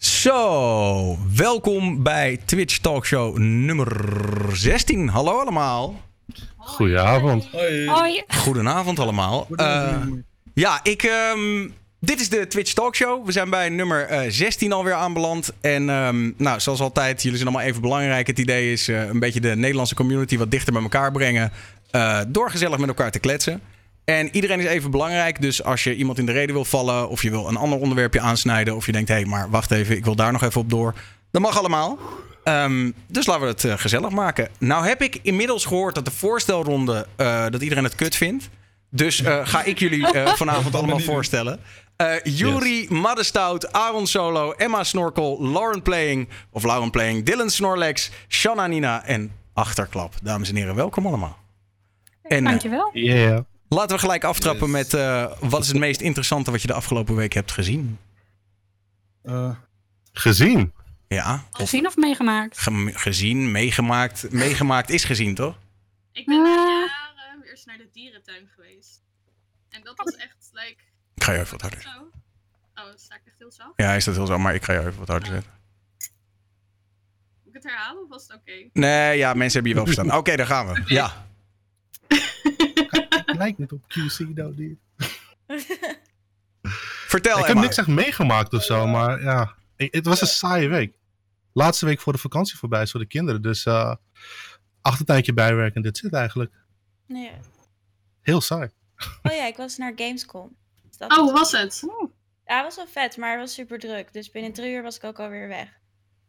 Zo, welkom bij Twitch Talkshow nummer 16. Hallo allemaal. Goedenavond. Hoi. Goedenavond allemaal. Uh, ja, ik, um, dit is de Twitch Talkshow. We zijn bij nummer uh, 16 alweer aanbeland. En um, nou, zoals altijd, jullie zijn allemaal even belangrijk. Het idee is uh, een beetje de Nederlandse community wat dichter bij elkaar brengen. Uh, door gezellig met elkaar te kletsen. En iedereen is even belangrijk. Dus als je iemand in de reden wil vallen. of je wil een ander onderwerpje aansnijden. of je denkt, hé, hey, maar wacht even, ik wil daar nog even op door. Dat mag allemaal. Um, dus laten we het uh, gezellig maken. Nou heb ik inmiddels gehoord dat de voorstelronde. Uh, dat iedereen het kut vindt. Dus uh, ga ik jullie vanavond allemaal voorstellen. Juri, yes. Maddestout, Aaron Solo, Emma Snorkel, Lauren Playing. Of Lauren Playing, Dylan Snorlex, Shanna Nina en Achterklap. Dames en heren, welkom allemaal. En, Dankjewel. Yeah. Laten we gelijk aftrappen yes. met uh, wat is het meest interessante wat je de afgelopen week hebt gezien? Uh, gezien? Ja. Gezien of meegemaakt? Ge gezien, meegemaakt. Meegemaakt is gezien, toch? Ik ben na jaren weer eens naar de dierentuin geweest. En dat was echt, like... Ik ga je even wat harder zetten. Oh, sta ik echt heel zacht? Ja, is dat heel zacht, maar ik ga je even wat harder zetten. Moet ik het herhalen of was het oké? Okay? Nee, ja, mensen hebben je wel verstaan. Oké, okay, daar gaan we. Okay. Ja. Lijkt niet op QC nou die. Vertel Ik heb niks echt meegemaakt of zo, maar ja. Ik, het was een saaie week. Laatste week voor de vakantie voorbij is voor de kinderen. Dus uh, achtertuintje bijwerken, dit zit eigenlijk. Nee. Heel saai. Oh ja, ik was naar Gamescom. Dus oh, hoe was het? Ja, het was wel vet, maar het was super druk. Dus binnen drie uur was ik ook alweer weg.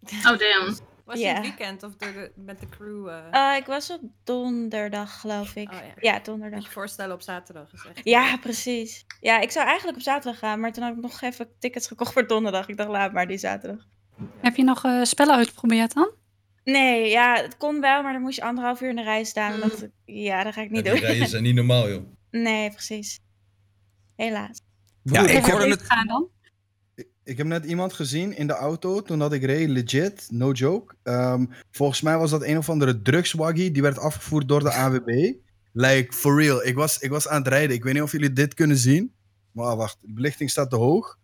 Oh, damn. Was je yeah. het weekend of de, met de crew? Uh... Uh, ik was op donderdag, geloof ik. Oh, ja. ja. donderdag. Moet je voorstellen op zaterdag. Is echt ja, precies. Ja, ik zou eigenlijk op zaterdag gaan, maar toen heb ik nog even tickets gekocht voor donderdag. Ik dacht, laat maar die zaterdag. Heb je nog uh, spellen uitgeprobeerd dan? Nee, ja, het kon wel, maar dan moest je anderhalf uur in de rij staan. Mm. Dat, ja, dat ga ik niet ja, doen. Die rijen zijn niet normaal, joh. Nee, precies. Helaas. Ja, ik hoorde het... Gaan dan? Ik heb net iemand gezien in de auto toen dat ik reed, legit, no joke. Um, volgens mij was dat een of andere drugswaggie, die werd afgevoerd door de AWB. Like, for real, ik was, ik was aan het rijden. Ik weet niet of jullie dit kunnen zien. Maar wacht, de belichting staat te hoog.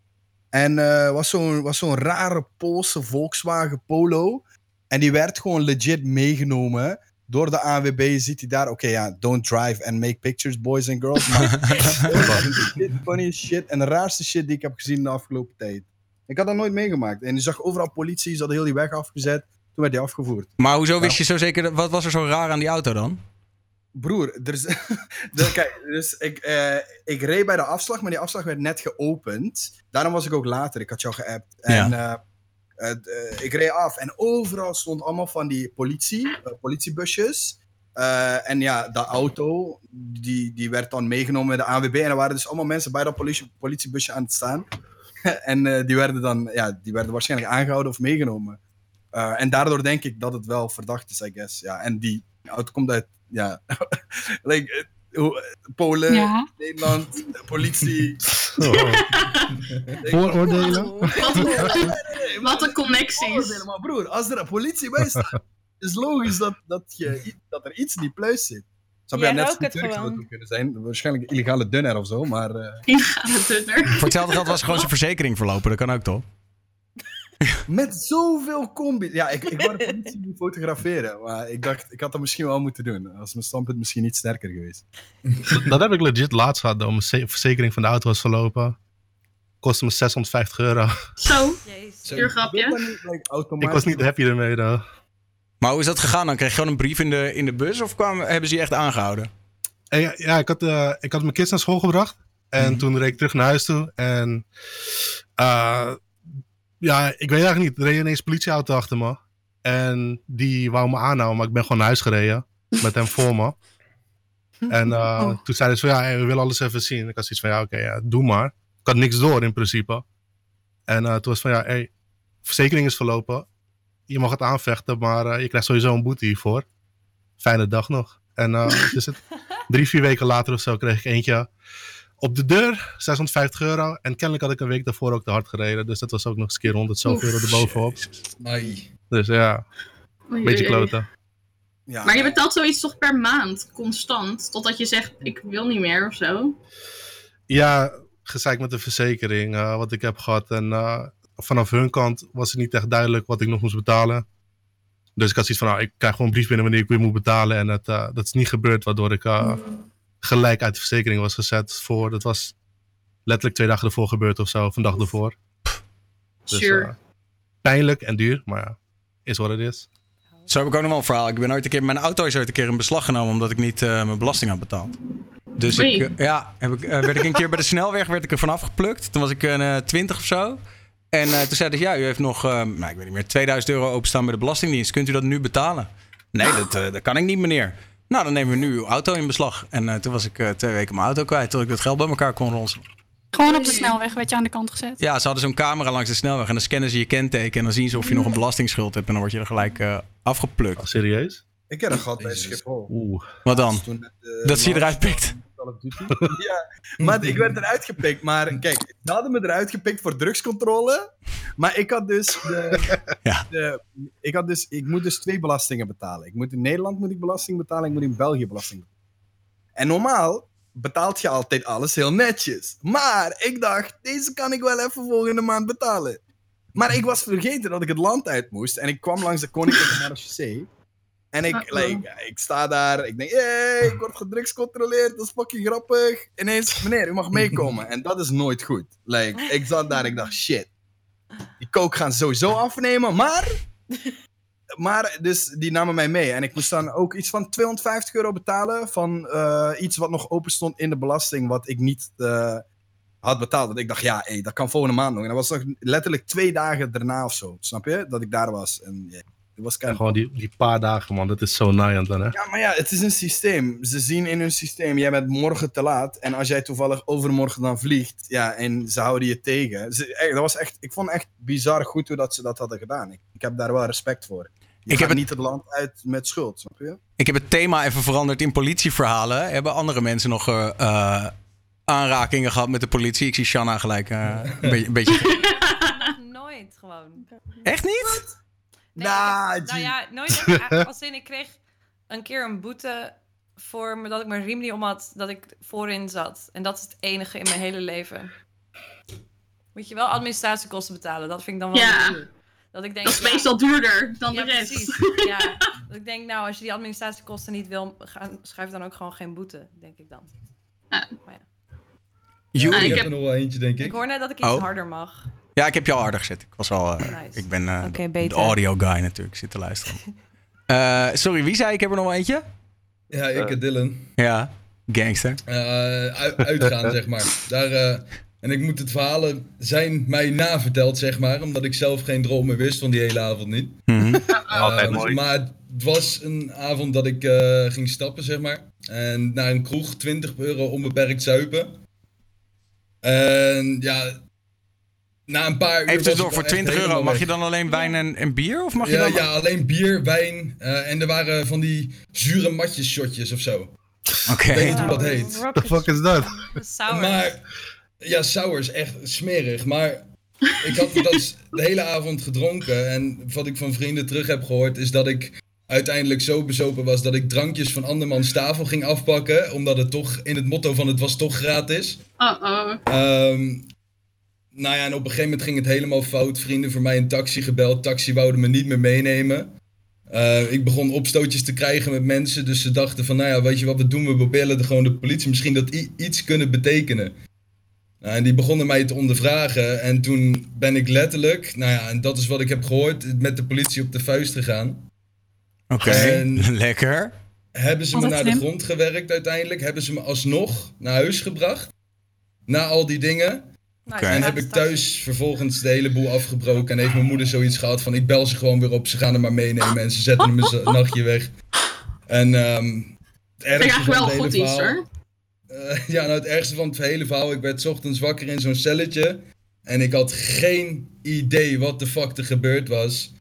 En uh, was zo'n was zo'n rare Poolse Volkswagen Polo. En die werd gewoon legit meegenomen door de ANWB. Ziet hij daar, oké, okay, ja, don't drive and make pictures, boys and girls. Maar funny shit en de raarste shit die ik heb gezien de afgelopen tijd. Ik had dat nooit meegemaakt. En je zag overal politie, ze hadden heel die weg afgezet. Toen werd die afgevoerd. Maar hoezo wist je zo zeker, wat was er zo raar aan die auto dan? Broer, er is, de, kijk, dus ik, uh, ik reed bij de afslag, maar die afslag werd net geopend. Daarom was ik ook later, ik had jou geappt. En ja. uh, uh, ik reed af en overal stond allemaal van die politie, politiebusjes. en ja, de auto, die, die werd dan meegenomen met de ANWB. En er waren dus allemaal mensen bij dat politie, politiebusje aan het staan. en uh, die werden dan, ja, die werden waarschijnlijk aangehouden of meegenomen. Uh, en daardoor denk ik dat het wel verdacht is, I guess. Ja, en die auto komt uit, ja, like, uh, Polen, ja. Nederland, politie. Oh. Vooroordelen? Wat een connecties. Maar broer, als er een politie bij staat, is logisch dat, dat, je, dat er iets niet pluis zit. Zou ja, net het gewoon. kunnen zijn. Waarschijnlijk illegale dunner of zo, maar... Uh... Illegale dunner. Voor hetzelfde geld was gewoon zijn verzekering verlopen. Dat kan ook, toch? Met zoveel combi... Ja, ik, ik wou de politie niet fotograferen. Maar ik dacht, ik had dat misschien wel moeten doen. Als mijn standpunt misschien niet sterker geweest. dat heb ik legit laatst gehad. Mijn verzekering van de auto was verlopen. Kostte me 650 euro. Zo, puur grapje. Ik was niet happy ermee, though. Maar hoe is dat gegaan dan? Kreeg je gewoon een brief in de, in de bus of kwamen, hebben ze je echt aangehouden? En ja, ja ik, had, uh, ik had mijn kids naar school gebracht. En mm -hmm. toen reed ik terug naar huis toe. En uh, ja, ik weet eigenlijk niet. Er reed ineens een politieauto achter me. En die wou me aanhouden, maar ik ben gewoon naar huis gereden. Met hem voor me. En uh, oh. toen zeiden ze van ja, hey, we willen alles even zien. Ik had zoiets van ja, oké, okay, ja, doe maar. Ik had niks door in principe. En toen was van ja, hey, verzekering is verlopen je mag het aanvechten, maar uh, je krijgt sowieso een boete hiervoor. Fijne dag nog. En uh, dus het, drie, vier weken later of zo kreeg ik eentje op de deur, 650 euro. En kennelijk had ik een week daarvoor ook te hard gereden. Dus dat was ook nog eens een keer 100 zoveel euro erbovenop. Nee. Dus ja, een beetje kloten. Ja. Maar je betaalt zoiets toch per maand, constant? Totdat je zegt, ik wil niet meer of zo? Ja, gezeik met de verzekering, uh, wat ik heb gehad. En vanaf hun kant was het niet echt duidelijk wat ik nog moest betalen. Dus ik had zoiets van, nou, ik krijg gewoon een brief binnen wanneer ik weer moet betalen. En dat, eh, dat is niet gebeurd, waardoor ik eh, gelijk uit de verzekering was gezet voor, dat was letterlijk twee dagen ervoor gebeurd of zo, of een dag ervoor. Dus, Sure. eh, pijnlijk en duur, maar ja, is wat het is. Zo heb ik ook nog wel een verhaal. Ik ben ooit een keer, mijn auto is ooit een keer in beslag genomen omdat ik niet eh, mijn belasting had betaald. Dus ik, ja, heb ik, werd ik een keer bij de snelweg werd ik er vanaf geplukt. Toen was ik een eh, 20 of zo. En eh, toen zeiden ze, ja, u heeft nog, eh, nou, ik weet niet meer, 2000 euro openstaan bij de Belastingdienst. Kunt u dat nu betalen? Nee, dat, eh, dat kan ik niet, meneer. Nou, dan nemen we nu uw auto in beslag. En eh, toen was ik eh, twee weken mijn auto kwijt, tot ik dat geld bij elkaar kon ronselen. Gewoon op de snelweg werd je aan de kant gezet. Ja, ze hadden zo'n camera langs de snelweg en dan scannen ze je kenteken. En dan zien ze of je nog een belastingsschuld hebt. En dan word je er gelijk eh, afgeplukt. Oh, serieus? Ik heb een gat bij. Schiphol. Oeh. Wat dan? Dat ze je eruit pikt. Van Call of Duty. ja, maar ik werd eruit gepikt. Maar kijk, ze hadden me eruit gepikt voor drugscontrole. Maar ik had dus, de, Ja. de- ik, had dus ik moet dus twee belastingen betalen. Ik moet in Nederland moet ik belasting betalen, ik moet in België belasting betalen. En normaal betaalt je altijd alles heel netjes. Maar ik dacht, deze kan ik wel even volgende maand betalen. Maar ik was vergeten dat ik het land uit moest. En ik kwam langs de Koninklijke Marechaussee. En ik, like, ik sta daar, ik denk, hey, ik word gedrugscontroleerd, dat is fucking grappig. Ineens, meneer, u mag meekomen. En dat is nooit goed. Like, ik zat daar, ik dacht, shit. Die coke gaan sowieso afnemen, maar... Maar, dus die namen mij mee. En ik moest dan ook iets van 250 euro betalen van eh, iets wat nog open stond in de belasting, wat ik niet eh, had betaald. Want ik dacht, ja, hey, dat kan volgende maand nog. En dat was nog letterlijk twee dagen daarna of zo, snap je? Dat ik daar was. En was kind gewoon die, die paar dagen, man. Dat is zo naaiend dan, hè? ja, maar ja, het is een systeem. Ze zien in hun systeem, jij bent morgen te laat. En als jij toevallig overmorgen dan vliegt, ja, en ze houden je tegen. Ze, dat was echt, ik vond echt bizar goed hoe dat ze dat hadden gedaan. Ik, ik heb daar wel respect voor. Je Ik heb het- niet het land uit met schuld, snap je? Ik heb het thema even veranderd in politieverhalen. Hebben andere mensen nog eh, eh, aanrakingen gehad met de politie? Ik zie Shanna gelijk eh, een beetje, een beetje... Nooit gewoon. Echt niet? Nee, Nah, ik- nou ja, nooit. echt. Als in, ik kreeg een keer een boete voor me dat ik mijn riem niet om had, dat ik voorin zat. En dat is het enige in mijn hele leven. Moet je wel administratiekosten betalen. Dat vind ik dan wel Ja. duur. Dat ik denk, Dat is ja, meestal duurder dan ja, de rest. precies. Ja, dat ik denk, nou, als je die administratiekosten niet wil, ga, schrijf dan ook gewoon geen boete, denk ik dan. Ja. Maar ja. Ah, ik heb- er nog wel eentje, denk Ik ik. hoor net dat ik iets Oh. harder mag. Ja, ik heb je al harder gezet. Ik was al... eh, Nice. Ik ben eh, de audio guy natuurlijk. Ik zit te luisteren. Eh, sorry, wie zei ik heb er nog wel eentje? Ja, ik en Dylan. Ja, gangster. Eh, uitgaan, zeg maar. Daar, eh, en ik moet het verhalen zijn mij naverteld, zeg maar. Omdat ik zelf geen droom meer wist van die hele avond niet. Mhm. Altijd mooi. Maar het was een avond dat ik eh, ging stappen, zeg maar. En naar een kroeg, 20 euro onbeperkt zuipen. En ja, na een paar uur. Even tussendoor, ik voor wel echt 20 euro. Mag weg. je dan alleen wijn en, en bier? Of mag je Ja, dan... ja, alleen bier, wijn. eh, en er waren van die zure matjes shotjes of zo. Oké. Ik weet niet hoe dat heet. What the fuck is dat? Sour. Maar ja, sour is echt smerig. Maar ik had dat de hele avond gedronken. En wat ik van vrienden terug heb gehoord is dat ik uiteindelijk zo bezopen was dat ik drankjes van andermans tafel ging afpakken. Omdat het toch in het motto van het was toch gratis. Uh-oh. Ehm nou ja, en op een gegeven moment ging het helemaal fout. Vrienden voor mij een taxi gebeld. Taxi wouden me niet meer meenemen. Eh, ik begon opstootjes te krijgen met mensen. Dus ze dachten van, nou ja, weet je wat we doen? We bellen de, gewoon de politie. Misschien dat i- iets kunnen betekenen. Nou, en die begonnen mij te ondervragen. En toen ben ik letterlijk, nou ja, en dat is wat ik heb gehoord, met de politie op de vuist gegaan. Oké, En- lekker. Hebben ze me Altijd naar de grond gewerkt uiteindelijk? Hebben ze me alsnog naar huis gebracht? Na al die dingen? Nou, En heb ik thuis vervolgens de hele boel afgebroken. En heeft mijn moeder zoiets gehad van: ik bel ze gewoon weer op. Ze gaan er maar meenemen. En ze zetten hem een nachtje weg. En ehm het ergste van wel het hele goed iets verhaal. hoor. Eh, ja, nou, het ergste van het hele verhaal. Ik werd 's ochtends wakker in zo'n celletje. En ik had geen idee wat de fuck er gebeurd was.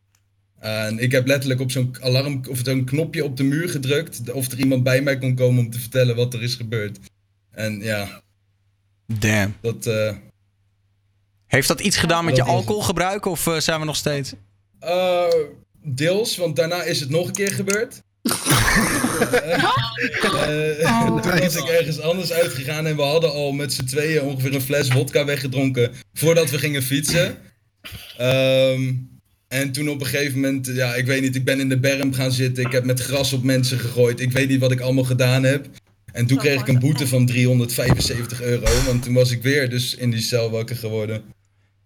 En ik heb letterlijk op zo'n alarm of zo'n knopje op de muur gedrukt. Of er iemand bij mij kon komen om te vertellen wat er is gebeurd. En ja, Damn. dat. eh, Heeft dat iets gedaan met je alcoholgebruik of eh, zijn we nog steeds? Eh, deels, want daarna is het nog een keer gebeurd. Eh, eh, Oh. toen was ik ergens anders uitgegaan en we hadden al met z'n tweeën ongeveer een fles vodka weggedronken voordat we gingen fietsen. Ehm, en toen op een gegeven moment, ja, ik weet niet, ik ben in de berm gaan zitten. Ik heb met gras op mensen gegooid. Ik weet niet wat ik allemaal gedaan heb. En toen Zo kreeg ik een boete van 375 euro. Want toen was ik weer dus in die cel wakker geworden.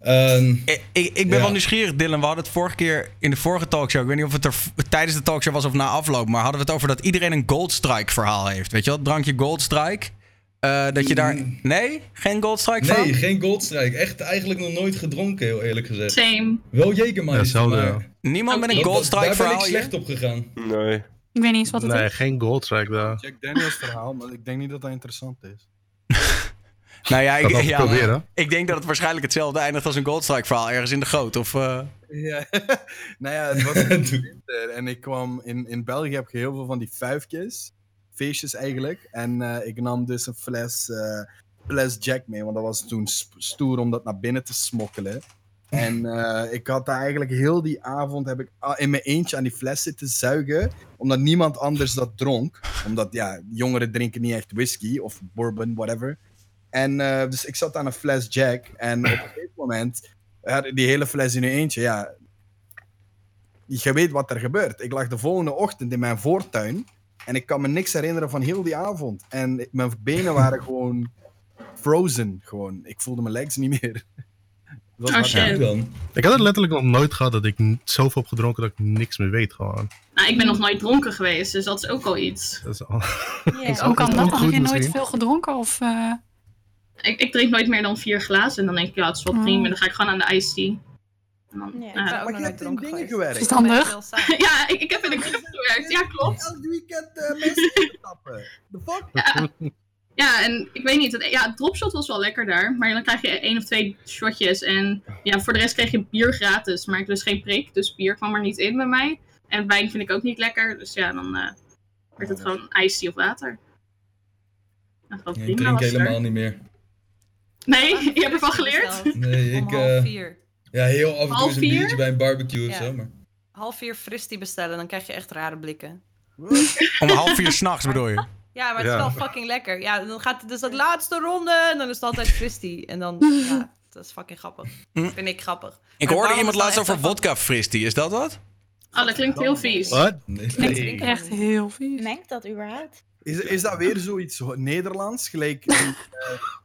Ehm, Ik, ik, ben Ja. wel nieuwsgierig, Dylan. We hadden het vorige keer in de vorige talkshow. Ik weet niet of het er tijdens de talkshow was of na afloop. Maar hadden we het over dat iedereen een Goldstrike verhaal heeft. Weet je wel? Het drankje Goldstrike. Eh, dat je daar. Mm. Nee? Geen Goldstrike verhaal? nee, geen Goldstrike. Echt eigenlijk nog nooit gedronken, heel eerlijk gezegd. Same. Wel Ja, Jägermeister, maar... Niemand met een Dat- dat- Goldstrike Daar ben ik verhaal slecht op gegaan. Nee. Ik weet niet eens wat het Nee, is. geen Goldstrike daar. Jack Daniels verhaal, maar ik denk niet dat dat interessant is. Nou ja, Ik ik, het ja, proberen. ik denk dat het waarschijnlijk hetzelfde eindigt als een Goldstrike verhaal. Ergens in de goot. Of, eh, Ja, nou ja, het was in de winter en ik kwam in, in België heb je heel veel van die vuifjes, feestjes eigenlijk. En eh, ik nam dus een fles, eh, fles Jack mee, want dat was toen stoer om dat naar binnen te smokkelen. En eh, ik had daar eigenlijk heel die avond heb ik a- in mijn eentje aan die fles zitten zuigen, omdat niemand anders dat dronk. Omdat ja, jongeren drinken niet echt whisky of bourbon, whatever. En eh, dus ik zat aan een fles Jack en op een gegeven moment ja, die hele fles in een eentje, ja. Je weet wat er gebeurt. Ik lag de volgende ochtend in mijn voortuin en ik kan me niks herinneren van heel die avond. En mijn benen waren gewoon frozen. Gewoon. Ik voelde mijn legs niet meer. Dat was Oh, dan. Ik had het letterlijk nog nooit gehad dat ik zoveel heb gedronken dat ik niks meer weet gewoon. Nou, ik ben nog nooit dronken geweest, dus dat is ook al iets. Dat is al... Hoe kan dat? Ook Heb goed je nooit veel gedronken? Of, eh, Ik, ik drink nooit meer dan vier glazen en dan denk ik, ja, het is wel prima. Dan ga ik gewoon aan de iced tea. Dan, Ja. Ik ook Maar je hebt in dingen geweest. gewerkt. Ja, ik, ik heb in de club gewerkt. Ja, klopt. Elk weekend eh, mensen tappen. The fuck? Ja, en ik weet niet. Het, ja, het dropshot was wel lekker daar. Maar dan krijg je één of twee shotjes. En ja, voor de rest kreeg je bier gratis. Maar ik lust geen prik, dus bier kwam er niet in bij mij. En wijn vind ik ook niet lekker. Dus ja, dan eh werd het gewoon tea of water. Ik drink er. helemaal niet meer. Nee, je hebt ervan geleerd? Nee, Om ik... half eh, vier. ja, heel af en toe Half eens een biertje bij een barbecue of Ja. zo, maar... Half vier fristie bestellen, dan krijg je echt rare blikken. om half vier s'nachts bedoel je? Ja, maar het Ja. is wel fucking lekker. Ja, dan gaat het dus dat laatste ronde en dan is het altijd fristie. En dan, ja, dat is fucking grappig. Hm. Vind ik grappig. Ik Maar hoorde iemand is laatst over vodka fristie. Is dat wat? Oh, dat klinkt heel vies. Wat? Nee. Nee. drink echt heel vies. Mengt dat überhaupt? Is, is dat weer zoiets Nederlands? Gelijk die, eh,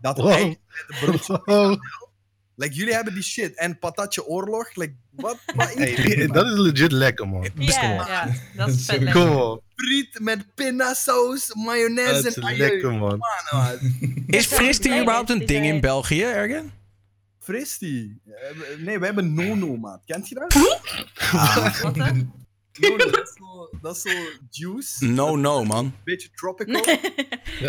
dat Wow. de brood. Oh, Like, jullie hebben die shit. En patatje oorlog. Like, wat? hey, dat is legit lekker, man. Ja. Ja, dat is vet Kom lekker. Op. Friet met pindasaus, mayonaise Dat is en lekker, man. Is fristie überhaupt een ding in België, Ergen? Fristie. Eh, Nee, we hebben Nono, maat. Kent je dat? Wat dat is zo, dat is zo juice. No, no, man. beetje tropical.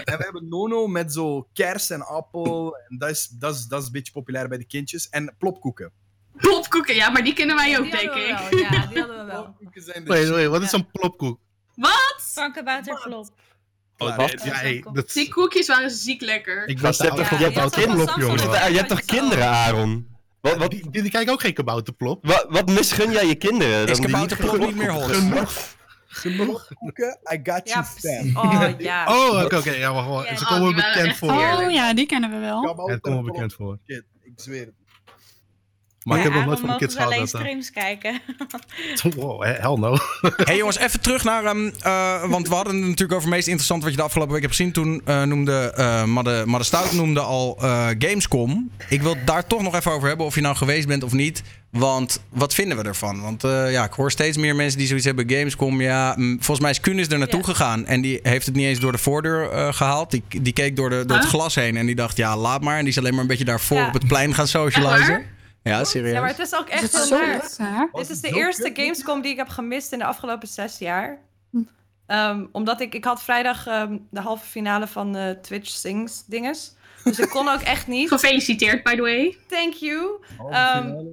En we hebben Nono met zo kers en appel. En dat is, dat, is, dat is een beetje populair bij de kindjes. En plopkoeken. Plopkoeken, ja, maar die kennen wij ook, denk ik. wel. Ja, die hadden we wel. Plopkoeken zijn de Wait, wait, wat is Ja. een plopkoek? Franke Bouterflop. Oh, Wat? nee, ja, hey, dat Die koekjes waren ziek lekker. Ik Was de toch- je hebt toch kinderen, Aaron? Wat, wat, Die, die kijken ook geen kabouterplop. wat, wat misgun jij je kinderen? Is Dan die kabouterplop niet niet meer hot? Genoeg. Plopkoeken, I got you fam. Oh, ja. Oh, oké, oké. Ja, wacht, wacht. Ze oh, komen waren bekend voor. Oh ja, die kennen we wel. Ja, het komt me bekend voor. Ik zweer het. Maar ik heb nog nooit van mijn kids ze alleen streams kijken. Wow, he- hell no. hey jongens, even terug naar... ehm, eh, want we hadden het natuurlijk over het meest interessante wat je de afgelopen week hebt gezien. Toen eh, noemde uh, Madde, Madde Stout noemde al eh, Gamescom. Ik wil daar toch nog even over hebben of je nou geweest bent of niet. Want wat vinden we ervan? Want eh, ja, ik hoor steeds meer mensen die zoiets hebben. Gamescom, ja. mm, volgens mij is Kunis er naartoe Ja. gegaan. En die heeft het niet eens door de voordeur eh, gehaald. Die, die keek door, de, door het glas heen. En die dacht, ja, laat maar. En die is alleen maar een beetje daarvoor Ja. op het plein gaan socializen. Ja, serieus. Ja, maar het is ook Is echt het heel zo raar. Dit is de eerste? Gamescom die ik heb gemist in de afgelopen zes jaar. Ehm, omdat ik, ik had vrijdag ehm, de halve finale van eh, Twitch Sings dinges. Dus ik kon ook echt niet. Gefeliciteerd, by the way. Thank you. Ehm,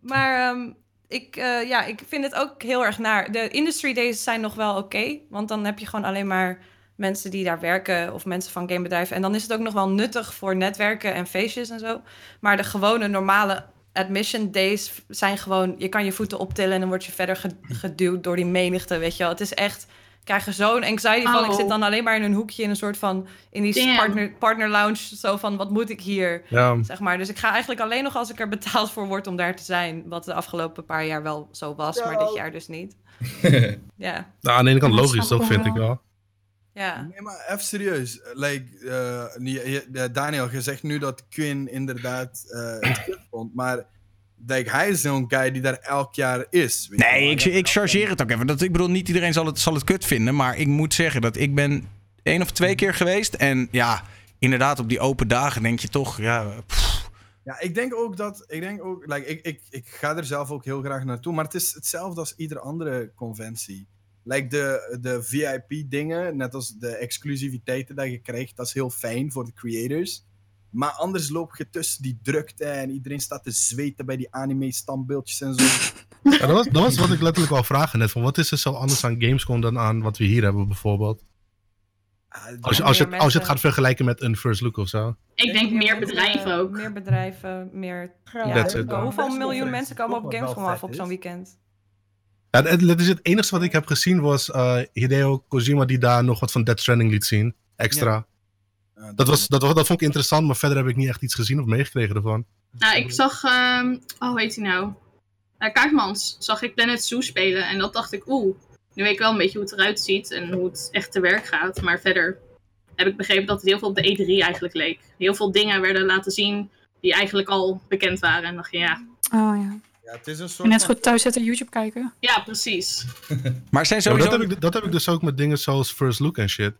maar ehm, ik, eh, ja, ik vind het ook heel erg naar. De industry days zijn nog wel oké. want dan heb je gewoon alleen maar mensen die daar werken of mensen van gamebedrijven. En dan is het ook nog wel nuttig voor netwerken en feestjes en zo. Maar de gewone normale admission days zijn gewoon... Je kan je voeten optillen en dan word je verder ge- geduwd door die menigte, weet je wel. Het is echt krijgen zo'n anxiety van. Ik Oh. zit dan alleen maar in een hoekje in een soort van... In die Damn. partner, partner lounge. Zo van, wat moet ik hier? Ja, Zeg maar. Dus ik ga eigenlijk alleen nog als ik er betaald voor word om daar te zijn. Wat de afgelopen paar jaar wel zo was, maar dit jaar dus niet. Ja, nou, aan de ene kant Ja, logisch ik vind ik wel. Ja. Nee, maar even serieus. Like, eh, Daniel, je zegt nu dat Quinn inderdaad eh, het kut vond, maar like, hij is zo'n guy die daar elk jaar is. Nee, ik, ik chargeer het ook even. Dat, ik bedoel, niet iedereen zal het, zal het kut vinden. Maar ik moet zeggen dat ik ben één of twee keer geweest. En ja, inderdaad, op die open dagen denk je toch... Ja, pff, Ja, ik denk ook dat. Ik denk ook. Like, ik, ik, ik ga er zelf ook heel graag naartoe. Maar het is hetzelfde als iedere andere conventie. Like de, de VIP-dingen, net als de exclusiviteiten dat je krijgt, dat is heel fijn voor de creators. Maar anders loop je tussen die drukte en iedereen staat te zweten bij die anime-standbeeldjes en zo. Ja, dat, was, dat was wat ik letterlijk wou vragen net. Van wat is er zo anders aan Gamescom dan aan wat we hier hebben bijvoorbeeld? Ah, Als je, meer als je, het, als je het gaat vergelijken met een first look of zo. Ik denk meer bedrijven ook. Meer bedrijven, meer... Ja, hoeveel miljoen mensen komen op Gamescom af op zo'n weekend? Ja, het, het, is het enige wat ik heb gezien was eh, Hideo Kojima die daar nog wat van Death Stranding liet zien. Extra. Dat, was, dat, was- dat vond ik interessant, maar verder heb ik niet echt iets gezien of meegekregen ervan. Nou, ik zag, ehm, oh, hoe heet hij nou? Uh, Kaartmans zag ik Planet Zoo spelen en dat dacht ik, oeh, nu weet ik wel een beetje hoe het eruit ziet en hoe het echt te werk gaat. Maar verder heb ik begrepen dat het heel veel op de E3 eigenlijk leek. Heel veel dingen werden laten zien die eigenlijk al bekend waren. En dacht je, ja, Oh ja. Ja, het is een En soort net goed thuis zitten YouTube kijken. ja precies. maar zijn Ja, maar sowieso... dat, heb ik, dat heb ik dus ook met dingen zoals first look en shit.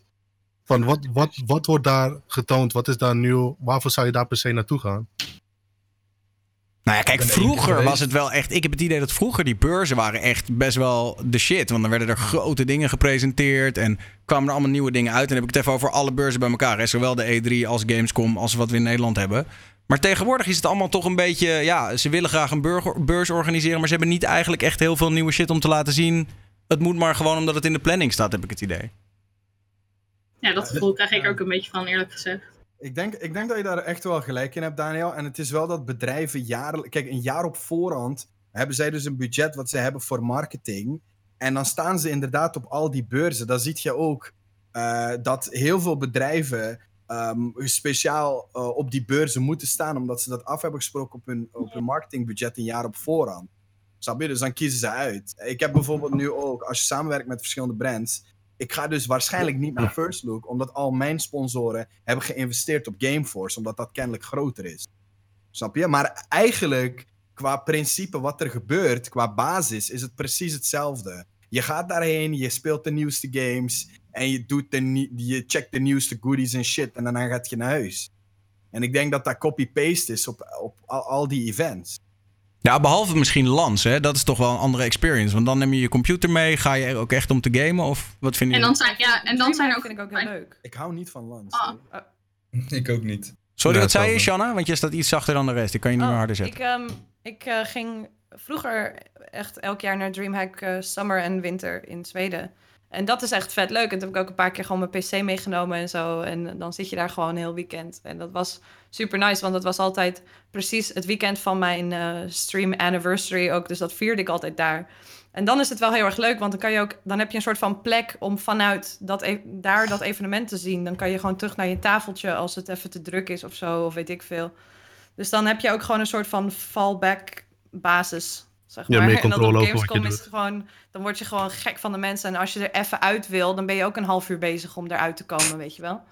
Van wat, wat, wat wordt daar getoond? Wat is daar nieuw? Waarvoor zou je daar per se naartoe gaan? Nou ja, kijk, vroeger was het wel echt... Ik heb het idee dat vroeger die beurzen waren echt best wel de shit. Want dan werden er grote dingen gepresenteerd en kwamen er allemaal nieuwe dingen uit. En dan heb ik het even over alle beurzen bij elkaar. Hè? Zowel de E3 als Gamescom als wat we in Nederland hebben. Maar tegenwoordig is het allemaal toch een beetje... Ja, ze willen graag een burger- beurs organiseren, maar ze hebben niet eigenlijk echt heel veel nieuwe shit om te laten zien. Het moet maar gewoon omdat het in de planning staat, heb ik het idee. Ja, dat gevoel krijg ik ook een beetje van, eerlijk gezegd. Ik denk, ik denk dat je daar echt wel gelijk in hebt, Daniel. En het is wel dat bedrijven jaren... Kijk, een jaar op voorhand hebben zij dus een budget wat ze hebben voor marketing. En dan staan ze inderdaad op al die beurzen. Dan zie je ook eh, dat heel veel bedrijven ehm, speciaal eh, op die beurzen moeten staan, omdat ze dat af hebben gesproken op hun, op hun marketingbudget een jaar op voorhand. Snap je? Dus dan kiezen ze uit. Ik heb bijvoorbeeld nu ook, als je samenwerkt met verschillende brands, ik ga dus waarschijnlijk niet naar First Look, omdat al mijn sponsoren hebben geïnvesteerd op Gameforce, omdat dat kennelijk groter is. Snap je? Maar eigenlijk, qua principe wat er gebeurt, qua basis, is het precies hetzelfde. Je gaat daarheen, je speelt de nieuwste games en je, doet de, je checkt de nieuwste goodies en shit en daarna gaat je naar huis. En ik denk dat dat copy-paste is op, op al, al die events. Ja, behalve misschien Lans, hè? Dat is toch wel een andere experience. Want dan neem je je computer mee. Ga je er ook echt om te gamen? Of wat vind je? En dan zijn, ja, en dan zijn er ook... vind ik ook heel leuk. Ik hou niet van Lans. Ah. Ik ook niet. Sorry, Ja, wat zei je. Shanna? Want je staat iets zachter dan de rest. Ik kan je niet Oh, meer harder zetten. Ik, ehm, ik eh, ging vroeger echt elk jaar naar Dreamhack eh, Summer en Winter in Zweden. En dat is echt vet leuk. En toen heb ik ook een paar keer gewoon mijn PC meegenomen en zo. En dan zit je daar gewoon een heel weekend. En dat was super nice, want dat was altijd precies het weekend van mijn eh, stream anniversary ook. Dus dat vierde ik altijd daar. En dan is het wel heel erg leuk, want dan, kan je ook, dan heb je een soort van plek om vanuit dat e- daar dat evenement te zien. Dan kan je gewoon terug naar je tafeltje als het even te druk is of zo, of weet ik veel. Dus dan heb je ook gewoon een soort van fallback basis. Zeg Ja, maar. meer en dan controle op over wat je Gamescom is gewoon, dan word je gewoon gek van de mensen. En als je er even uit wil, dan ben je ook een half uur bezig om eruit te komen, weet je wel.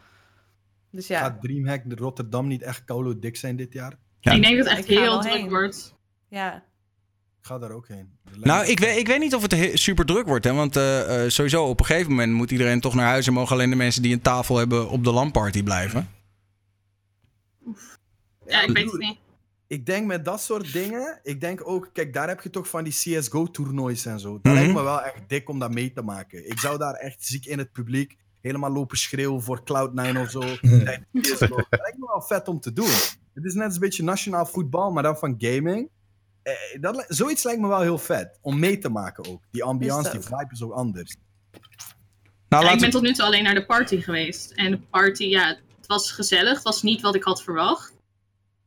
Dus ja, Gaat Dreamhack Rotterdam niet echt koulo dik zijn dit jaar? Ja. Ik denk dat het echt Ik heel druk wordt. ja. Ik ga daar ook heen. Nou, ik weet, ik weet niet of het he- super druk wordt. Hè? Want eh, eh, sowieso op een gegeven moment moet iedereen toch naar huis. En mogen alleen de mensen die een tafel hebben op de LAN-party blijven. Ja, ik weet het niet. Ik denk met dat soort dingen, ik denk ook, kijk, daar heb je toch van die CSGO-toernoois en zo. Dat Mhm. lijkt me wel echt dik om dat mee te maken. Ik zou daar echt ziek in het publiek helemaal lopen schreeuwen voor Cloud9 of zo. Dat lijkt me wel vet om te doen. Het is net als een beetje nationaal voetbal, maar dan van gaming. Eh, dat, zoiets lijkt me wel heel vet, om mee te maken ook. Die ambiance, die vibe is ook anders. Nou, Ja, ik ben tot nu toe alleen naar de party geweest. En de party, ja, het was gezellig. Het was niet wat ik had verwacht.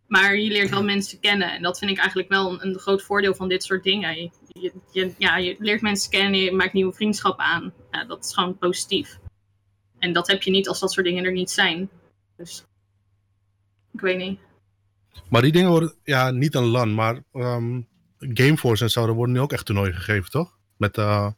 Maar je leert wel mensen kennen. En dat vind ik eigenlijk wel een, een groot voordeel van dit soort dingen. Je, je, je, ja, je leert mensen kennen, je maakt nieuwe vriendschappen aan. Ja, dat is gewoon positief. En dat heb je niet als dat soort dingen er niet zijn. Dus ik weet niet. Maar die dingen worden, ja, niet een LAN, maar ehm, Gameforce en zo, daar worden nu ook echt toernooien gegeven, toch? Met eh,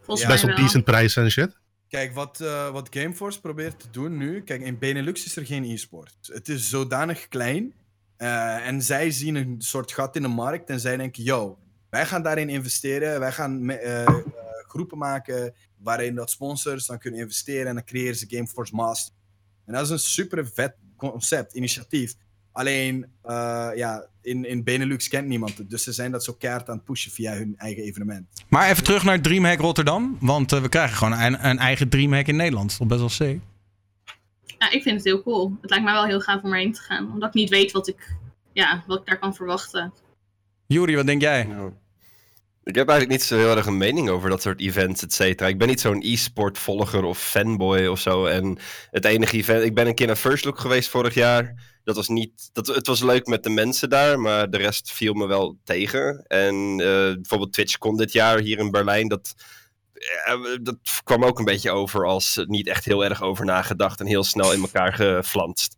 Volgens best wel. decent prijzen en shit. Kijk, wat, eh, wat Gameforce probeert te doen nu. Kijk, in Benelux is er geen e-sport. Het is zodanig klein. Eh, en zij zien een soort gat in de markt. En zij denken: yo, wij gaan daarin investeren. Wij gaan eh, eh, groepen maken. waarin dat sponsors dan kunnen investeren. En dan creëren ze Gameforce Master. En dat is een super vet concept, initiatief. Alleen, ja, in, in Benelux kent niemand het. Dus ze zijn dat zo keihard aan het pushen via hun eigen evenement. Maar even terug naar Dreamhack Rotterdam. Want we krijgen gewoon een, een eigen Dreamhack in Nederland. Dat is toch best wel sick. Ja, ik vind het heel cool. Het lijkt mij wel heel gaaf om erheen te gaan. Omdat ik niet weet wat ik, ja, wat ik daar kan verwachten. Juri, wat denk jij? Nou, Ik heb eigenlijk niet zo heel erg een mening over dat soort events, et cetera. Ik ben niet zo'n e-sport volger of fanboy of zo. En het enige event... Ik ben een keer naar First Look geweest vorig jaar. Dat was niet... Dat, het was leuk met de mensen daar, maar de rest viel me wel tegen. En eh, bijvoorbeeld TwitchCon dit jaar hier in Berlijn, dat... eh, dat kwam ook een beetje over als niet echt heel erg over nagedacht en heel snel in elkaar geflanst.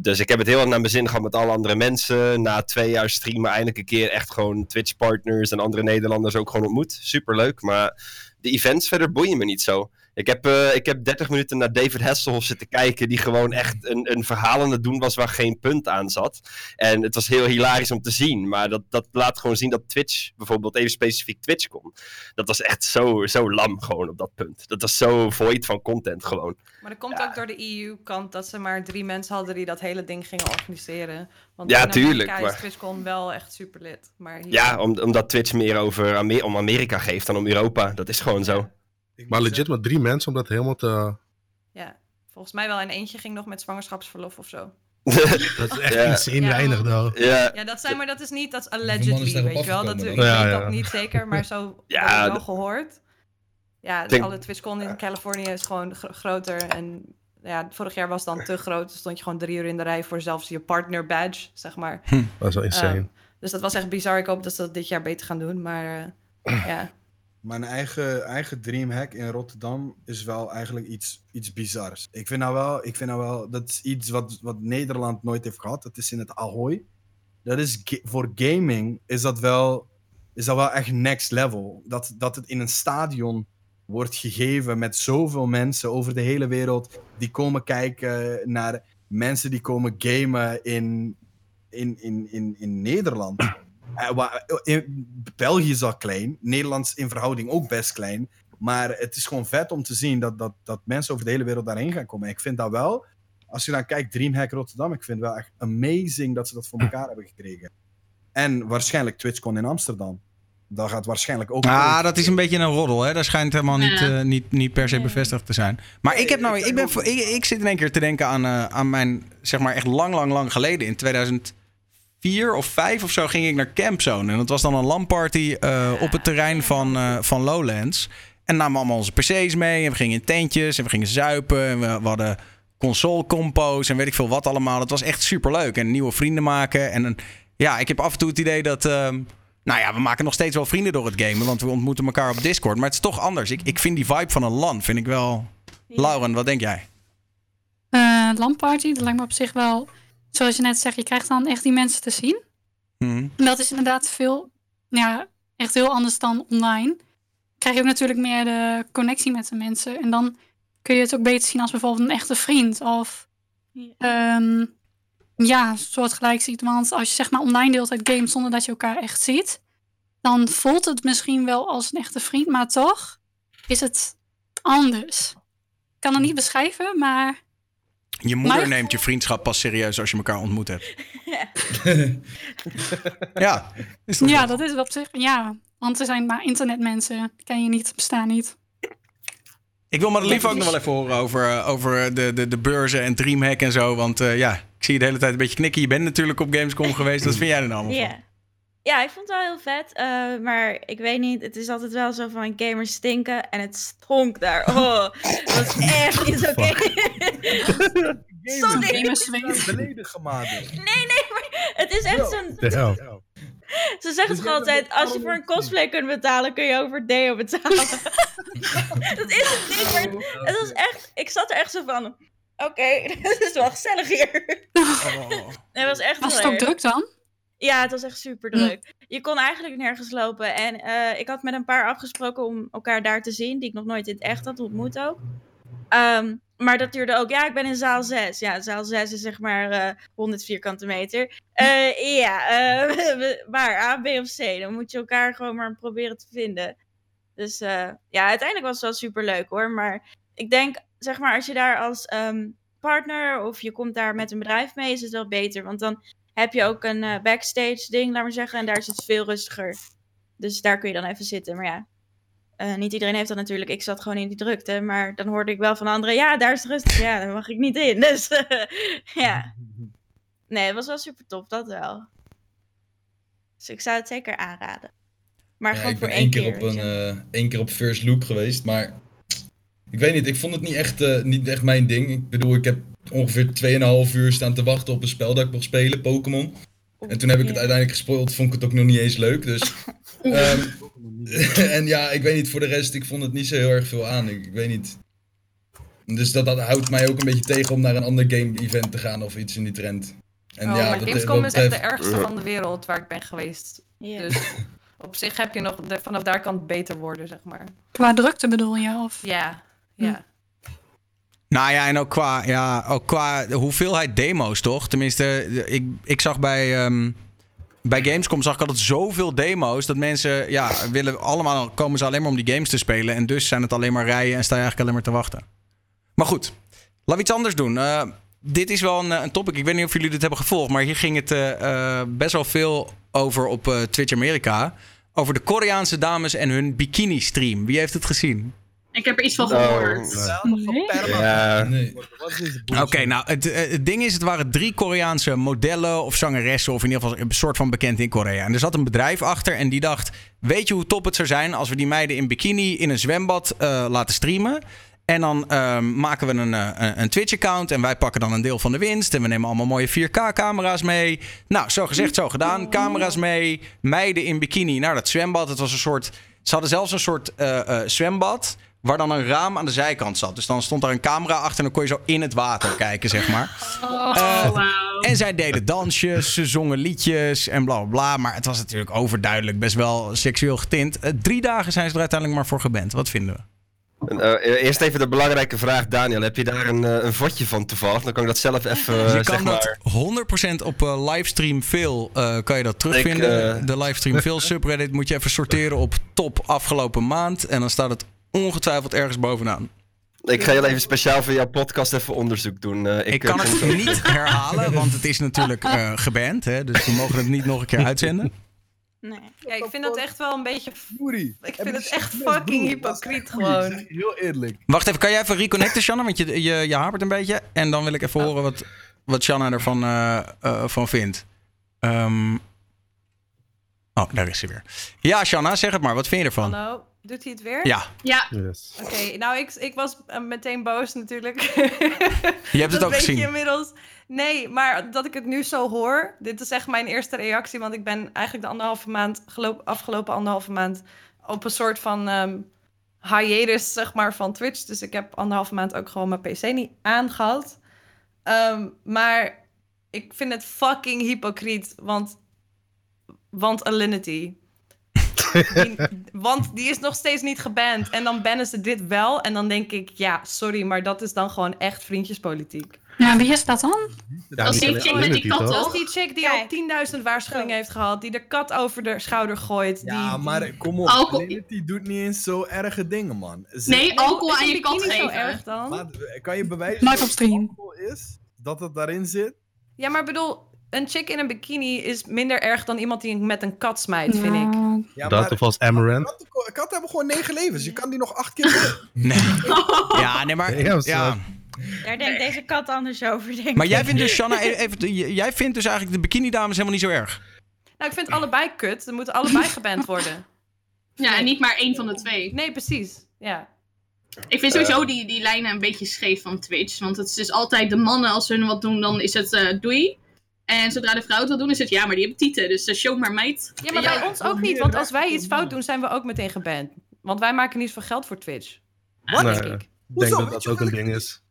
Dus ik heb het heel erg naar mijn zin gehad met alle andere mensen. Na twee jaar streamen eindelijk een keer echt gewoon Twitch-partners en andere Nederlanders ook gewoon ontmoet. Superleuk, maar de events verder boeien me niet zo. Ik heb, eh, ik heb 30 minuten naar David Hasselhoff zitten kijken, die gewoon echt een, een verhaal aan het doen was waar geen punt aan zat. En het was heel hilarisch om te zien, maar dat, dat laat gewoon zien dat Twitch, bijvoorbeeld even specifiek Twitch kon. Dat was echt zo, zo lam gewoon op dat punt. Dat was zo void van content gewoon. Maar dat komt ook door de EU-kant dat ze maar drie mensen hadden die dat hele ding gingen organiseren. Want Ja, in Amerika tuurlijk, is maar- TwitchCon wel echt super lid. Maar hier... Ja, om, omdat Twitch meer over Amer- om Amerika geeft dan om Europa. Dat is gewoon zo. Ik Maar legit met drie mensen om dat helemaal te... ja, volgens mij wel. En eentje ging nog met zwangerschapsverlof of zo. Dat is echt Ja. insane Ja. weinig, though. ja, Ja, dat zijn maar dat is niet, dat is allegedly, weet je wel. Dat, ik dan? weet Ja, dat ja. niet zeker, maar zo Ja, heb ik wel gehoord. Ja, dus Denk- alle TwitchCon in Californië is gewoon gro- groter. En ja, vorig jaar was het dan te groot. Dus stond je gewoon drie uur in de rij voor zelfs je partner badge, zeg maar. Dat is wel insane. Ehm, dus dat was echt bizar. Ik hoop dat ze dat dit jaar beter gaan doen. Maar eh, ja, Mijn eigen, eigen dreamhack in Rotterdam is wel eigenlijk iets, iets bizars. Ik vind nou wel, ik vind nou wel, dat is iets wat, wat Nederland nooit heeft gehad. Dat is in het Ahoy. Dat is voor gaming is dat wel, is dat wel echt next level. Dat, dat het in een stadion wordt gegeven met zoveel mensen over de hele wereld die komen kijken naar mensen die komen gamen in, in, in, in, in Nederland. Eh, in- België is al klein, Nederlands in verhouding ook best klein. Maar het is gewoon vet om te zien dat, dat, dat mensen over de hele wereld daarheen gaan komen. Ik vind dat wel, als je dan kijkt, Dreamhack Rotterdam, ik vind het wel echt amazing dat ze dat voor elkaar hebben gekregen. En waarschijnlijk TwitchCon in Amsterdam. Dat gaat waarschijnlijk ook. Ah, dat is een beetje een roddel, hè? Dat schijnt helemaal niet, Ja. eh, niet, niet per se bevestigd te zijn. Maar ik heb nou, ik ben, ik, ik zit in één keer te denken aan, eh, aan mijn, zeg maar echt lang, lang, lang geleden. In 2004 of 5 of zo ging ik naar Campzone. En dat was dan een LAN-party eh, op het terrein van, eh, van Lowlands. En namen allemaal onze PC's mee. En we gingen in tentjes en we gingen zuipen. En we, we hadden console-compo's en weet ik veel wat allemaal. Het was echt super leuk. En nieuwe vrienden maken. En een, ja, ik heb af en toe het idee dat. ehm, nou ja, we maken nog steeds wel vrienden door het gamen. Want we ontmoeten elkaar op Discord. Maar het is toch anders. Ik, ik vind die vibe van een LAN vind ik wel. Lauren, wat denk jij? Eh landparty, dat lijkt me op zich wel, zoals je net zegt, je krijgt dan echt die mensen te zien. Hm. En dat is inderdaad veel, ja, echt heel anders dan online. Krijg je ook natuurlijk meer de connectie met de mensen. En dan kun je het ook beter zien als bijvoorbeeld een echte vriend. Of ehm, ja, soortgelijk ziet. Want als je zeg maar online deelt uit games zonder dat je elkaar echt ziet, dan voelt het misschien wel als een echte vriend, maar toch is het anders. Ik kan het niet beschrijven, maar Je moeder Maar- neemt je vriendschap pas serieus als je elkaar ontmoet hebt. ja, is toch ja, zo? dat is het op zich. Ja, want er zijn maar internetmensen. Ken je niet, bestaan niet. Ik wil Madelief ook nog wel even horen over, eh, over de, de, de beurzen en Dreamhack en zo. Want eh, ja, ik zie je de hele tijd een beetje knikken. Je bent natuurlijk op Gamescom geweest. Wat vind jij er nou allemaal van? Ja. Ik vond het wel heel vet. eh, maar ik weet niet, het is altijd wel zo van gamers stinken en het stonk daar. Oh, dat is echt niet oké. Sorry. Gamers zweet. Beledig gemaakt. Nee, nee, maar het is echt zo'n... Ze zeggen Dus toch jij altijd, als je voor een cosplay kunt betalen, kun je over deo betalen. dat is het niet, maar het, het was echt, ik zat er echt zo van, oké, het is wel gezellig hier. Het was echt Was het ook druk dan? Ja, het was echt super druk. Je kon eigenlijk nergens lopen. En eh, ik had met een paar afgesproken om elkaar daar te zien, die ik nog nooit in het echt had ontmoet ook. Ehm, maar dat duurde ook. Ja, ik ben in zaal 6. Ja, zaal 6 is zeg maar eh 100 vierkante meter. Eh, ja, waar? A, B of C? Dan moet je elkaar gewoon maar proberen te vinden. Dus ja, uiteindelijk was het wel super leuk hoor. Maar ik denk, zeg maar, als je daar als ehm, partner of je komt daar met een bedrijf mee, is het wel beter. Want dan heb je ook een eh, backstage ding, laat maar zeggen. En daar is het veel rustiger. Dus daar kun je dan even zitten. Maar ja, eh, niet iedereen heeft dat natuurlijk. Ik zat gewoon in die drukte. Maar dan hoorde ik wel van anderen, ja, daar is het rustig. Ja, daar mag ik niet in. Dus ja. Nee, het was wel super tof, dat wel. Dus ik zou het zeker aanraden. Maar Ja, gewoon ik voor ben één één keer, keer. op een, eh, één keer op First Look geweest, maar ik weet niet, ik vond het niet echt, niet echt mijn ding. Ik bedoel, ik heb ongeveer 2,5 uur staan te wachten op een spel dat ik mocht spelen, Pokémon. En toen heb ik het uiteindelijk gespoild, vond ik het ook nog niet eens leuk, dus... ehm, en ja, ik weet niet, voor de rest, ik vond het niet zo heel erg veel aan, ik, ik weet niet. Dus dat, dat houdt mij ook een beetje tegen om naar een ander game-event te gaan of iets in die trend. En oh, ja, maar dat, Gamescom is echt de ergste van de wereld waar ik ben geweest. Dus op zich heb je nog, de- vanaf daar kan het beter worden, zeg maar. Qua drukte bedoel je? Of... Ja, ja. Nou ja, en ook qua, ja, ook qua hoeveelheid demo's, toch? Tenminste, ik, ik zag bij, ehm, bij Gamescom zag ik altijd zoveel demo's... dat mensen, ja, willen allemaal, komen ze alleen maar om die games te spelen... en dus zijn het alleen maar rijden en sta je eigenlijk alleen maar te wachten. Maar goed, laten we iets anders doen. Eh, dit is wel een, een topic, ik weet niet of jullie dit hebben gevolgd... maar hier ging het eh, eh, best wel veel over op Twitch Amerika... over de Koreaanse dames en hun bikini-stream. Wie heeft het gezien? Ik heb er iets van Oh. gehoord. Nee? Ja, Nee. Wat is deze Oké, nou, het, eh, het ding is, het waren drie Koreaanse modellen of zangeressen, of in ieder geval een soort van bekend in Korea. En er zat een bedrijf achter en die dacht: Weet je hoe top het zou zijn als we die meiden in bikini in een zwembad eh, laten streamen? En dan ehm, maken we een, eh, een, een Twitch-account en wij pakken dan een deel van de winst. En we nemen allemaal mooie 4K-camera's mee. Nou, zo gezegd, zo gedaan. Camera's mee, meiden in bikini naar dat zwembad. Het was een soort. Ze hadden zelfs een soort eh, eh, zwembad. Waar dan een raam aan de zijkant zat. Dus dan stond daar een camera achter en dan kon je zo in het water kijken, zeg maar. Oh, Eh. En zij deden dansjes, ze zongen liedjes en bla bla bla. Maar het was natuurlijk overduidelijk best wel seksueel getint. Eh, drie dagen zijn ze er uiteindelijk maar voor geband. Wat vinden we? En, eh, eerst even de belangrijke vraag, Daniel. Heb je daar een, eh, een vodje van toevallig? Dan kan ik dat zelf even, eh, je zeg kan maar... dat 100% op eh, livestream veel eh, kan je dat terugvinden. Ik, De livestream veel subreddit moet je even sorteren op top afgelopen maand. En dan staat het ongetwijfeld ergens bovenaan. Ik ga heel even speciaal voor jouw podcast even onderzoek doen. Eh, Ik kan het niet herhalen, want het is natuurlijk eh geband. Hè? Dus we mogen het niet nog een keer uitzenden. Nee. ja, ik vind dat echt wel een beetje... Ik vind je het echt fucking hypocriet gewoon. Heel eerlijk. Wacht even, kan jij even reconnecten, Shanna? Want je, je, je hapert een beetje. En dan wil ik even horen wat, wat Shanna ervan eh, eh, van vindt. Ehm, Oh, daar is ze weer. Ja, Shanna, zeg het maar. Wat vind je ervan? Hallo, doet hij het weer? Ja, Ja, Yes. Oké, nou, ik, ik was eh, meteen boos natuurlijk. je hebt het ook gezien. inmiddels. Nee, maar dat ik het nu zo hoor. Dit is echt mijn eerste reactie. Want ik ben eigenlijk de anderhalve maand, afgelopen anderhalve maand op een soort van ehm hiatus, zeg maar, van Twitch. Dus ik heb anderhalve maand ook gewoon mijn PC niet aangehad. Ehm, maar ik vind het fucking hypocriet. Want, want Alinity. Die- want die is nog steeds niet geband. En dan bannen ze dit wel. En dan denk ik, ja, sorry, maar dat is dan gewoon echt vriendjespolitiek. Ja, wie is dat dan? Ja, Als niet die chick met die kat toch? Dat is die chick die Kijk. al 10.000 waarschuwingen heeft gehad. Die de kat over de schouder gooit. Ja, die, maar die... kom op. Alcohol- Alinity doet niet eens zo erge dingen, man. Ze- Nee, alcohol Is aan je kat bikini zo geven. erg dan? Maar, kan je bewijzen dat op stream. het alcohol is? Dat het daarin zit? Ja, maar bedoel, een chick in een bikini is minder erg dan iemand die met een kat smijt, vind ik. Ja, Dat of als Amaranth. Katten, katten hebben gewoon negen levens. Je kan die nog acht keer. Nee. Ja, nee, maar... Ja, Ja. Daar denkt deze kat anders over, denk ik. Maar jij vindt dus, Shanna, even, jij vindt dus eigenlijk de bikini-dames helemaal niet zo erg? Nou, ik vind allebei kut. Ze moeten allebei geband worden. Ja, en niet maar één van de twee. Nee, precies. Ja. Ik vind sowieso die, die lijnen een beetje scheef van Twitch. Want het is dus altijd de mannen, als ze hun wat doen, dan is het eh doei. En zodra de vrouw het wil doen, is het ja, maar die hebben tieten. Dus uh, show maar meid. Ja, maar bij ons ook niet. Want als wij iets fout doen, zijn we ook meteen geband. Want wij maken niet veel geld voor Twitch. Nee, denk ik ik. denk dat dat ook een ding is.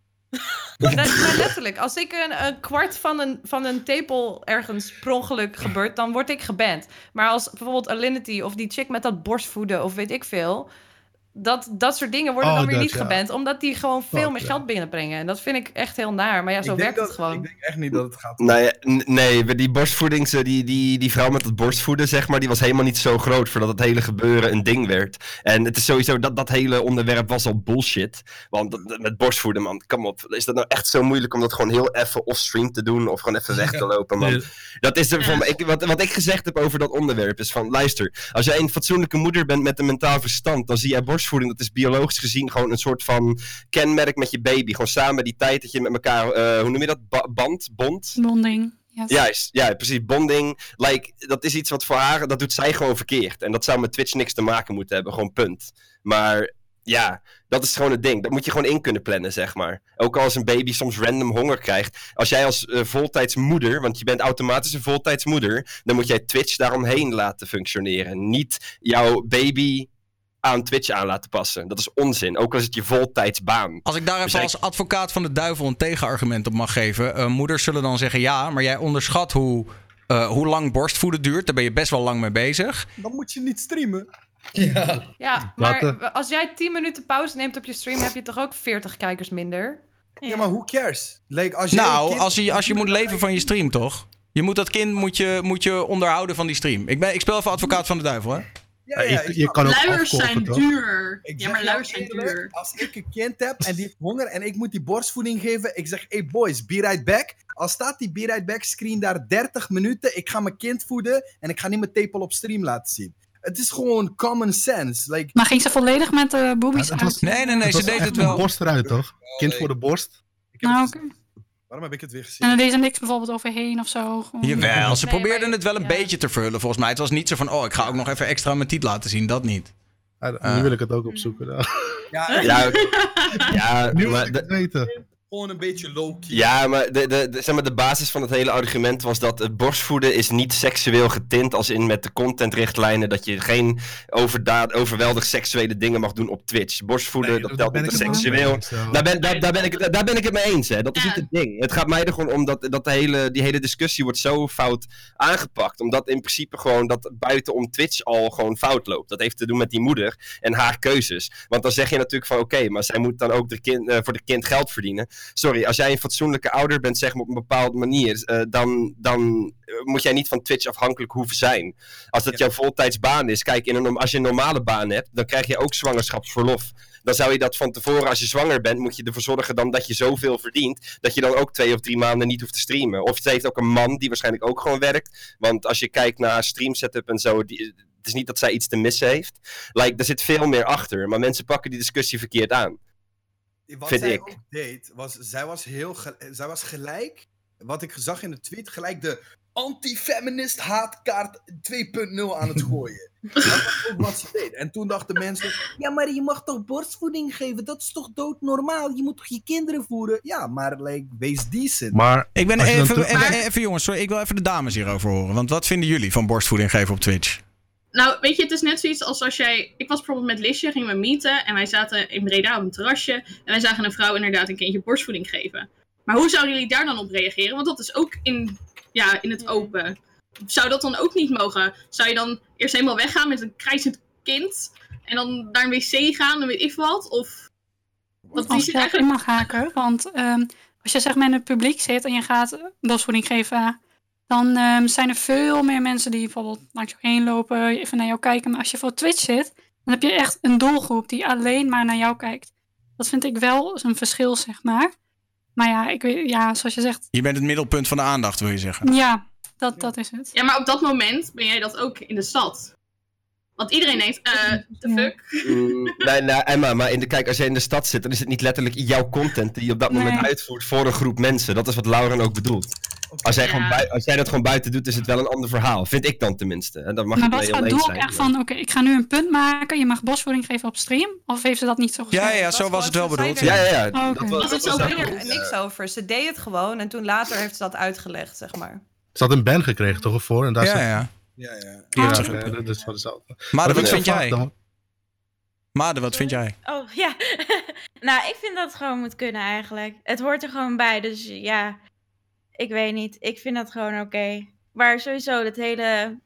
Letterlijk, als ik een, een kwart van een, van een tepel ergens per ongeluk gebeurt, dan word ik geband. Maar als bijvoorbeeld Alinity of die chick met dat borstvoeden of weet ik veel, dat, dat soort dingen worden Oh, dan weer dat, niet ja. geband, omdat die gewoon veel meer ja. geld binnenbrengen. En dat vind ik echt heel naar. Maar ja, zo werkt het gewoon. Ik denk echt niet dat het gaat. Nee, n- nee, bij die borstvoeding, ze- die, die, die vrouw met het borstvoeden, zeg maar, die was helemaal niet zo groot voordat het hele gebeuren een ding werd. En het is sowieso, dat, dat hele onderwerp was al bullshit. Want met borstvoeden, man, kom op. Is dat nou echt zo moeilijk om dat gewoon heel even off-stream te doen of gewoon even weg te lopen, man? Nee, Dat is er mij, ik, wat, wat ik gezegd heb over dat onderwerp is van, luister, als jij een fatsoenlijke moeder bent met een mentaal verstand, dan zie jij borstvoeding, dat is biologisch gezien gewoon een soort van kenmerk met je baby. Gewoon samen die tijd dat je met elkaar, eh, hoe noem je dat, Ba- band, bond? Bonding. Yes. Juist, ja, precies. Bonding, like, dat is iets wat voor haar, dat doet zij gewoon verkeerd. En dat zou met Twitch niks te maken moeten hebben, gewoon punt. Maar ja, dat is gewoon het ding. Dat moet je gewoon in kunnen plannen, zeg maar. Ook als een baby soms random honger krijgt. Als jij als eh, voltijdsmoeder, want je bent automatisch een voltijdsmoeder, dan moet jij Twitch daaromheen laten functioneren. Niet jouw baby aan Twitch aan laten passen. Dat is onzin, ook al is het je voltijdsbaan. Als ik daar even Dus als advocaat van de duivel een tegenargument op mag geven. eh, moeders zullen dan zeggen ja, maar jij onderschat hoe, eh, hoe lang borstvoeden duurt. Daar ben je best wel lang mee bezig. Dan moet je niet streamen. Ja. Ja, Laten. maar als jij 10 minuten pauze neemt op je stream, heb je toch ook 40 kijkers minder? Ja, maar who cares? Like, als een Nou, kind- als je, als je moet leven van je stream, toch? Je moet dat kind moet je, moet je onderhouden van die stream. Ik, ben, ik speel even advocaat van de duivel, hè? Ja, Ja, ja, je, kan ook Luiers zijn toch? duur. Ik Ja, maar luiers zijn duur. Als ik een kind heb en die heeft honger en ik moet die borstvoeding geven, ik zeg, hey boys, be right back. Al staat die be right back screen daar 30 minuten, ik ga mijn kind voeden en ik ga niet mijn tepel op stream laten zien. Het is gewoon common sense. Like, Maar ging ze volledig met de boobies Ja, uit? was- Nee, nee, nee, ze deed het wel. borst eruit, toch? Kind voor de borst. ik heb Nou, het- oké. Waarom heb ik het weer gezien? En dan deed ze niks bijvoorbeeld overheen of zo. Gewoon. Jawel, ze Nee, probeerden het wel een ja. beetje te vullen, volgens mij. Het was niet zo van, oh, ik ga ook nog even extra mijn tiet laten zien. Dat niet. Ja, nu Ah. wil ik het ook opzoeken. dan. Ja, Ja, ja Nu wil maar ik het weten. Gewoon een beetje low-key. Ja, maar de, de, de, zeg maar de basis van het hele argument was dat het borstvoeden is niet seksueel getint. Als in met de contentrichtlijnen dat je geen overdaad, overweldig seksuele dingen mag doen op Twitch. Borstvoeden, Nee, dat telt niet seksueel. Daar ben, daar, daar, ben ik, het- daar ben ik het mee eens, hè. Dat is Ja. niet het ding. Het gaat mij er gewoon om dat, dat de hele, die hele discussie wordt zo fout aangepakt. Omdat in principe gewoon dat buitenom Twitch al gewoon fout loopt. Dat heeft te doen met die moeder en haar keuzes. Want dan zeg je natuurlijk van oké, maar zij moet dan ook de kind, eh, voor de kind geld verdienen. Sorry, als jij een fatsoenlijke ouder bent, zeg maar op een bepaalde manier, eh, dan, dan eh, moet jij niet van Twitch afhankelijk hoeven zijn. Als dat jouw voltijdsbaan is, kijk, in een, als je een normale baan hebt, dan krijg je ook zwangerschapsverlof. Dan zou je dat van tevoren, als je zwanger bent, moet je ervoor zorgen dan dat je zoveel verdient, dat je dan ook twee of drie maanden niet hoeft te streamen. Of ze heeft ook een man die waarschijnlijk ook gewoon werkt. Want als je kijkt naar stream setup en zo, die, het is niet dat zij iets te missen heeft. Like, er zit veel meer achter, maar mensen pakken die discussie verkeerd aan. Wat Vind zij ik. ook deed, was, zij was heel, zij was gelijk, wat ik zag in de tweet, gelijk de anti-feminist haatkaart 2.0 aan het gooien. dat was ook wat ze deed. En toen dachten mensen, ja maar je mag toch borstvoeding geven, dat is toch doodnormaal, je moet toch je kinderen voeren? Ja, maar like, wees decent. Maar Ik ben even, even, even, jongens, sorry, ik wil even de dames hierover horen. Want wat vinden jullie van borstvoeding geven op Twitch? Nou, weet je, het is net zoiets als als jij... Ik was bijvoorbeeld met Lisje, gingen we meeten. En wij zaten in Breda op een terrasje. En wij zagen een vrouw inderdaad een kindje borstvoeding geven. Maar hoe zouden jullie daar dan op reageren? Want dat is ook in, ja, in het open. Zou dat dan ook niet mogen? Zou je dan eerst helemaal weggaan met een krijzend kind? En dan naar een wc gaan en weet ik wat? Of... Die Als daarin eigenlijk... mag haken. Want ehm, als je zeg maar in het publiek zit en je gaat borstvoeding geven, dan ehm, zijn er veel meer mensen die bijvoorbeeld langs jou heen lopen, even naar jou kijken. Maar als je voor Twitch zit, dan heb je echt een doelgroep die alleen maar naar jou kijkt. Dat vind ik wel een verschil, zeg maar. Maar ja, ik weet, ja, zoals je zegt, Je bent het middelpunt van de aandacht, wil je zeggen. ja, dat, dat is het. Ja, maar op dat moment ben jij dat ook in de stad. Want iedereen denkt, eh, the Ja. fuck? Mm, nee, nee, Emma, maar in de, kijk, als jij in de stad zit, dan is het niet letterlijk jouw content die je op dat moment Nee. uitvoert voor een groep mensen. Dat is wat Lauren ook bedoelt. Als jij, Ja. gewoon bui- als jij dat gewoon buiten doet, is het wel een ander verhaal. Vind ik dan tenminste. En dan mag maar was ook zijn. echt van, oké, ik ga nu een punt maken, je mag borstvoeding geven op stream? Of heeft ze dat niet zo gezegd? Ja, ja, zo was het wel bedoeld. Ja, ja, ja. Oh. Dat was, dat ook- niks over. Ze deed het gewoon en toen later heeft ze dat uitgelegd, zeg maar. Ze had een ban gekregen toch ervoor? En daar Ja, ja. Ja, ja. Die heeft Ah. ze Ja, ge- dat is voor dezelfde. Made, wat vind jij? dan- Made, wat vind jij? Oh ja. nou, ik vind dat het gewoon moet kunnen eigenlijk. Het hoort er gewoon bij. Dus ja, ik weet niet. Ik vind dat gewoon oké. Maar sowieso, dat hele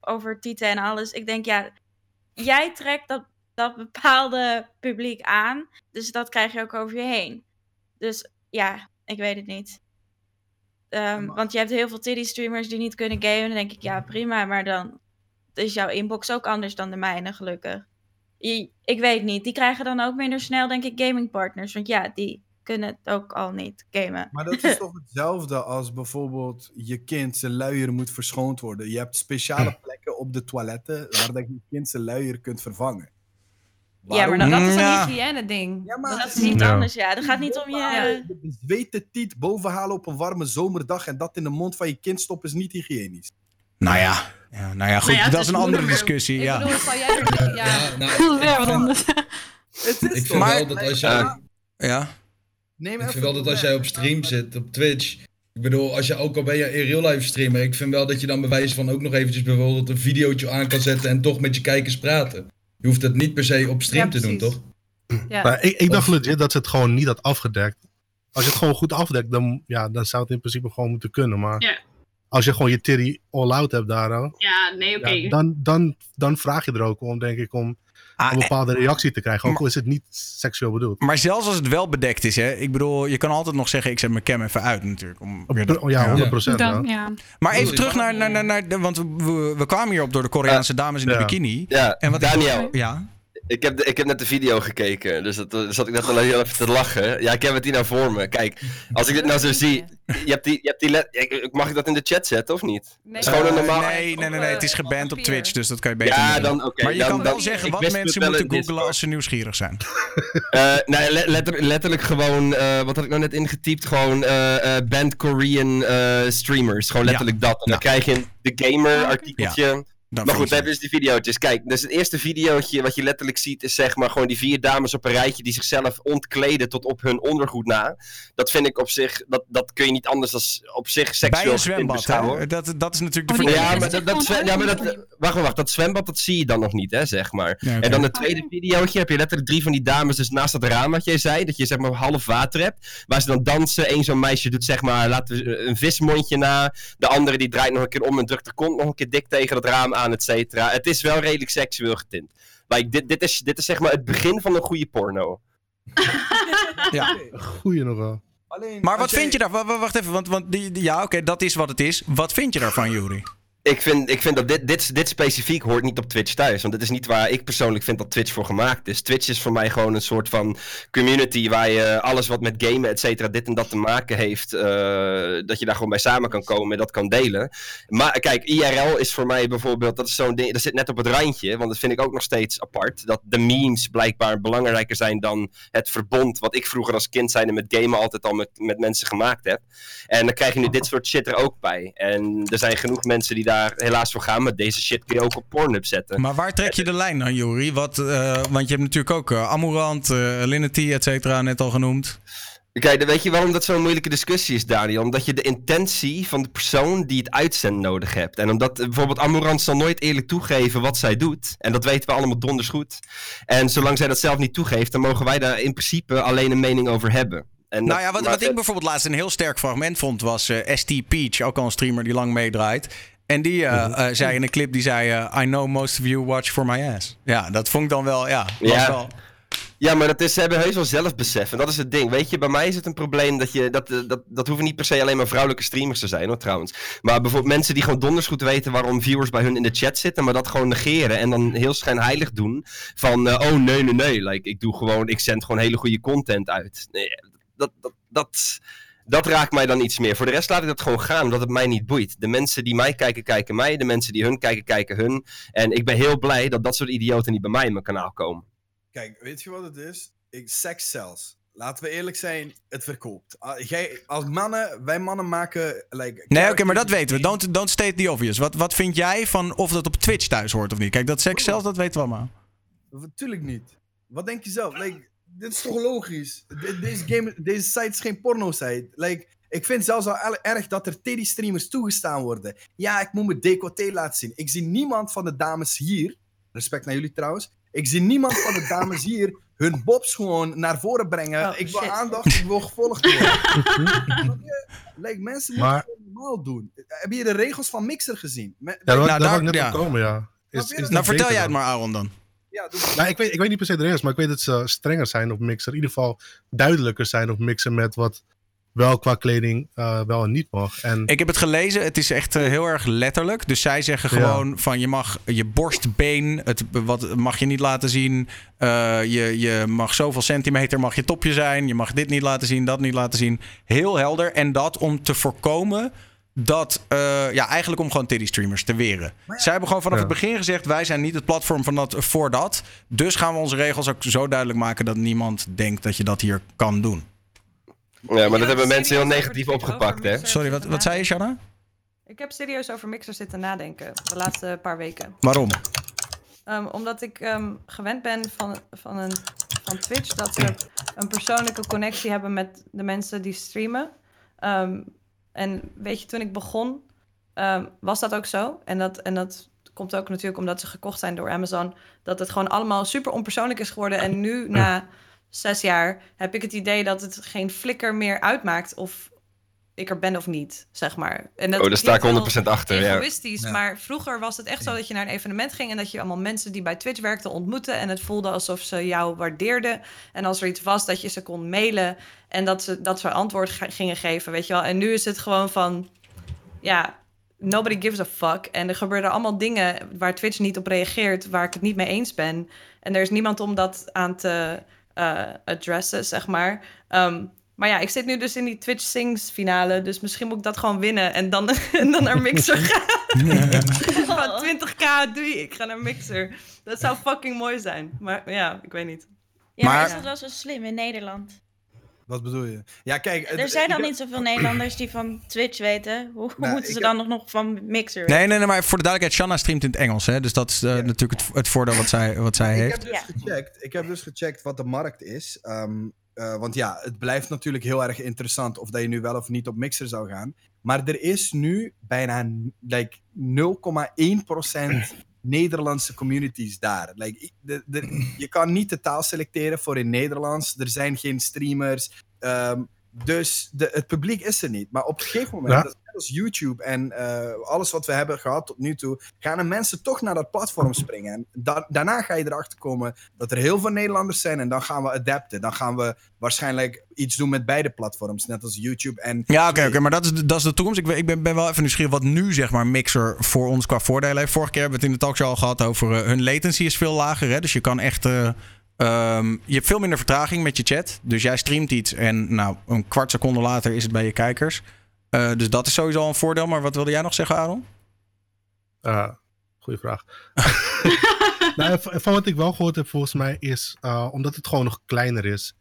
over Tieten en alles. Ik denk ja, jij trekt dat, dat bepaalde publiek aan. Dus dat krijg je ook over je heen. Dus ja, ik weet het niet. Ehm, want je hebt heel veel titty streamers die niet kunnen gamen. Dan denk ik, ja prima. Maar dan is jouw inbox ook anders dan de mijne, gelukkig. Ik weet niet. Die krijgen dan ook minder snel, denk ik, gamingpartners. Want ja, die kunnen het ook al niet gamen. Maar dat is toch hetzelfde als bijvoorbeeld je kind zijn luier moet verschoond worden. Je hebt speciale plekken op de toiletten waar dat je kind zijn luier kunt vervangen. Ja, maar Dat, is een Ja. hygiëne-ding. Ja, maar- dat is iets Ja. anders, ja. Dat gaat niet om je... De zwete tiet bovenhalen op een warme zomerdag en dat in de mond van je kind stoppen is niet hygiënisch. Nou ja. ja nou ja, goed. Nou ja, dat is een andere discussie. Ik Ja. bedoel, zal jij. Ja. Ja, nou, ik vind-. Het Ik vind Maar- wel dat als jij, Ja. Neem ik even vind wel dat als jij op stream zit, op Twitch. Ik bedoel, als je ook al ben je in real life streamer. Ik vind wel dat je dan bewijs van ook nog eventjes bijvoorbeeld een videootje aan kan zetten en toch met je kijkers praten. Je hoeft het niet per se op stream Ja, te doen, toch? Ja. Maar ik, ik dacht legit dat ze het gewoon niet had afgedekt. Als je het gewoon goed afdekt, dan, ja, dan zou het in principe gewoon moeten kunnen. Maar Ja. als je gewoon je titty all-out hebt daar, al, Ja, nee, oké. ja, dan, dan, dan vraag je er ook om, denk ik, om Ah, een bepaalde reactie te krijgen. Ook maar- al is het niet seksueel bedoeld. maar zelfs als het wel bedekt is, hè. Ik bedoel, je kan altijd nog zeggen, ik zet mijn cam even uit natuurlijk. Om weer ja, 100 procent. Dan, ja. Maar even terug naar, naar, naar, naar de- want we, we kwamen hierop door de Koreaanse dames in de bikini. Ja, En wat Daniel, Ja. Ik heb, de, ik heb net de video gekeken, dus dat, daar zat ik net al heel even te lachen. Ja, ik heb het hier nou voor me. Kijk, als ik dit nou zo zie, je hebt die, je hebt die let, ik- mag ik dat in de chat zetten of niet? Nee, is gewoon een Eh, normaal- nee, nee, nee, nee, het is eh, geband op. Twitch, dus dat kan je beter Ja, niet dan oké. Maar je dan, kan wel dan- zeggen wat mensen moeten googlen als ze nieuwsgierig zijn. Eh, nee, le- letter- letterlijk gewoon, eh, wat had ik nou net ingetypt? Gewoon eh eh band Korean eh, streamers. Gewoon letterlijk dat. En dan Ja. krijg je een de gamer artikeltje. Dan Maar goed, vind dan heb je dus die video's. Kijk, dus het eerste videootje wat je letterlijk ziet is zeg maar gewoon die vier dames op een rijtje die zichzelf ontkleden tot op hun ondergoed na. Dat vind ik op zich, dat, dat kun je niet anders dan op zich Bij seksueel een zwembad, hè? Dat, dat is natuurlijk de Oh. Ja, maar dat, ja, maar dat, wacht, wacht, dat zwembad dat zie je dan nog niet, hè, zeg maar. Ja. En dan het tweede videootje heb je letterlijk drie van die dames dus naast dat raam wat jij zei, dat je zeg maar half water hebt, waar ze dan dansen. Eén zo'n meisje doet zeg maar, laten we een vismondje na, de andere die draait nog een keer om en drukt de kont nog een keer dik tegen dat raam aan, et cetera. Het is wel redelijk seksueel getint. Like, dit, dit, is, dit is zeg maar het begin van een goede porno. Ja. Goeie nog wel. Alleen, Maar wat jij- vind je daarvan? Wa- Wacht even, want, want die, die- ja, oké, dat is wat het is. Wat vind je daarvan, Juri? Ik vind, ik vind dat dit, dit, dit specifiek hoort niet op Twitch thuis. Want dit is niet waar ik persoonlijk vind dat Twitch voor gemaakt is. Twitch is voor mij gewoon een soort van community waar je alles wat met gamen, et cetera, dit en dat te maken heeft. eh, dat je daar gewoon bij samen kan komen en dat kan delen. Maar kijk, IRL is voor mij bijvoorbeeld, dat is zo'n ding, dat zit net op het randje. Want dat vind ik ook nog steeds apart. Dat de memes blijkbaar belangrijker zijn dan het verbond. Wat ik vroeger als kind zijnde met gamen altijd al met, met mensen gemaakt heb. En dan krijg je nu dit soort shit er ook bij. En er zijn genoeg mensen die daar helaas voor gaan. Maar deze shit kun je ook op Pornhub zetten. Maar waar trek je de lijn dan, Juri? Wat, eh, want je hebt natuurlijk ook eh, Amorant, eh Linity, et cetera, net al genoemd. Kijk, dan weet je waarom dat zo'n moeilijke discussie is, Daniel? Omdat je de intentie van de persoon die het uitzendt nodig hebt. En omdat bijvoorbeeld Amorant zal nooit eerlijk toegeven wat zij doet. En dat weten we allemaal donders goed. En zolang zij dat zelf niet toegeeft, dan mogen wij daar in principe alleen een mening over hebben. En Nou dat- ja, wat, wat ik bijvoorbeeld laatst een heel sterk fragment vond, was ST Peach, ook al een streamer die lang meedraait. En die eh, eh, zei in een clip, die zei, eh, I know most of you watch for my ass. Ja, dat vond ik dan wel, ja. Ja. wel- Ja, maar dat is, ze hebben heus wel zelfbesef. En dat is het ding. Weet je, bij mij is het een probleem dat je. Dat, dat, dat hoeven niet per se alleen maar vrouwelijke streamers te zijn, hoor, trouwens. Maar bijvoorbeeld mensen die gewoon donders goed weten waarom viewers bij hun in de chat zitten. Maar dat gewoon negeren. En dan heel schijnheilig doen. Van, oh nee, nee, nee. Like, ik doe gewoon. Ik zend gewoon hele goede content uit. Nee, dat. dat, dat dat raakt mij dan iets meer. Voor de rest laat ik dat gewoon gaan, omdat het mij niet boeit. De mensen die mij kijken, kijken mij. De mensen die hun kijken, kijken hun. En ik ben heel blij dat dat soort idioten niet bij mij in mijn kanaal komen. Kijk, weet je wat het is? Ik, seks zelfs. Laten we eerlijk zijn, het verkoopt. Ah, Jij, als mannen, wij mannen maken... Like, Nee, oké, maar dat weten we. Don't, don't state the obvious. Wat, wat vind jij van of dat op Twitch thuis hoort of niet? Kijk, dat seks zelf, dat weten we allemaal. Natuurlijk niet. Wat denk je zelf? Like, dit is toch logisch? De- deze, game, deze site is geen porno-site. Like, Ik vind zelfs al erg dat er teddy-streamers toegestaan worden. Ja, ik moet mijn decolleté laten zien. Ik zie niemand van de dames hier, respect naar jullie trouwens, ik zie niemand van de dames hier hun bobs gewoon naar voren brengen. Oh, ik wil shit. aandacht, ik wil gevolgd worden. Like, mensen moeten Maar- het gewoon normaal doen. Heb je de regels van Mixer gezien? Me- Ja, daar, Nou, daar daar- wou ik net ja. op komen, ja. Is, is Nou, vertel jij het maar, Aaron, dan. Ja, doe Nou, ik, weet, ik weet niet per se de regels, maar ik weet dat ze strenger zijn op Mixer. In ieder geval duidelijker zijn op Mixer met wat wel qua kleding eh, wel en niet mag. En Ik heb het gelezen. Het is echt eh, heel erg letterlijk. Dus zij zeggen Ja. gewoon van je mag je borstbeen, het, wat mag je niet laten zien. Eh, je, je mag zoveel centimeter mag je topje zijn. Je mag dit niet laten zien, dat niet laten zien. Heel helder. En dat om te voorkomen dat, eh, ja, eigenlijk om gewoon titty streamers te weren. Zij hebben gewoon vanaf Ja. het begin gezegd: wij zijn niet het platform van dat, voor dat. Dus gaan we onze regels ook zo duidelijk maken dat niemand denkt dat je dat hier kan doen. Ja, maar dat hebben mensen heel negatief opgepakt, hè? Sorry, wat, wat zei je. Shanna? Ik heb serieus over Mixer zitten nadenken de laatste paar weken. Waarom? Ehm, omdat ik ehm, gewend ben van, van, een, van Twitch dat we een persoonlijke connectie hebben met de mensen die streamen. Ehm, en weet je, toen ik begon, ehm, was dat ook zo. En dat, en dat komt ook natuurlijk omdat ze gekocht zijn door Amazon. Dat het gewoon allemaal super onpersoonlijk is geworden. En nu, na zes jaar, heb ik het idee dat het geen flikker meer uitmaakt of ik er ben of niet, zeg maar. En dat Oh, daar sta ik klinkt wel 100% achter, ja. Egoïstisch, Ja. maar vroeger was het echt zo dat je naar een evenement ging en dat je allemaal mensen die bij Twitch werkten ontmoette en het voelde alsof ze jou waardeerden. En als er iets was, dat je ze kon mailen en dat ze, dat ze antwoord ge- gingen geven, weet je wel. En nu is het gewoon van, ja, nobody gives a fuck. En er gebeuren allemaal dingen waar Twitch niet op reageert, waar ik het niet mee eens ben. En er is niemand om dat aan te eh, addressen, zeg maar. Ehm, maar ja, ik zit nu dus in die Twitch Sings finale, dus misschien moet ik dat gewoon winnen en dan, en dan naar Mixer gaan. Van 20k doei, ik ga naar Mixer. Dat zou fucking mooi zijn. Maar ja, ik weet niet. Ja, maar Maar- is dat wel zo slim in Nederland? Wat bedoel je? Ja, kijk. Er zijn dan niet zoveel Nederlanders die van Twitch weten. Hoe, Nou, moeten ze dan nog, nog van Mixer Nee, nee, nee, maar voor de duidelijkheid, Shanna streamt in het Engels. Hè? Dus dat is eh, natuurlijk het, het voordeel wat zij, wat zij Ik heeft. heb, dus Ja. gecheckt, ik heb dus gecheckt wat de markt is. Ehm, eh, want ja, het blijft natuurlijk heel erg interessant of dat je nu wel of niet op Mixer zou gaan. Maar er is nu bijna like, 0,1% Nederlandse communities daar. Like, i- de, de- je kan niet de taal selecteren voor in Nederlands. Er zijn geen streamers. Ehm, dus de, het publiek is er niet. Maar op een gegeven moment, Ja. dat als YouTube en eh, alles wat we hebben gehad tot nu toe, gaan de mensen toch naar dat platform springen. En da- daarna ga je erachter komen dat er heel veel Nederlanders zijn en dan gaan we adapten. Dan gaan we waarschijnlijk iets doen met beide platforms, net als YouTube en Ja, oké, oké, maar dat is, dat is de toekomst. Ik, ben- ik ben, ben wel even nieuwsgierig wat nu, zeg maar, Mixer voor ons qua voordelen heeft. Vorige keer hebben we het in de talkshow al gehad over eh, hun latency is veel lager. Hè? Dus je kan echt. eh, ehm, je hebt veel minder vertraging met je chat. Dus jij streamt iets en nou, een kwart seconde later is het bij je kijkers. Eh, dus dat is sowieso een voordeel. Maar wat wilde jij nog zeggen, Aaron? Uh, goeie vraag. nou, van wat ik wel gehoord heb, volgens mij, is uh, omdat het gewoon nog kleiner is,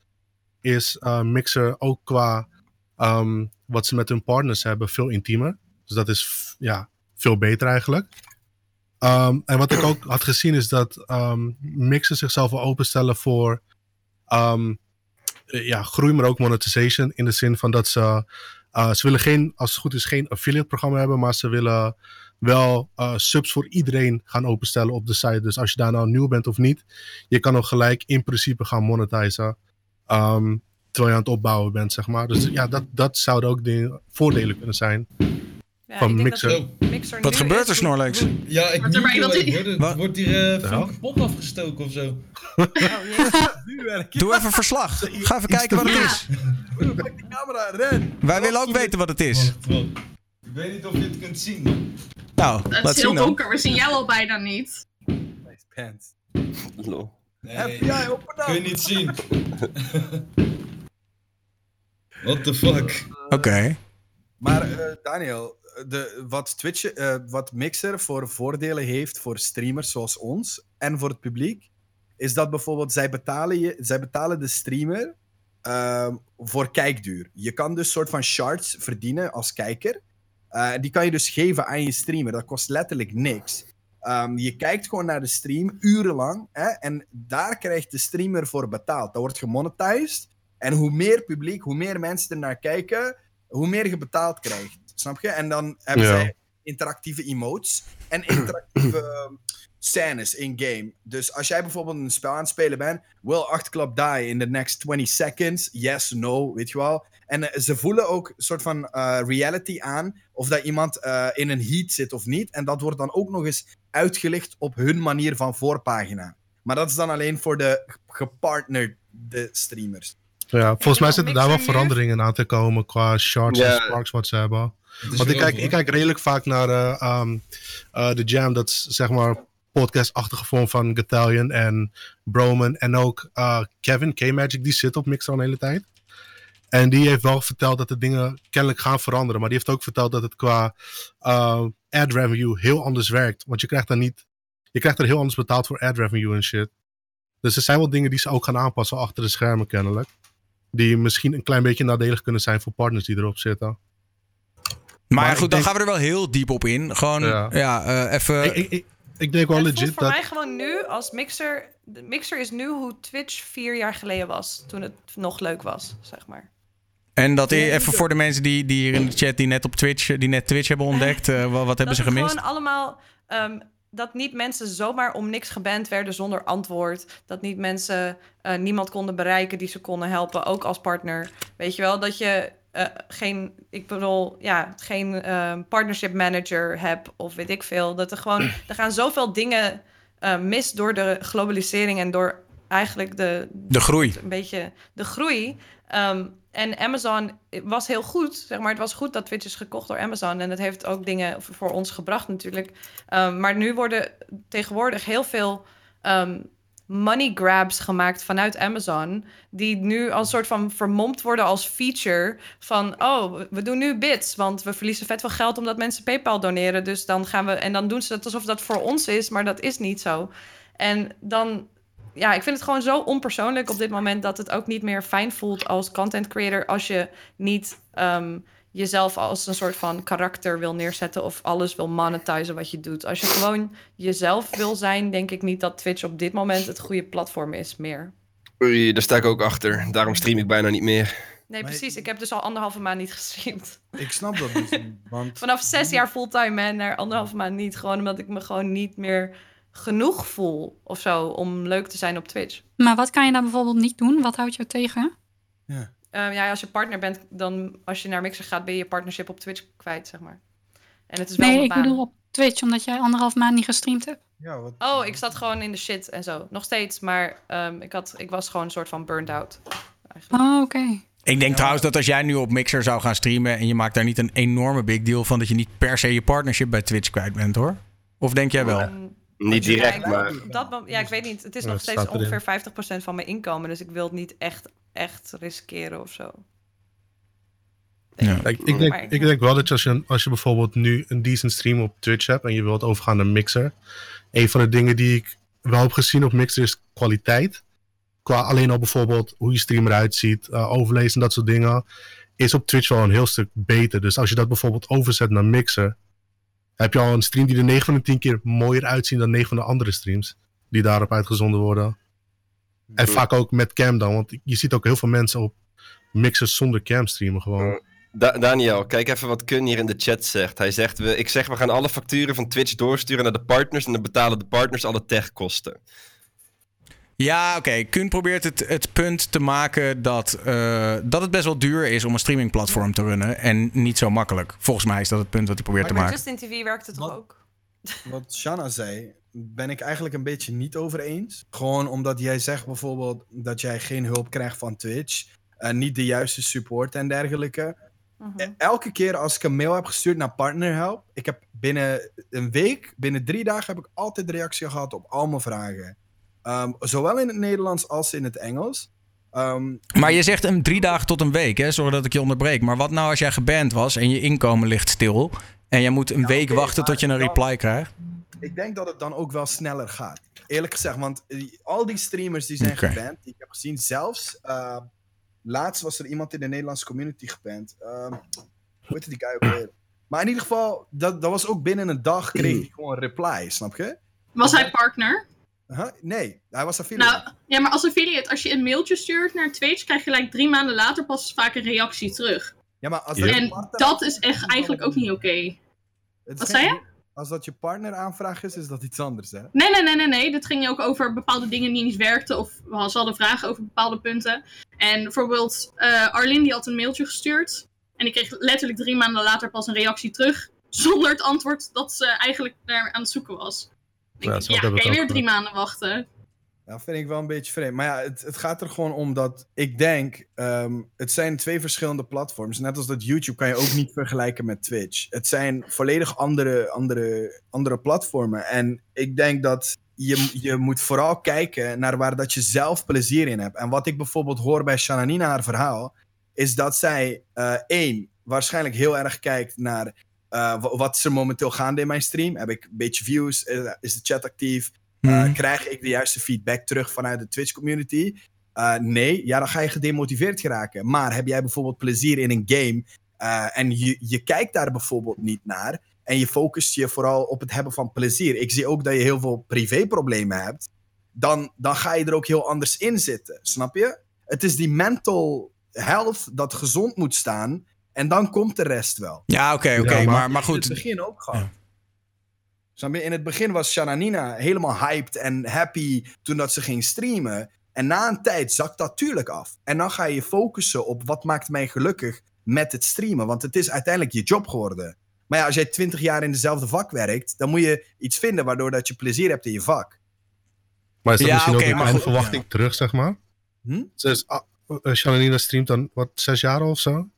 is uh, Mixer ook qua um, wat ze met hun partners hebben veel intiemer. Dus dat is ja, veel beter eigenlijk. Um, en wat ik ook had gezien is dat um, Mixer zichzelf wil openstellen voor ja, groei, maar ook monetization. In de zin van dat ze, uh, ze willen geen, als het goed is, geen affiliate programma hebben, maar ze willen wel uh, subs voor iedereen gaan openstellen op de site. Dus als je daar nou nieuw bent of niet, je kan ook gelijk in principe gaan monetizen. Um, terwijl je aan het opbouwen bent, zeg maar. Dus ja, dat, dat zouden ook de voordelen kunnen zijn. Ja, Van Mixer. Mixer Wat gebeurt er, Snorlex? Ja, ik Wat er? Er wordt hier eh van hel? kapot afgestoken of zo. Oh. Doe even verslag. Ga even kijken wat het is. Pak de camera, ren! Wij willen ook weten wat het is. Ik weet niet of je het kunt zien. man. Nou, Het laat is heel donker, we zien jou al bijna niet. Nice pants. Lol. Nee, FBI, open kun je niet zien. What the fuck? Oké. Maar eh, Daniel, de, wat, Twitch, eh, wat Mixer voor voordelen heeft voor streamers zoals ons en voor het publiek, is dat bijvoorbeeld zij betalen, je, zij betalen de streamer ehm, voor kijkduur. Je kan dus soort van shards verdienen als kijker. Eh, die kan je dus geven aan je streamer. Dat kost letterlijk niks. Ehm, je kijkt gewoon naar de stream urenlang hè, en daar krijgt de streamer voor betaald. Dat wordt gemonetized. En hoe meer publiek, hoe meer mensen er naar kijken, hoe meer je betaald krijgt. Snap je? En dan hebben Ja. zij interactieve emotes en interactieve scènes in-game. Dus als jij bijvoorbeeld een spel aan het spelen bent, will Achterklap die in the next 20 seconds? Yes, no, weet je wel. En eh, ze voelen ook een soort van eh, reality aan of dat iemand eh, in een heat zit of niet. En dat wordt dan ook nog eens uitgelicht op hun manier van voorpagina. Maar dat is dan alleen voor de gepartnerde streamers. Ja, volgens mij zitten daar wel veranderingen aan te komen qua shards en sparks wat ze hebben. Want ik kijk, ik kijk redelijk vaak naar eh, de Jam, dat is zeg maar podcast-achtige vorm van Gathalion en Broman. En ook eh, Kevin, K-Magic, die zit op Mixer al een hele tijd. En die heeft wel verteld dat de dingen kennelijk gaan veranderen. Maar die heeft ook verteld dat het qua ad revenue heel anders werkt. Want je krijgt dan niet, je krijgt er heel anders betaald voor ad revenue en shit. Dus er zijn wel dingen die ze ook gaan aanpassen achter de schermen kennelijk. Die misschien een klein beetje nadelig kunnen zijn voor partners die erop zitten. Maar, Maar goed, dan denk- gaan we er wel heel diep op in. Gewoon, ja, Ja. eh, even... ik, ik, ik, ik denk wel Het legit voor dat... mij gewoon nu als Mixer... De Mixer is nu hoe Twitch vier jaar geleden was. Toen het nog leuk was, zeg maar. En dat even voor de mensen die, die hier in de chat die net op Twitch, die net Twitch hebben ontdekt, eh, wat, wat hebben dat ze gemist? gewoon allemaal... ehm, dat niet mensen zomaar om niks geband werden zonder antwoord. Dat niet mensen eh, niemand konden bereiken die ze konden helpen, ook als partner. Weet je wel, dat je eh, geen, ik bedoel, ja, geen ehm, partnership manager hebt of weet ik veel. Dat er gewoon, er gaan zoveel dingen eh, mis door de globalisering en door eigenlijk de, De groei. een beetje de groei. Ehm, en Amazon was heel goed, zeg maar. Het was goed dat Twitch is gekocht door Amazon. En dat heeft ook dingen voor ons gebracht natuurlijk. Ehm, maar nu worden tegenwoordig heel veel money grabs gemaakt vanuit Amazon. Die nu als soort van vermomd worden als feature. Van, oh, we doen nu bits. Want we verliezen vet veel geld omdat mensen PayPal doneren. Dus dan gaan we... En dan doen ze het alsof dat voor ons is. Maar dat is niet zo. En dan ja, ik vind het gewoon zo onpersoonlijk op dit moment dat het ook niet meer fijn voelt als content creator als je niet ehm, jezelf als een soort van karakter wil neerzetten of alles wil monetizen wat je doet. Als je gewoon jezelf wil zijn, denk ik niet dat Twitch op dit moment het goede platform is meer. Oei, daar sta ik ook achter. Daarom stream ik bijna niet meer. Nee, Maar- precies. Ik heb dus al anderhalve maand niet gestreamd. Ik snap dat dus niet, want... Vanaf zes jaar fulltime en naar anderhalve maand niet. Gewoon omdat ik me gewoon niet meer genoeg voel of zo om leuk te zijn op Twitch. Maar wat kan je daar bijvoorbeeld niet doen? Wat houdt jou tegen? Ehm, ja, als je partner bent, dan als je naar Mixer gaat, ben je je partnership op Twitch kwijt, zeg maar. En het is wel Nee, ik bedoel op Twitch, omdat jij anderhalf maand niet gestreamd hebt. Ja, wat... Oh, ik zat gewoon in de shit en zo. Nog steeds, maar ehm, ik, had, ik was gewoon een soort van burned out. Eigenlijk. Oh, oké. Ik denk trouwens dat als jij nu op Mixer zou gaan streamen en je maakt daar niet een enorme big deal van dat je niet per se je partnership bij Twitch kwijt bent hoor. Of denk jij wel? Ehm, Niet ja, direct, ik- maar... dat ja, ik weet niet. Het is nog steeds ongeveer 50% van mijn inkomen. Dus ik wil het niet echt, echt riskeren of zo. Ja. Ik, ik, denk, ik denk wel dat als, je als je bijvoorbeeld nu een decent stream op Twitch hebt en je wilt overgaan naar Mixer. Een van de dingen die ik wel heb gezien op Mixer is kwaliteit. Qua alleen al bijvoorbeeld hoe je stream eruit ziet, eh, overlezen en dat soort dingen. Is op Twitch wel een heel stuk beter. Dus als je dat bijvoorbeeld overzet naar Mixer. Heb je al een stream die er 9 van de 10 keer mooier uitziet dan 9 van de andere streams. Die daarop uitgezonden worden. En vaak ook met cam dan. Want je ziet ook heel veel mensen op Mixer zonder cam streamen gewoon. Da- Daniel, kijk even wat Kun hier in de chat zegt. Hij zegt, we, ik zeg we gaan alle facturen van Twitch doorsturen naar de partners en dan betalen de partners alle techkosten. Ja, oké. Kun probeert het, het punt te maken dat, eh, dat het best wel duur is om een streamingplatform te runnen. En niet zo makkelijk. Volgens mij is dat het punt wat hij probeert te Maar maken. Justin TV werkt het toch Wat? ook? Wat Shanna zei, ben ik eigenlijk een beetje niet over eens. Gewoon omdat jij zegt bijvoorbeeld dat jij geen hulp krijgt van Twitch. en niet de juiste support en dergelijke. Mhm. E- Elke keer als ik een mail heb gestuurd naar partnerhelp, ik heb binnen een week, binnen drie dagen, heb ik altijd reactie gehad op al mijn vragen. Ehm, zowel in het Nederlands als in het Engels. Ehm, Maar je zegt een drie dagen tot een week, hè? Sorry dat ik je onderbreek. Maar wat nou als jij geband was en je inkomen ligt stil. En jij moet een Ja, week wachten tot je een dan- reply krijgt? Ik denk dat het dan ook wel sneller gaat. Eerlijk gezegd, want die- al die streamers die zijn Oké. geband, die ik heb gezien, zelfs uh, laatst was er iemand in de Nederlandse community geband. Um, hoe heet die guy ook weer? Maar in ieder geval, dat, dat was ook binnen een dag kreeg hij gewoon een reply, snap je? Was hij partner? Huh? Nee, hij was affiliate. Nou, ja, maar als affiliate, als je een mailtje stuurt naar Twitch, krijg je gelijk drie maanden later pas vaak een reactie terug. Ja, maar als En dat is echt eigenlijk ook niet oké. Wat geen- zei je? Als dat je partner aanvraag is, is dat iets anders, hè? Nee, nee, nee, nee, nee. Dit ging ook over bepaalde dingen die niet werkten. Of ze hadden vragen over bepaalde punten. En bijvoorbeeld, eh Arlene die had een mailtje gestuurd. En ik kreeg letterlijk drie maanden later pas een reactie terug. Zonder het antwoord dat ze eigenlijk daar aan het zoeken was. Ik Ja, zo ja, kan je weer drie maanden wachten? Ja, vind ik wel een beetje vreemd. Maar ja, het, het gaat er gewoon om dat ik denk, ehm, het zijn twee verschillende platforms. Net als dat YouTube kan je ook niet vergelijken met Twitch. Het zijn volledig andere, andere, andere platformen. En ik denk dat je, je moet vooral kijken naar waar dat je zelf plezier in hebt. En wat ik bijvoorbeeld hoor bij Shananina haar verhaal, is dat zij eh, één, waarschijnlijk heel erg kijkt naar eh, wa- wat is er momenteel gaande in mijn stream. Heb ik een beetje views? Eh, is de chat actief? Uh, Mhm. krijg ik de juiste feedback terug vanuit de Twitch community? Uh, nee, ja, dan ga je gedemotiveerd geraken. Maar heb jij bijvoorbeeld plezier in een game uh, en je, je kijkt daar bijvoorbeeld niet naar en je focust je vooral op het hebben van plezier. Ik zie ook dat je heel veel privéproblemen hebt. Dan, dan ga je er ook heel anders in zitten, snap je? Het is die mental health dat gezond moet staan en dan komt de rest wel. Ja, oké, oké. Ja, maar- maar, maar In het goed. begin ook gehad. Ja. In het begin was Shananina helemaal hyped en happy toen dat ze ging streamen. En na een tijd zakt dat tuurlijk af. En dan ga je focussen op wat maakt mij gelukkig met het streamen. Want het is uiteindelijk je job geworden. Maar ja, als jij twintig jaar in dezelfde vak werkt, dan moet je iets vinden waardoor dat je plezier hebt in je vak. Maar is dat Ja, misschien ook een goed, verwachting terug, zeg maar? Hm? Dus, ah, eh, Shananina streamt dan, wat, zes jaar of zo?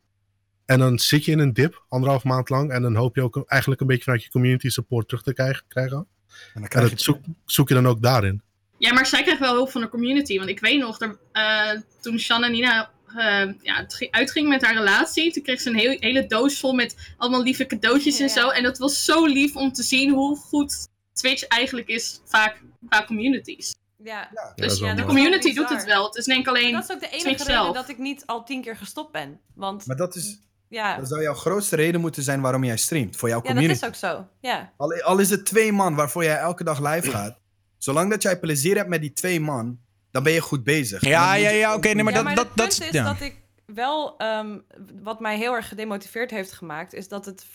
En dan zit je in een dip, anderhalf maand lang. En dan hoop je ook eigenlijk een beetje vanuit je community support terug te krijgen. krijgen. En dan En krijg dat je zoek, zoek je dan ook daarin. Ja, maar zij kreeg wel hulp van de community. Want ik weet nog, er, eh, toen Shan en Nina eh, ja, uitging met haar relatie, toen kreeg ze een heel, hele doos vol met allemaal lieve cadeautjes en zo. En dat was zo lief om te zien hoe goed Twitch eigenlijk is vaak qua communities. Ja. dat Dus ja, de community doet het wel. Het is denk ik alleen Dat is ook de enige Twitch reden zelf. dat ik niet al tien keer gestopt ben. Want Maar dat, is, ja, dat zou jouw grootste reden moeten zijn waarom jij streamt. Voor jouw ja dat community. is ook zo. Ja. Al, al is het twee man waarvoor jij elke dag live gaat. Zolang dat jij plezier hebt met die twee man, dan ben je goed bezig. Ja, ja, ja, oké, nee, maar ja, dat- maar dat- punt is- is ja. dat ik wel, ehm, wat mij heel erg gedemotiveerd heeft gemaakt, is dat, het,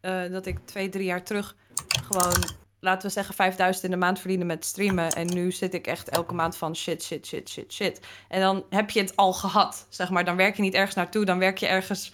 eh, dat ik twee, drie jaar terug gewoon, laten we zeggen, 5000 in de maand verdiende met streamen. En nu zit ik echt elke maand van shit, shit, shit, shit, shit. En dan heb je het al gehad, zeg maar. Dan werk je niet ergens naartoe, dan werk je ergens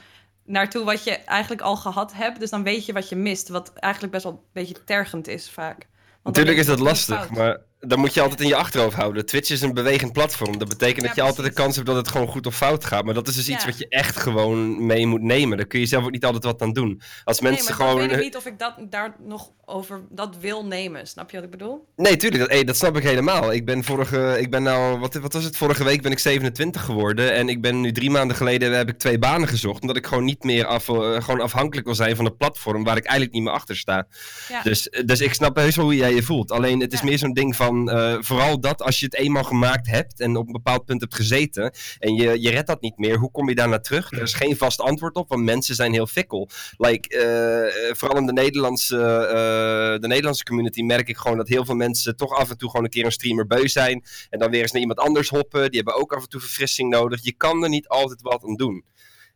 naartoe wat je eigenlijk al gehad hebt. Dus dan weet je wat je mist, wat eigenlijk best wel een beetje tergend is vaak. Want Natuurlijk is dat lastig, maar dan moet je altijd in je achterhoofd houden. Twitch is een bewegend platform. Dat betekent dat je altijd de kans hebt dat het gewoon goed of fout gaat. Maar dat is dus iets wat je echt gewoon mee moet nemen. Daar kun je zelf ook niet altijd wat aan doen. Als Nee, mensen maar gewoon... dan weet ik niet of ik dat, daar nog over dat wil nemen. Snap je wat ik bedoel? Nee, tuurlijk. Dat, hey, dat snap ik helemaal. Ik ben vorige, ik ben nou, wat, wat was het? Vorige week ben ik 27 geworden. En ik ben nu drie maanden geleden heb ik twee banen gezocht. Omdat ik gewoon niet meer af, eh, gewoon afhankelijk wil zijn van een platform waar ik eigenlijk niet meer achter sta. Ja. Dus, dus ik snap heus wel hoe jij je voelt. Alleen het is meer zo'n ding van, eh, vooral dat als je het eenmaal gemaakt hebt en op een bepaald punt hebt gezeten. En je, je redt dat niet meer, hoe kom je daar naar terug? Er is geen vast antwoord op, want mensen zijn heel fikkel. Like, eh, vooral in de Nederlandse, eh, de Nederlandse community merk ik gewoon dat heel veel mensen toch af en toe gewoon een keer een streamer beu zijn. En dan weer eens naar iemand anders hoppen. Die hebben ook af en toe verfrissing nodig. Je kan er niet altijd wat aan doen.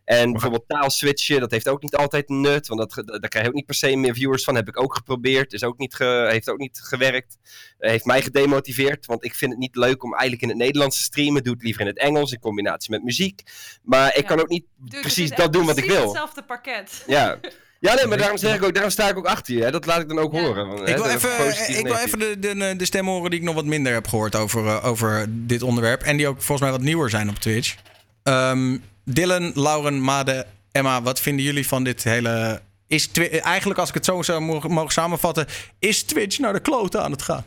En bijvoorbeeld taal switchen, dat heeft ook niet altijd nut. Want dat, daar krijg je ook niet per se meer viewers van. Heb ik ook geprobeerd. Is ook niet ge- heeft ook niet gewerkt. Eh, heeft mij gedemotiveerd. Want ik vind het niet leuk om eigenlijk in het Nederlands te streamen. Doe het liever in het Engels in combinatie met muziek. Maar ik Ja. kan ook niet Dude, precies dat doen wat ik wil. hetzelfde pakket. Ja. Ja, nee, maar daarom, zeg ik ook, daarom sta ik ook achter je. Hè. Dat laat ik dan ook Ja. horen. Want, hè, Ik wil even, en ik wil even de, de, de stemmen horen die ik nog wat minder heb gehoord over, eh, over dit onderwerp. En die ook volgens mij wat nieuwer zijn op Twitch. Ehm, Dylan, Lauren, Made, Emma, wat vinden jullie van dit hele... Is Twi- eigenlijk, als ik het zo zou mogen, samenvatten, is Twitch naar de kloten aan het gaan?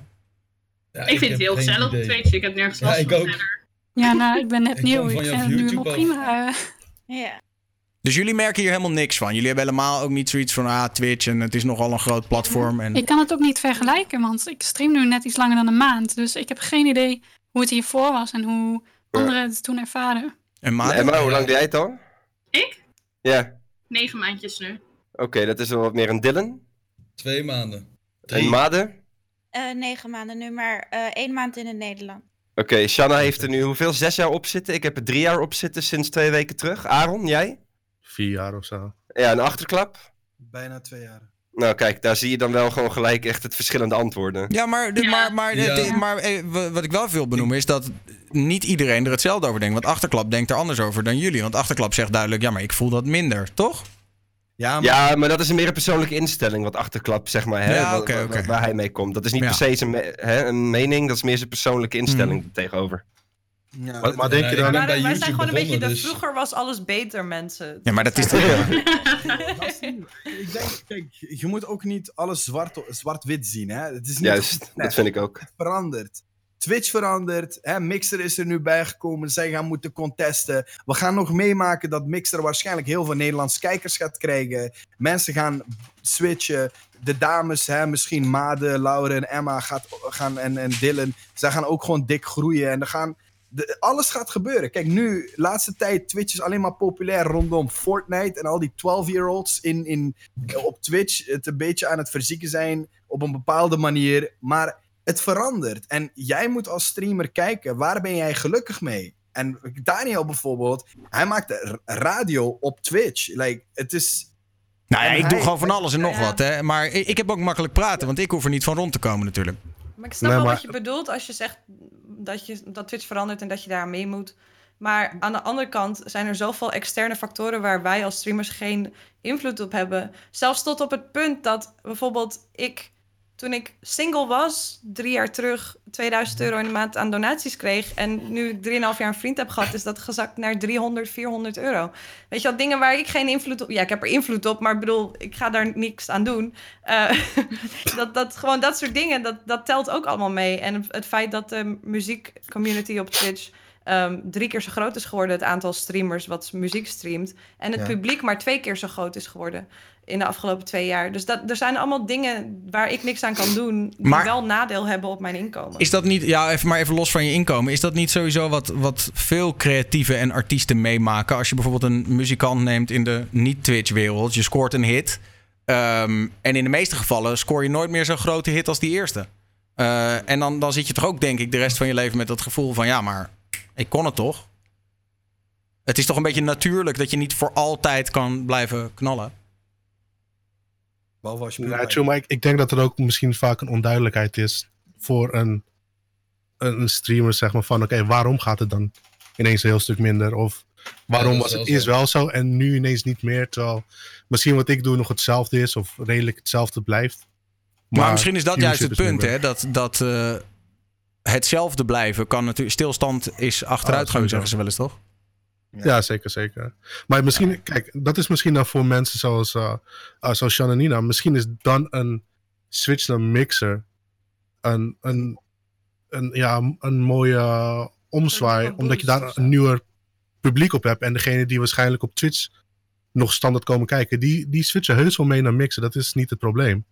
Ja, ik vind het heel gezellig op. Twitch. Ik heb nergens Ja, last ik van ook. verder. Ja, nou, ik ben net Ik nieuw. Ik vind het nu YouTube helemaal prima. Ja. Dus jullie merken hier helemaal niks van. Jullie hebben helemaal ook niet zoiets van ah, Twitch en het is nogal een groot platform. En... Ik kan het ook niet vergelijken, want ik stream nu net iets langer dan een maand. Dus ik heb geen idee hoe het hiervoor was en hoe anderen het toen ervaren. En Made? En maar hoe lang doe jij het al? Ik? Ja. Negen maandjes nu. Oké, dat is wel wat meer een Dylan. Twee maanden. En Drie. Made? Eh, negen maanden nu, maar eh, één maand in het Nederland. Oké, Shanna heeft er nu hoeveel? Zes jaar op zitten. Ik heb er drie jaar op zitten sinds twee weken terug. Aaron, jij? vier jaar of zo. Ja, een achterklap? Bijna twee jaar. Nou, kijk, daar zie je dan wel gewoon gelijk echt het verschillende antwoorden. Ja, maar, Ja. maar, maar, Ja. maar eh, wa- wat ik wel wil benoemen is dat niet iedereen er hetzelfde over denkt. Want Achterklap denkt er anders over dan jullie. Want Achterklap zegt duidelijk, ja, maar ik voel dat minder, toch? Ja, maar Ja, maar dat is een meer een persoonlijke instelling, wat achterklap, zeg maar, hè, Ja, waar hij mee komt. Dat is niet Ja. per se zijn me- hè, een mening, dat is meer zijn persoonlijke instelling tegenover. Ja, Maar, maar denk Ja, je dan... Maar bij wij zijn gewoon een beetje de vroeger was alles beter mensen. Ja, maar dat is toch... ik denk, kijk, je moet ook niet alles zwart- zwart-wit zien. Hè? Het is niet Juist, Nee. dat vind ik ook. Het verandert. Twitch verandert. Hè? Mixer is er nu bijgekomen. Zij gaan moeten contesten. We gaan nog meemaken dat Mixer waarschijnlijk heel veel Nederlandse kijkers gaat krijgen. Mensen gaan switchen. De dames, hè, misschien Made, Laura en Emma gaat, gaan, en, en Dylan. Zij gaan ook gewoon dik groeien. En er gaan, de, alles gaat gebeuren. Kijk, nu, laatste tijd, Twitch is alleen maar populair rondom Fortnite. En al die 12-year-olds in, in, op Twitch het een beetje aan het verzieken zijn op een bepaalde manier. Maar het verandert. En jij moet als streamer kijken, waar ben jij gelukkig mee? En Daniel bijvoorbeeld, hij maakt radio op Twitch. Like, het is... Nou ja, En ik doe gewoon van alles en nog Ja. wat, hè. Maar ik, ik heb ook makkelijk praten, want ik hoef er niet van rond te komen natuurlijk. Maar ik snap Nee, wel maar- wat je bedoelt als je zegt dat, je, dat Twitch verandert en dat je daar mee moet. Maar aan de andere kant zijn er zoveel externe factoren waar wij als streamers geen invloed op hebben. Zelfs tot op het punt dat bijvoorbeeld ik, toen ik single was, drie jaar terug, 2000 euro in de maand aan donaties kreeg. En nu ik 3,5 jaar een vriend heb gehad, is dat gezakt naar 300, 400 euro. Weet je wel, dingen waar ik geen invloed op... Ja, ik heb er invloed op, maar ik bedoel, ik ga daar niks aan doen. Eh, dat, dat, gewoon dat soort dingen, dat, dat telt ook allemaal mee. En het, feit dat de muziekcommunity op Twitch ehm, drie keer zo groot is geworden, het aantal streamers wat muziek streamt. En het Ja. publiek maar twee keer zo groot is geworden in de afgelopen twee jaar. Dus dat, er zijn allemaal dingen waar ik niks aan kan doen, die Maar- wel nadeel hebben op mijn inkomen. Is dat niet, ja, even, maar even los van je inkomen. Is dat niet sowieso wat, wat veel creatieven en artiesten meemaken? Als je bijvoorbeeld een muzikant neemt in de niet-Twitch-wereld, je scoort een hit. ehm, en in de meeste gevallen scoor je nooit meer zo'n grote hit als die eerste. Eh, en dan, dan zit je toch ook, denk ik, de rest van je leven met dat gevoel van... ja, maar ik kon het toch? Het is toch een beetje natuurlijk dat je niet voor altijd kan blijven knallen? Behalve als je Ja, true, maar ik, ik denk dat er ook misschien vaak een onduidelijkheid is voor een, een, streamer, zeg maar, van oké, waarom gaat het dan ineens een heel stuk minder? Of waarom was het eerst wel zo en nu ineens niet meer? Terwijl misschien wat ik doe nog hetzelfde is of redelijk hetzelfde blijft. Maar, misschien is dat juist het viewership punt, hè? Dat, dat eh, hetzelfde blijven kan natuurlijk... Stilstand is achteruitgang, sowieso. zeggen ze wel eens, toch? Ja, zeker, zeker. Maar misschien, kijk, dat is misschien dan voor mensen zoals, uh, zoals Shan en Nina. Misschien is dan een switch naar mixer een, een, een, ja, een mooie omzwaai. Een Omdat je daar een nieuwer publiek op hebt. En degene die waarschijnlijk op Twitch nog standaard komen kijken, die, die switchen heus wel mee naar mixer. Dat is niet het probleem.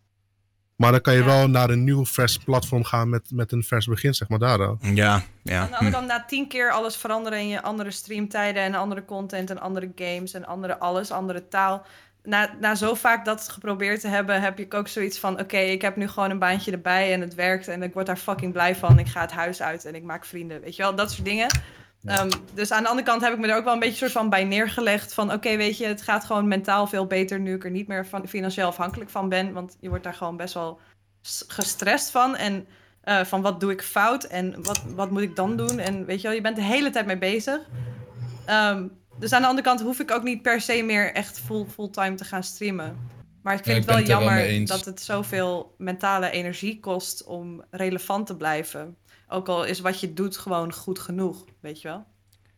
Maar dan kan je Ja. wel naar een nieuw vers platform gaan met, met een vers begin, zeg maar daar dan. Ja, ja. Aan de andere kant, na tien keer alles veranderen in je andere streamtijden en andere content en andere games en andere alles, andere taal. Na, na zo vaak dat geprobeerd te hebben, heb ik ook zoiets van: oké, ik heb nu gewoon een baantje erbij en het werkt en ik word daar fucking blij van. Ik ga het huis uit en ik maak vrienden. Weet je wel, dat soort dingen. Ehm, dus aan de andere kant heb ik me er ook wel een beetje soort van bij neergelegd. Van oké, weet je, het gaat gewoon mentaal veel beter nu ik er niet meer van, financieel afhankelijk van ben. Want je wordt daar gewoon best wel gestrest van. En eh, van wat doe ik fout en wat, wat moet ik dan doen? En weet je wel, je bent de hele tijd mee bezig. Ehm, dus aan de andere kant hoef ik ook niet per se meer echt full, fulltime te gaan streamen. Maar ik vind Ja, het ik wel ben het er wel jammer dat het zoveel mentale energie kost om relevant te blijven. Ook al is wat je doet gewoon goed genoeg, weet je wel.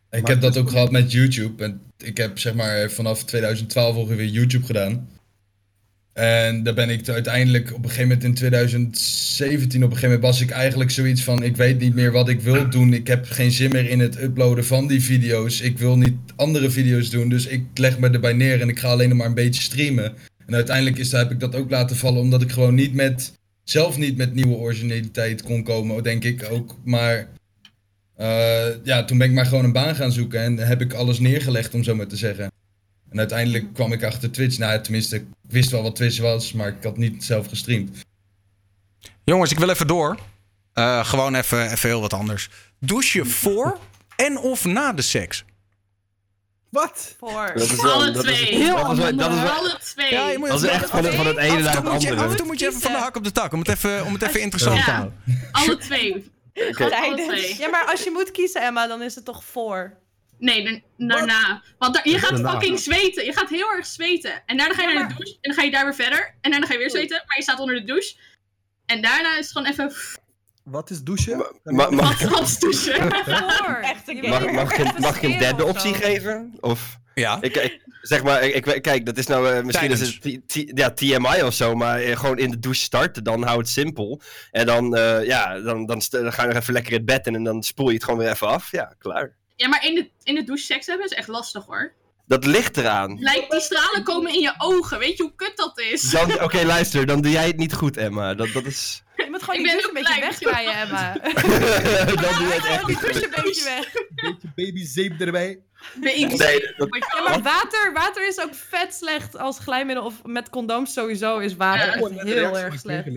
Ik Maar heb dat ook gehad met YouTube. En ik heb zeg maar vanaf 2012 ongeveer YouTube gedaan. En daar ben ik uiteindelijk op een gegeven moment in 2017, op een gegeven moment was ik eigenlijk zoiets van: ik weet niet meer wat ik wil doen. Ik heb geen zin meer in het uploaden van die video's. Ik wil niet andere video's doen. Dus ik leg me erbij neer en ik ga alleen nog maar een beetje streamen. En uiteindelijk is, heb ik dat ook laten vallen, omdat ik gewoon niet met, zelf niet met nieuwe originaliteit kon komen, denk ik ook. Maar eh, ja, toen ben ik maar gewoon een baan gaan zoeken en heb ik alles neergelegd, om zo maar te zeggen. En uiteindelijk kwam ik achter Twitch. Nou, tenminste, ik wist wel wat Twitch was, maar ik had niet zelf gestreamd. Jongens, ik wil even door. Eh, gewoon even, even heel wat anders. Douche je voor en of na de seks? Wat? Voor. Dat is wel- Alle dat is- twee. dat is wel- dat is wel- Alle twee. Ja, je moet Dat is echt van het, van het ene naar het moet je, af en andere. toe moet je even van de hak op de tak. Om het even, om het even interessant te houden. Alle twee. Alle twee. Ja, maar als je moet kiezen, Emma, dan is het toch voor. Nee, dan- daarna. Want daar- je gaat Daarna. fucking zweten. Je gaat heel erg zweten. En daarna ga je Ja, naar de douche. En dan ga je daar weer verder. En daarna ga je weer zweten. Maar je staat onder de douche. En daarna is het gewoon even Wat is douchen? Ma- mag, wat, wat douchen. Mag, mag, ik, mag ik een het derde optie geven? Of... Ja. Ik, ik- zeg maar, ik, kijk, dat is nou eh, misschien is het T- T- ja, TMI of zo, maar eh, gewoon in de douche starten, dan hou het simpel. En dan, eh, ja, dan, dan, ga je nog even lekker in bed in en dan spoel je het gewoon weer even af. Ja, klaar. Ja, maar in de, in de douche seks hebben is echt lastig hoor. Dat ligt eraan. Lijkt die stralen komen in je ogen. Weet je hoe kut dat is? Dan, Oké, luister, dan doe jij het niet goed, Emma. Dat, dat is... Je moet gewoon Ik die een beetje wegdraaien, Emma. dan doe je het echt niet goed. een beetje weg. Beetje babyzeep erbij. Baby. Nee, dat- Ja, maar water, water is ook vet slecht als glijmiddel. Of met condooms sowieso is water Ja. echt heel erg slecht.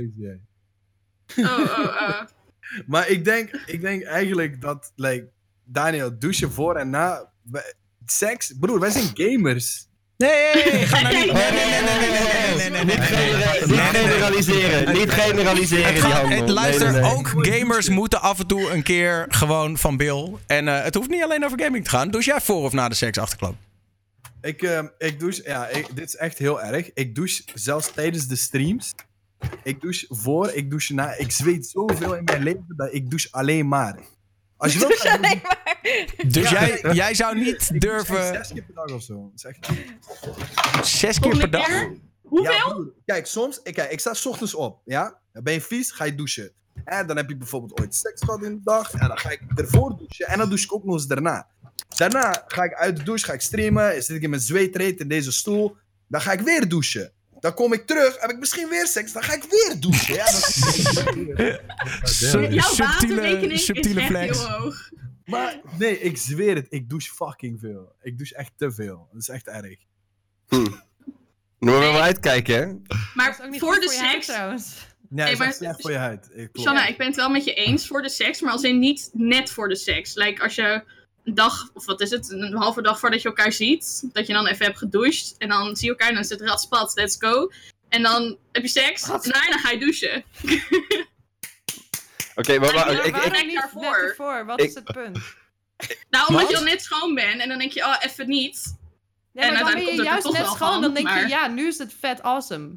Oh, oh, oh. Maar ik denk, ik denk eigenlijk dat, like, Daniel, douchen voor en na. Seks, broer, wij zijn gamers. Nee, ga nou niet. Nee, nee, nee, nee, nee, nee, nee, nee, Niet, nee, genera- nee. niet generaliseren. Niet generaliseren, Het die gaat- het, Nee, luister, nee, nee. ook gamers moeten af en toe een keer gewoon van Bill. En eh, het hoeft niet alleen over gaming te gaan. Douche jij voor of na de seks achterklap? Ik, eh, ik douche, ja, ik, dit is echt heel erg. Ik douche zelfs tijdens de streams. Ik douche voor, ik douche na. Ik zweet zoveel in mijn leven dat ik douche alleen maar. Als je wilt, Douche ga ik alleen maar. Dus Ja. jij, jij zou niet durven Zes keer per dag of zo. Echt... zes keer per dag? Hoeveel? Kijk, soms, ik, kijk, ik sta 's ochtends op, ja? Dan ben je vies, ga je douchen. En dan heb je bijvoorbeeld ooit seks gehad in de dag. En dan ga ik ervoor douchen. En dan douche ik ook nog eens daarna. Daarna ga ik uit de douche, ga ik streamen. Zit ik in mijn zweetreet in deze stoel. Dan ga ik weer douchen. Dan kom ik terug, heb ik misschien weer seks. Dan ga ik weer douchen. Ja, dat Su- Jouw subtiele, waterrekening subtiele is echt flex. heel hoog. Maar nee, ik zweer het. Ik douche fucking veel. Ik douche echt te veel. Dat is echt erg. Moeten we wel uitkijken, hè? Maar is ook niet voor de voor huid seks... trouwens. Is maar- echt slecht voor je huid. Ik. Shanna, ik ben het wel met je eens voor de seks, maar als in niet net voor de seks. Like als je dag, of wat is het, een halve dag voordat je elkaar ziet, dat je dan even hebt gedoucht en dan zie je elkaar en dan is het ratspat, let's go. En dan heb je seks en daarna ga je douchen. Oké, maar, maar- ik, ik, Waarom ik- niet daarvoor. ervoor? Wat Ik- is het punt? Nou, omdat Wat? je dan net schoon bent en dan denk je, oh, even niet. Ja, En maar dan ben je komt het juist toch net wel schoon. van, Dan denk je, ja, nu is het vet awesome.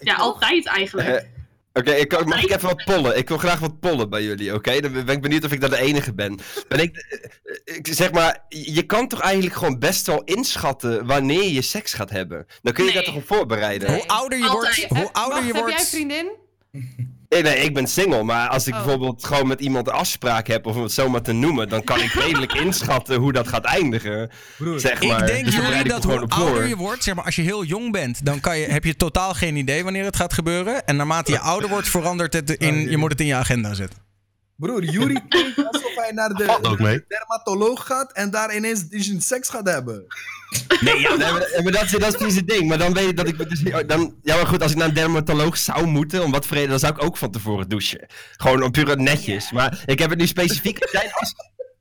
Ja, altijd eigenlijk. Eh, Oké, ik mag ik even wat pollen? Ik wil graag wat pollen bij jullie, oké? Dan ben ik benieuwd of ik daar de enige ben. ben ik, eh, ik, zeg maar, je kan toch eigenlijk gewoon best wel inschatten wanneer je seks gaat hebben? Dan kun je Nee. daar toch op voorbereiden? Nee. Hoe ouder je Altijd. wordt, hoe Eh, ouder wacht, je Heb jij een wordt... vriendin? Nee, nee, ik ben single, maar als ik Oh. bijvoorbeeld gewoon met iemand een afspraak heb, of om het zo maar te noemen, dan kan ik redelijk inschatten hoe dat gaat eindigen. Broer, Zeg Ik maar. denk Dus dan jullie bereid ik dat hoe ouder je wordt, zeg maar, als je heel jong bent, dan kan je, heb je totaal geen idee wanneer het gaat gebeuren. En naarmate je ouder wordt, verandert het in, je moet het in je agenda zetten. Broer, Yuri klinkt alsof hij naar de, de dermatoloog gaat en daar ineens dus een seks gaat hebben. Nee, ja, maar, maar dat, is- dat is precies het ding. Maar dan weet je dat ik dus, dan, ja, maar goed, als ik naar een dermatoloog zou moeten, om wat voor reden, dan zou ik ook van tevoren douchen. Gewoon om puur netjes. Maar ik heb het nu specifiek.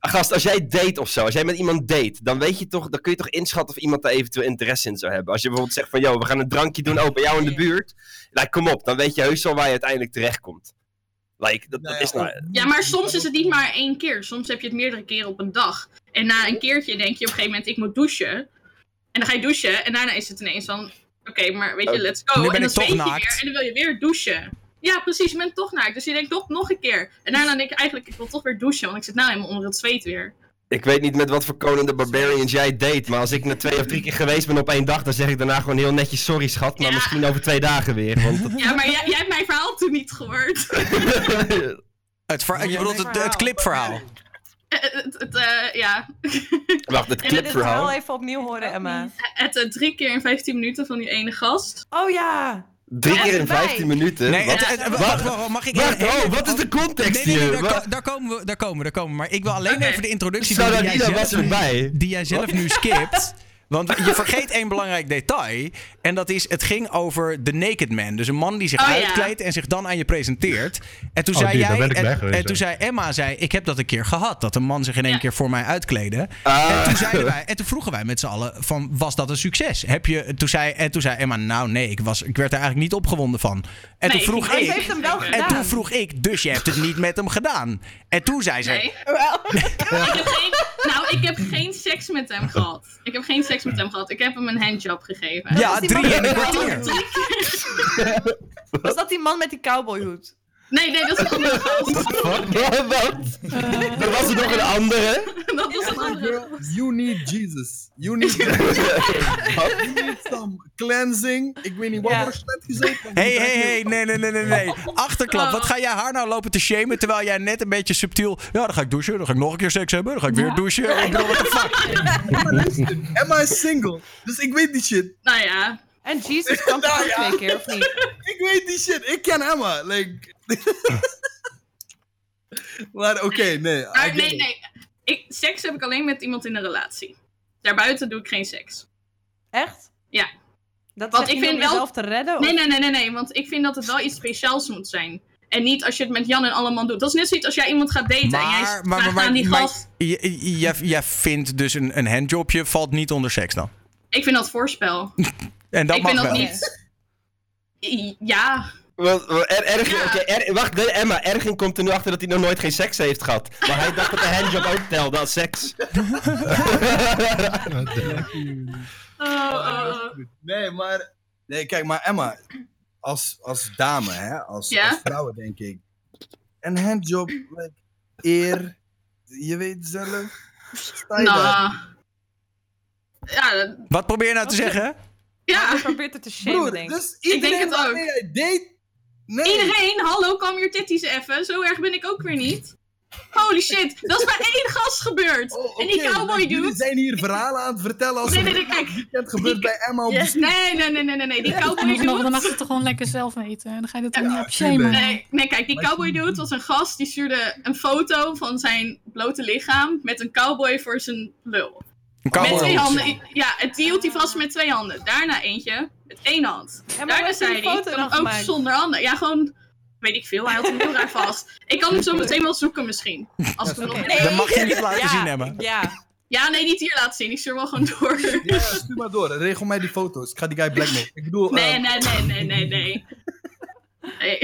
Als gast, als jij date of zo, als jij met iemand date, dan weet je toch, dan kun je toch inschatten of iemand daar eventueel interesse in zou hebben. Als je bijvoorbeeld zegt van, yo, we gaan een drankje doen, oh, bij jou in de buurt. Like, kom op, dan weet je heus wel waar je uiteindelijk terechtkomt. Like, dat, dat is nou. Ja, maar soms is het niet maar één keer. Soms heb je het meerdere keren op een dag. En na een keertje denk je op een gegeven moment, ik moet douchen. En dan ga je douchen en daarna is het ineens van, oké, maar weet je, Oh, let's go. nu ben en dan zweet je naakt. weer en dan wil je weer douchen. Ja, precies, je bent toch naakt. Dus je denkt toch nog een keer. En daarna denk ik eigenlijk, ik wil toch weer douchen, want ik zit nou helemaal onder het zweet weer. Ik weet niet met wat voor Conan the Barbarians jij date, maar als ik na twee of drie keer geweest ben op één dag, dan zeg ik daarna gewoon heel netjes sorry schat, maar Ja. misschien over twee dagen weer. Want dat- Ja, maar jij, jij hebt mijn verhaal toen niet gehoord. het, ver- je bedoelt het, het clipverhaal. Eh, het, het, eh, ja. Wacht, het Ik wil dit verhaal clipverhaal. even opnieuw horen, Emma. Het eh, drie keer in 15 minuten van die ene gast. Oh ja. Drie keer in erbij. 15 minuten? Nee, Wat? het, het- Ja. wacht, wacht, wacht, mag ik Wacht, even- oh, wat is de context Nee, nee, nee, hier? daar, Wat- ko- daar komen we, daar komen we, daar komen we. Maar ik wil alleen even de introductie doen die erbij. die jij zelf nu skipt. Want je vergeet één belangrijk detail. En dat is, het ging over de naked man. Dus een man die zich Oh, ja. uitkleedt en zich dan aan je presenteert. En toen Oh, zei jij, en, geweest, en toen zei Emma, zei, ik heb dat een keer gehad. Dat een man zich in één Ja. keer voor mij uitkleedde. Ah. En toen zeiden wij, en toen vroegen wij met z'n allen van, was dat een succes? Heb je, toen zei, en toen zei Emma, nou nee, ik, was, ik werd er eigenlijk niet opgewonden van. En Nee, toen vroeg ik- ik, ze heeft hem wel en gedaan. toen vroeg ik, dus je hebt het niet met hem gedaan. En toen zei ze, Nee. ik, heb geen, nou, ik heb geen seks met hem gehad. Ik heb geen seks met hem gehad. Ik heb hem een handjob gegeven. ja, drie in een kwartier. Was dat die man met die cowboyhoed? Nee, nee, dat is een andere gast. Wat? Wat? Er was er nog een andere. Dat is een andere Girl, you need Jesus. You need, you need some cleansing. Ik weet niet wat er slecht gezegd. Hé, hé, hé, nee, nee, nee, nee, nee. Achterklap, wat ga jij haar nou lopen te shamen terwijl jij net een beetje subtiel... Ja, dan ga ik douchen, dan ga ik nog een keer seks hebben, dan ga ik weer Ja. douchen. Ik bedoel, what the fuck? Emma is single, dus ik weet die shit. Nou ja, En Jesus kwam Nou ook ja. twee keer, of niet? Ik weet die shit. Ik ken Emma. Like. maar oké, nee. Maar nee, it. nee. Ik, seks heb ik alleen met iemand in een relatie. Daarbuiten doe ik geen seks. Echt? Ja. Dat Want zeg ik vind wel- jezelf te redden? of- Nee, nee, nee, nee, nee. Want ik vind dat het wel iets speciaals moet zijn. En niet als je het met Jan en allemaal doet. Dat is net zoiets als jij iemand gaat daten en jij vraagt maar, maar, maar, aan die maar gast. jij vindt dus een, een handjobje valt niet onder seks dan? Ik vind dat voorspel. En dat ik mag vind dat wel. niet. Ja, Wat- wat- Er, Ja. Er- wacht, nee, Emma, Ergin komt er nu achter dat hij nog nooit geen seks heeft gehad. Maar hij dacht dat de handjob ook telde als seks. Oh, oh, oh. Nee, maar. Nee, kijk, maar Emma, als, als dame, hè, als, Ja? als vrouw, denk ik. Een handjob, like, eer, je weet zelf. Sta je daar? Nou. Ja, dat- Wat probeer je nou te zeggen? Ja. Je probeert het te shamen, Broer, denk ik. dus iedereen het ook. waarmee jij date. Nee. Iedereen, hallo, kam je titties even. Zo erg ben ik ook weer niet. Holy shit, dat is bij één gast gebeurd. Oh, En die cowboy Jullie dude. zijn hier verhalen aan het vertellen als Nee, het nee, nee, kijk. weekend gebeurt bij Emma op stoep. Nee, nee, nee, nee, nee, nee. Die cowboy nog, dan dude. mag je het toch gewoon lekker zelf weten. Dan ga je toch Ja, niet op shamen. Nee, nee, kijk, die cowboy dude was een gast die stuurde een foto van zijn blote lichaam met een cowboy voor zijn lul. Een Met twee handen. Ja, het die hield hij vast met twee handen. Daarna eentje met één hand. Ja, maar Daarna zei hij, dan ook gemaakt? zonder handen. Ja, gewoon, weet ik veel, hij had hem heel raar vast. Ik kan hem zo meteen wel zoeken misschien. Als ik hem nog Nee. Dat mag je niet laten Ja, zien, Emma. Ja. Ja, nee, niet hier laten zien. Ik stuur wel gewoon door. Ja, stuur maar door. Regel mij die foto's. Ik ga die guy blackmail. Ik bedoel, Nee, eh, nee, nee, nee, nee, nee. Nee,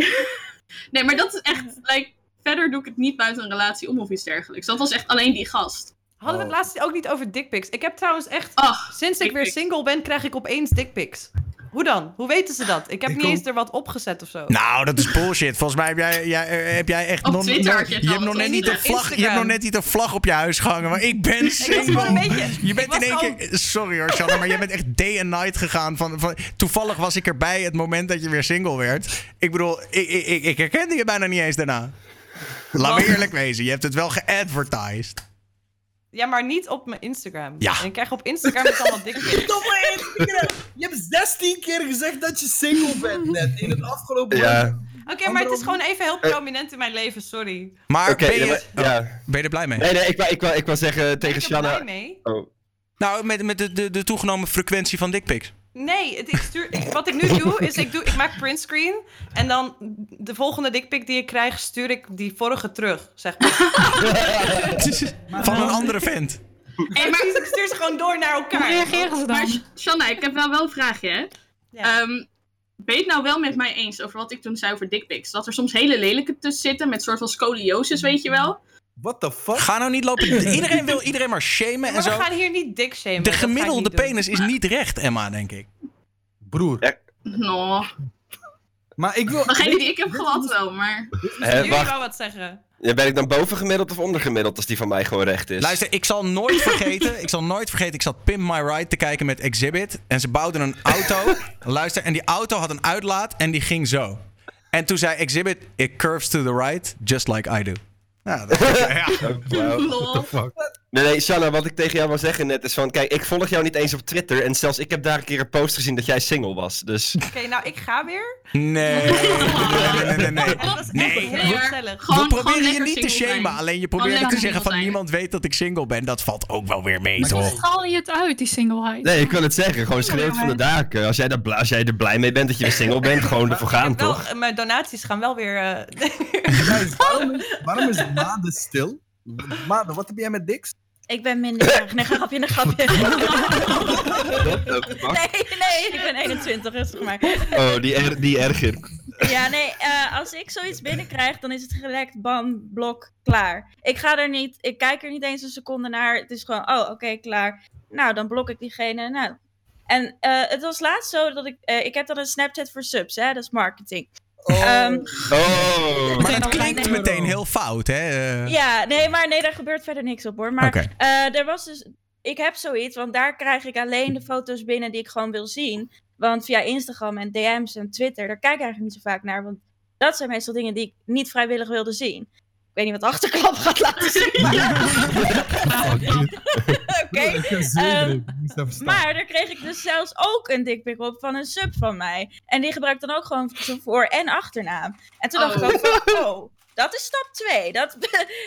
nee maar dat is echt, like, verder doe ik het niet buiten een relatie om of iets dergelijks. Dat was echt alleen die gast. Hadden we het Oh. laatst ook niet over dickpics? Ik heb trouwens echt... Ach, Sinds ik weer single ben, krijg ik opeens dickpics. Hoe dan? Hoe weten ze dat? Ik heb Ik niet eens er wat opgezet of zo. Nou, dat is bullshit. Volgens mij heb jij, jij, eh, heb jij echt Op Twitter je hebt nog net niet een vlag, je hebt nog net niet een vlag op je huis gehangen, maar ik ben single. een beetje... Je bent in één keer. Sorry hoor, Shanna, maar je bent echt day and night gegaan. Van, van, toevallig was ik erbij het moment dat je weer single werd. Ik bedoel, ik, ik, ik, ik herkende je bijna niet eens daarna. Laat me eerlijk wezen, je hebt het wel geadvertised. Ja, maar niet op mijn Instagram. Ja. En ik krijg op Instagram dus allemaal dickpics. Domme Instagram. Je hebt 16 keer gezegd dat je single bent net in het afgelopen Ja. jaar. Oké, maar het is gewoon even heel prominent in mijn leven, sorry. Maar Oké, ben, ja, je, maar- ja. oh, ben je er blij mee? Nee, nee, ik wou, ik wou, ik wou zeggen Ben tegen ik er blij Shanna... mee? Oh. Nou, met, met de, de, de toegenomen frequentie van dickpics. Nee, het, ik stuur, ik- wat ik nu doe, is ik, doe, ik maak printscreen. En dan de volgende dickpic die ik krijg, stuur ik die vorige terug, zeg maar. Van een andere vent. Hey, maar, ik stuur ze gewoon door naar Hoe elkaar. reageren ze maar? Shanna, ik heb nou wel een vraagje, hè. Ja. Ehm, ben je het nou wel met mij eens over wat ik toen zei over dickpics? Dat er soms hele lelijke tussen zitten met soort van scoliosis, weet je wel? What the fuck? Ga nou niet lopen. Iedereen wil iedereen maar shamen maar en we zo. gaan hier niet dik shamen. De gemiddelde doen. penis is niet recht, Emma, denk ik. Broer. No, Maar ik wil... degene die ik heb gehad wel, maar... Jullie wou wat zeggen. ja, ben ik dan bovengemiddeld of ondergemiddeld als die van mij gewoon recht is? Luister, ik zal nooit vergeten. ik zal nooit vergeten. Ik zat Pimp My Ride te kijken met Exhibit. En ze bouwden een auto. Luister, en die auto had een uitlaat en die ging zo. En toen zei Exhibit: It curves to the right, just like I do. Ja, dat, ja. Oh, wauw. Lol. Fuck. Nee, nee, Shanna, wat ik tegen jou wil zeggen net is van... Kijk, ik volg jou niet eens op Twitter. En zelfs ik heb daar een keer een post gezien dat jij single was. Dus... Oké, nou, ik ga weer. Nee, nee, nee, nee, nee. Was Nee, heel we- gezellig. Gewoon- we proberen je niet te shamen, zijn. alleen je probeert te zeggen van zijn. niemand weet dat ik single ben. Dat valt ook wel weer mee, Maar hoe toch? straal je het uit, die singleheid? Nee, ik wil het zeggen. Gewoon schreeuwt van de daken. Als jij, daar bla- als jij er blij mee bent dat je weer single bent, gewoon ervoor gaan, wel, toch? mijn donaties gaan wel weer. eh, Guys, waarom, is, waarom is Maden stil? Maden, wat heb jij met Dix? Ik ben minderjarig. Nee, grapje, een grapje. Nee, nee, ik ben 21, rustig maar. Oh, die, er, die erger. Ja, nee, eh, als ik zoiets binnenkrijg, dan is het gelekt, bam, blok, klaar. Ik ga er niet, ik kijk er niet eens een seconde naar. Het is gewoon, oh, oké, klaar. Nou, dan blok ik diegene. Nou. En eh, het was laatst zo dat ik, eh, ik heb dan een Snapchat voor subs, hè, dat is marketing. Ehm, Oh. Maar dat klinkt meteen heel fout, hè? Eh, Ja, nee, maar nee, daar gebeurt verder niks op hoor. Maar eh, er was dus, ik heb zoiets, want daar krijg ik alleen de foto's binnen die ik gewoon wil zien. Want via Instagram en DM's en Twitter, daar kijk ik eigenlijk niet zo vaak naar. Want dat zijn meestal dingen die ik niet vrijwillig wilde zien. Ik weet niet wat de achterklap gaat laten zien. Oké. Ehm, Maar daar kreeg ik dus zelfs ook een dikpik op van een sub van mij. En die gebruikt dan ook gewoon zijn voor- en achternaam. En toen dacht ik Oh. ook van, oh, dat is stap 2. Dat,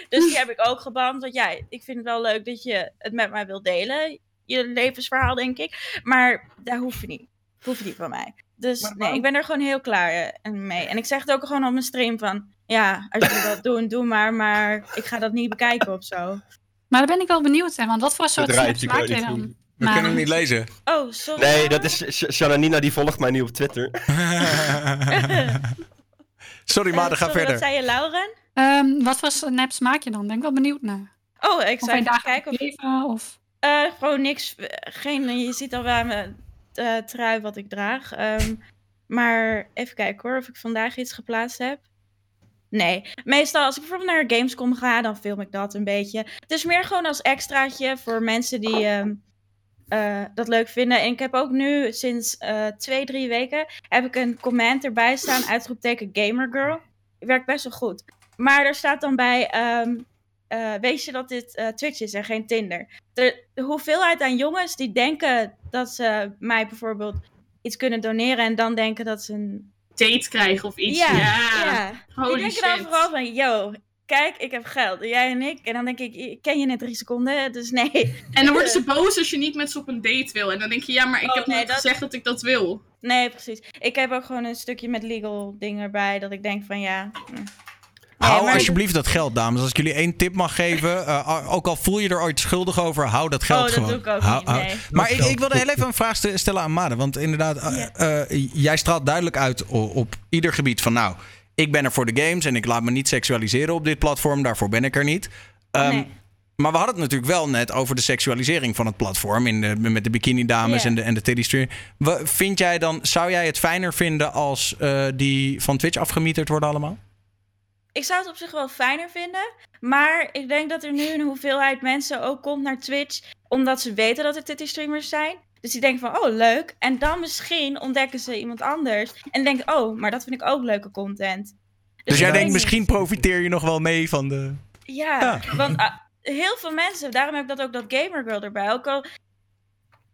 dus die heb ik ook geband. Want ja, ik vind het wel leuk dat je het met mij wilt delen. Je levensverhaal, denk ik. Maar daar hoef je niet. Hoef je niet van mij. Dus Maar nee, ik ben er gewoon heel klaar eh, mee. En ik zeg het ook gewoon op mijn stream van... Ja, als jullie dat doen, doe maar. Maar ik ga dat niet bekijken of zo. Maar daar ben ik wel benieuwd naar, want wat voor soort snaps maak dan? We Maar- kunnen hem niet lezen. Oh, sorry. Nee, dat is Sh- Shananina, die volgt mij nu op Twitter. Sorry, maar Eh, ga sorry, verder. Wat zei je, Lauren? Ehm, wat voor snaps maak je dan? Ben ik wel benieuwd naar. Oh, ik zou even daar kijken of leven of... Eh, gewoon niks. eh, Geen, je ziet al wel aan mijn eh, trui wat ik draag. Ehm, maar even kijken hoor, of ik vandaag iets geplaatst heb. Nee, meestal als ik bijvoorbeeld naar Gamescom ga, dan film ik dat een beetje. Het is meer gewoon als extraatje voor mensen die ehm, eh, dat leuk vinden. En ik heb ook nu sinds eh, twee, drie weken heb ik een comment erbij staan, uitroepteken Gamergirl. Werkt best wel goed. Maar er staat dan bij, eh, weet je dat dit Twitch is en geen Tinder? de, de hoeveelheid aan jongens die denken dat ze mij bijvoorbeeld iets kunnen doneren en dan denken dat ze een. Date krijgen of iets. Ja, Ja. ja. Die Holy denken dan vooral van: yo, kijk, ik heb geld. Jij en ik. En dan denk ik: ik ken je net drie seconden, dus nee. En dan worden ze boos als je niet met ze op een date wil. En dan denk je, ja, maar ik Oh, heb nee, net dat- gezegd dat ik dat wil. Nee, precies. Ik heb ook gewoon een stukje met legal dingen erbij dat ik denk van ja. hm. Hou maar- alsjeblieft dat geld, dames. Als ik jullie één tip mag geven, eh, ook al voel je er ooit schuldig over, hou dat geld Oh, dat gewoon. doe ik ook Hou- niet, hou- nee. Maar ik, ik wilde heel even een vraag ste- stellen aan Made. Want inderdaad, eh, eh, jij straalt duidelijk uit op ieder gebied van... nou, ik ben er voor de games en ik laat me niet seksualiseren op dit platform. Daarvoor ben ik er niet. Ehm, Nee. Maar we hadden het natuurlijk wel net over de seksualisering van het platform. In de, met de bikini-dames Ja. en de, en de teddy stream. Vind jij dan, zou jij het fijner vinden als eh, die van Twitch afgemieterd worden allemaal? Ik zou het op zich wel fijner vinden. Maar ik denk dat er nu een hoeveelheid mensen ook komt naar Twitch. Omdat ze weten dat er titty streamers zijn. Dus die denken van, oh leuk. En dan misschien ontdekken ze iemand anders. En denken, oh, maar dat vind ik ook leuke content. Dus, jij denkt, misschien profiteer je nog wel mee van de... Ja, want ah, heel veel mensen, daarom heb ik dat ook dat gamergirl erbij. Ook al,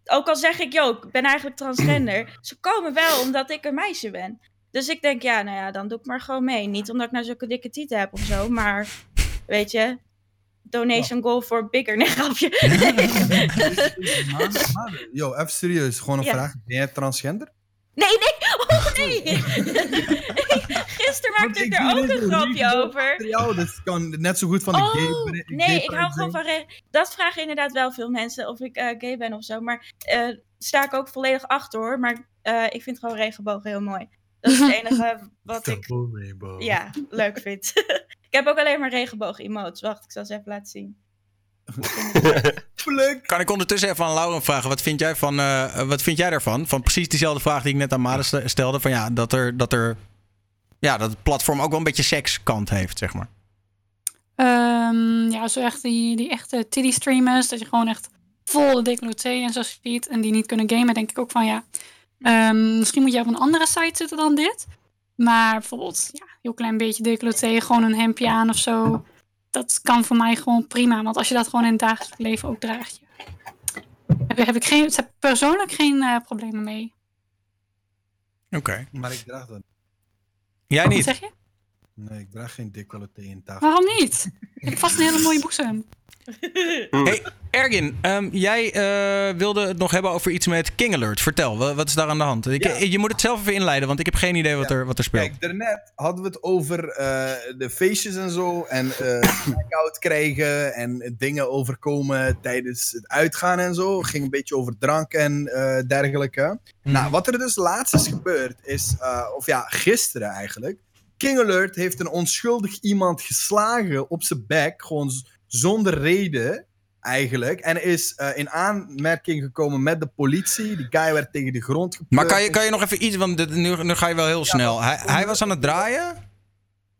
ook al zeg ik, yo, ik ben eigenlijk transgender. ze komen wel omdat ik een meisje ben. Dus ik denk, ja, nou ja, dan doe ik maar gewoon mee. Niet omdat ik nou zulke dikke tieten heb of zo, maar weet je, donation goal for bigger. Nee, grapje. Yo, even serieus. Gewoon een Ja. vraag. Ben jij transgender? Nee, nee, oh nee. Gisteren maakte ik er ook een grapje over. Voor jou, dat kan net zo goed van de Oh, gay... nee, ik hou gewoon van... Dat vragen inderdaad wel veel mensen, of ik eh, gay ben of zo. Maar eh sta ik ook volledig achter, hoor. Maar eh, ik vind gewoon regenbogen heel mooi. Dat is het enige wat ik ja, leuk vind. ik heb ook alleen maar regenboog emotes. Wacht, ik zal ze even laten zien. Pluk. Kan ik ondertussen even aan Lauren vragen, wat vind jij, van, eh, wat vind jij daarvan? Van precies diezelfde vraag die ik net aan Made st- stelde. Van ja, dat er, dat er, ja, dat het platform ook wel een beetje sekskant heeft, zeg maar. Ehm, ja, zo echt die, die echte titty streamers. Dat je gewoon echt vol de decolleté en zo ziet. En die niet kunnen gamen, denk ik ook van ja. Ehm, misschien moet je op een andere site zitten dan dit. Maar bijvoorbeeld, ja, heel klein beetje decolleté. Gewoon een hemdje aan of zo. dat kan voor mij gewoon prima. Want als je dat gewoon in het dagelijks leven ook draagt, ja. heb, heb ik geen, heb persoonlijk geen eh, problemen mee. Oké. Maar ik draag dat. Jij Wat niet? zeg je? Nee, ik draag geen decolleté in tafel. Waarom niet? Ik heb vast een hele mooie boezem. Hey, Ergin, ehm, jij eh, wilde het nog hebben over iets met King Alert. Vertel, wa- wat is daar aan de hand? Ik, Ja. Je moet het zelf even inleiden, want ik heb geen idee wat, Ja. er, wat er speelt. Kijk, daarnet hadden we het over eh, de feestjes en zo. En eh blackout krijgen en dingen overkomen tijdens het uitgaan en zo. Ging een beetje over drank en eh, dergelijke. Mhm. Nou, wat er dus laatst is gebeurd is, eh, of ja, gisteren eigenlijk. King Alert heeft een onschuldig iemand geslagen op zijn bek. Gewoon zonder reden eigenlijk. En is eh, in aanmerking gekomen met de politie. Die guy werd tegen de grond gepleurd. Maar kan je, kan je nog even iets, want dit- nu, nu ga je wel heel snel. Hij, hij was aan het draaien.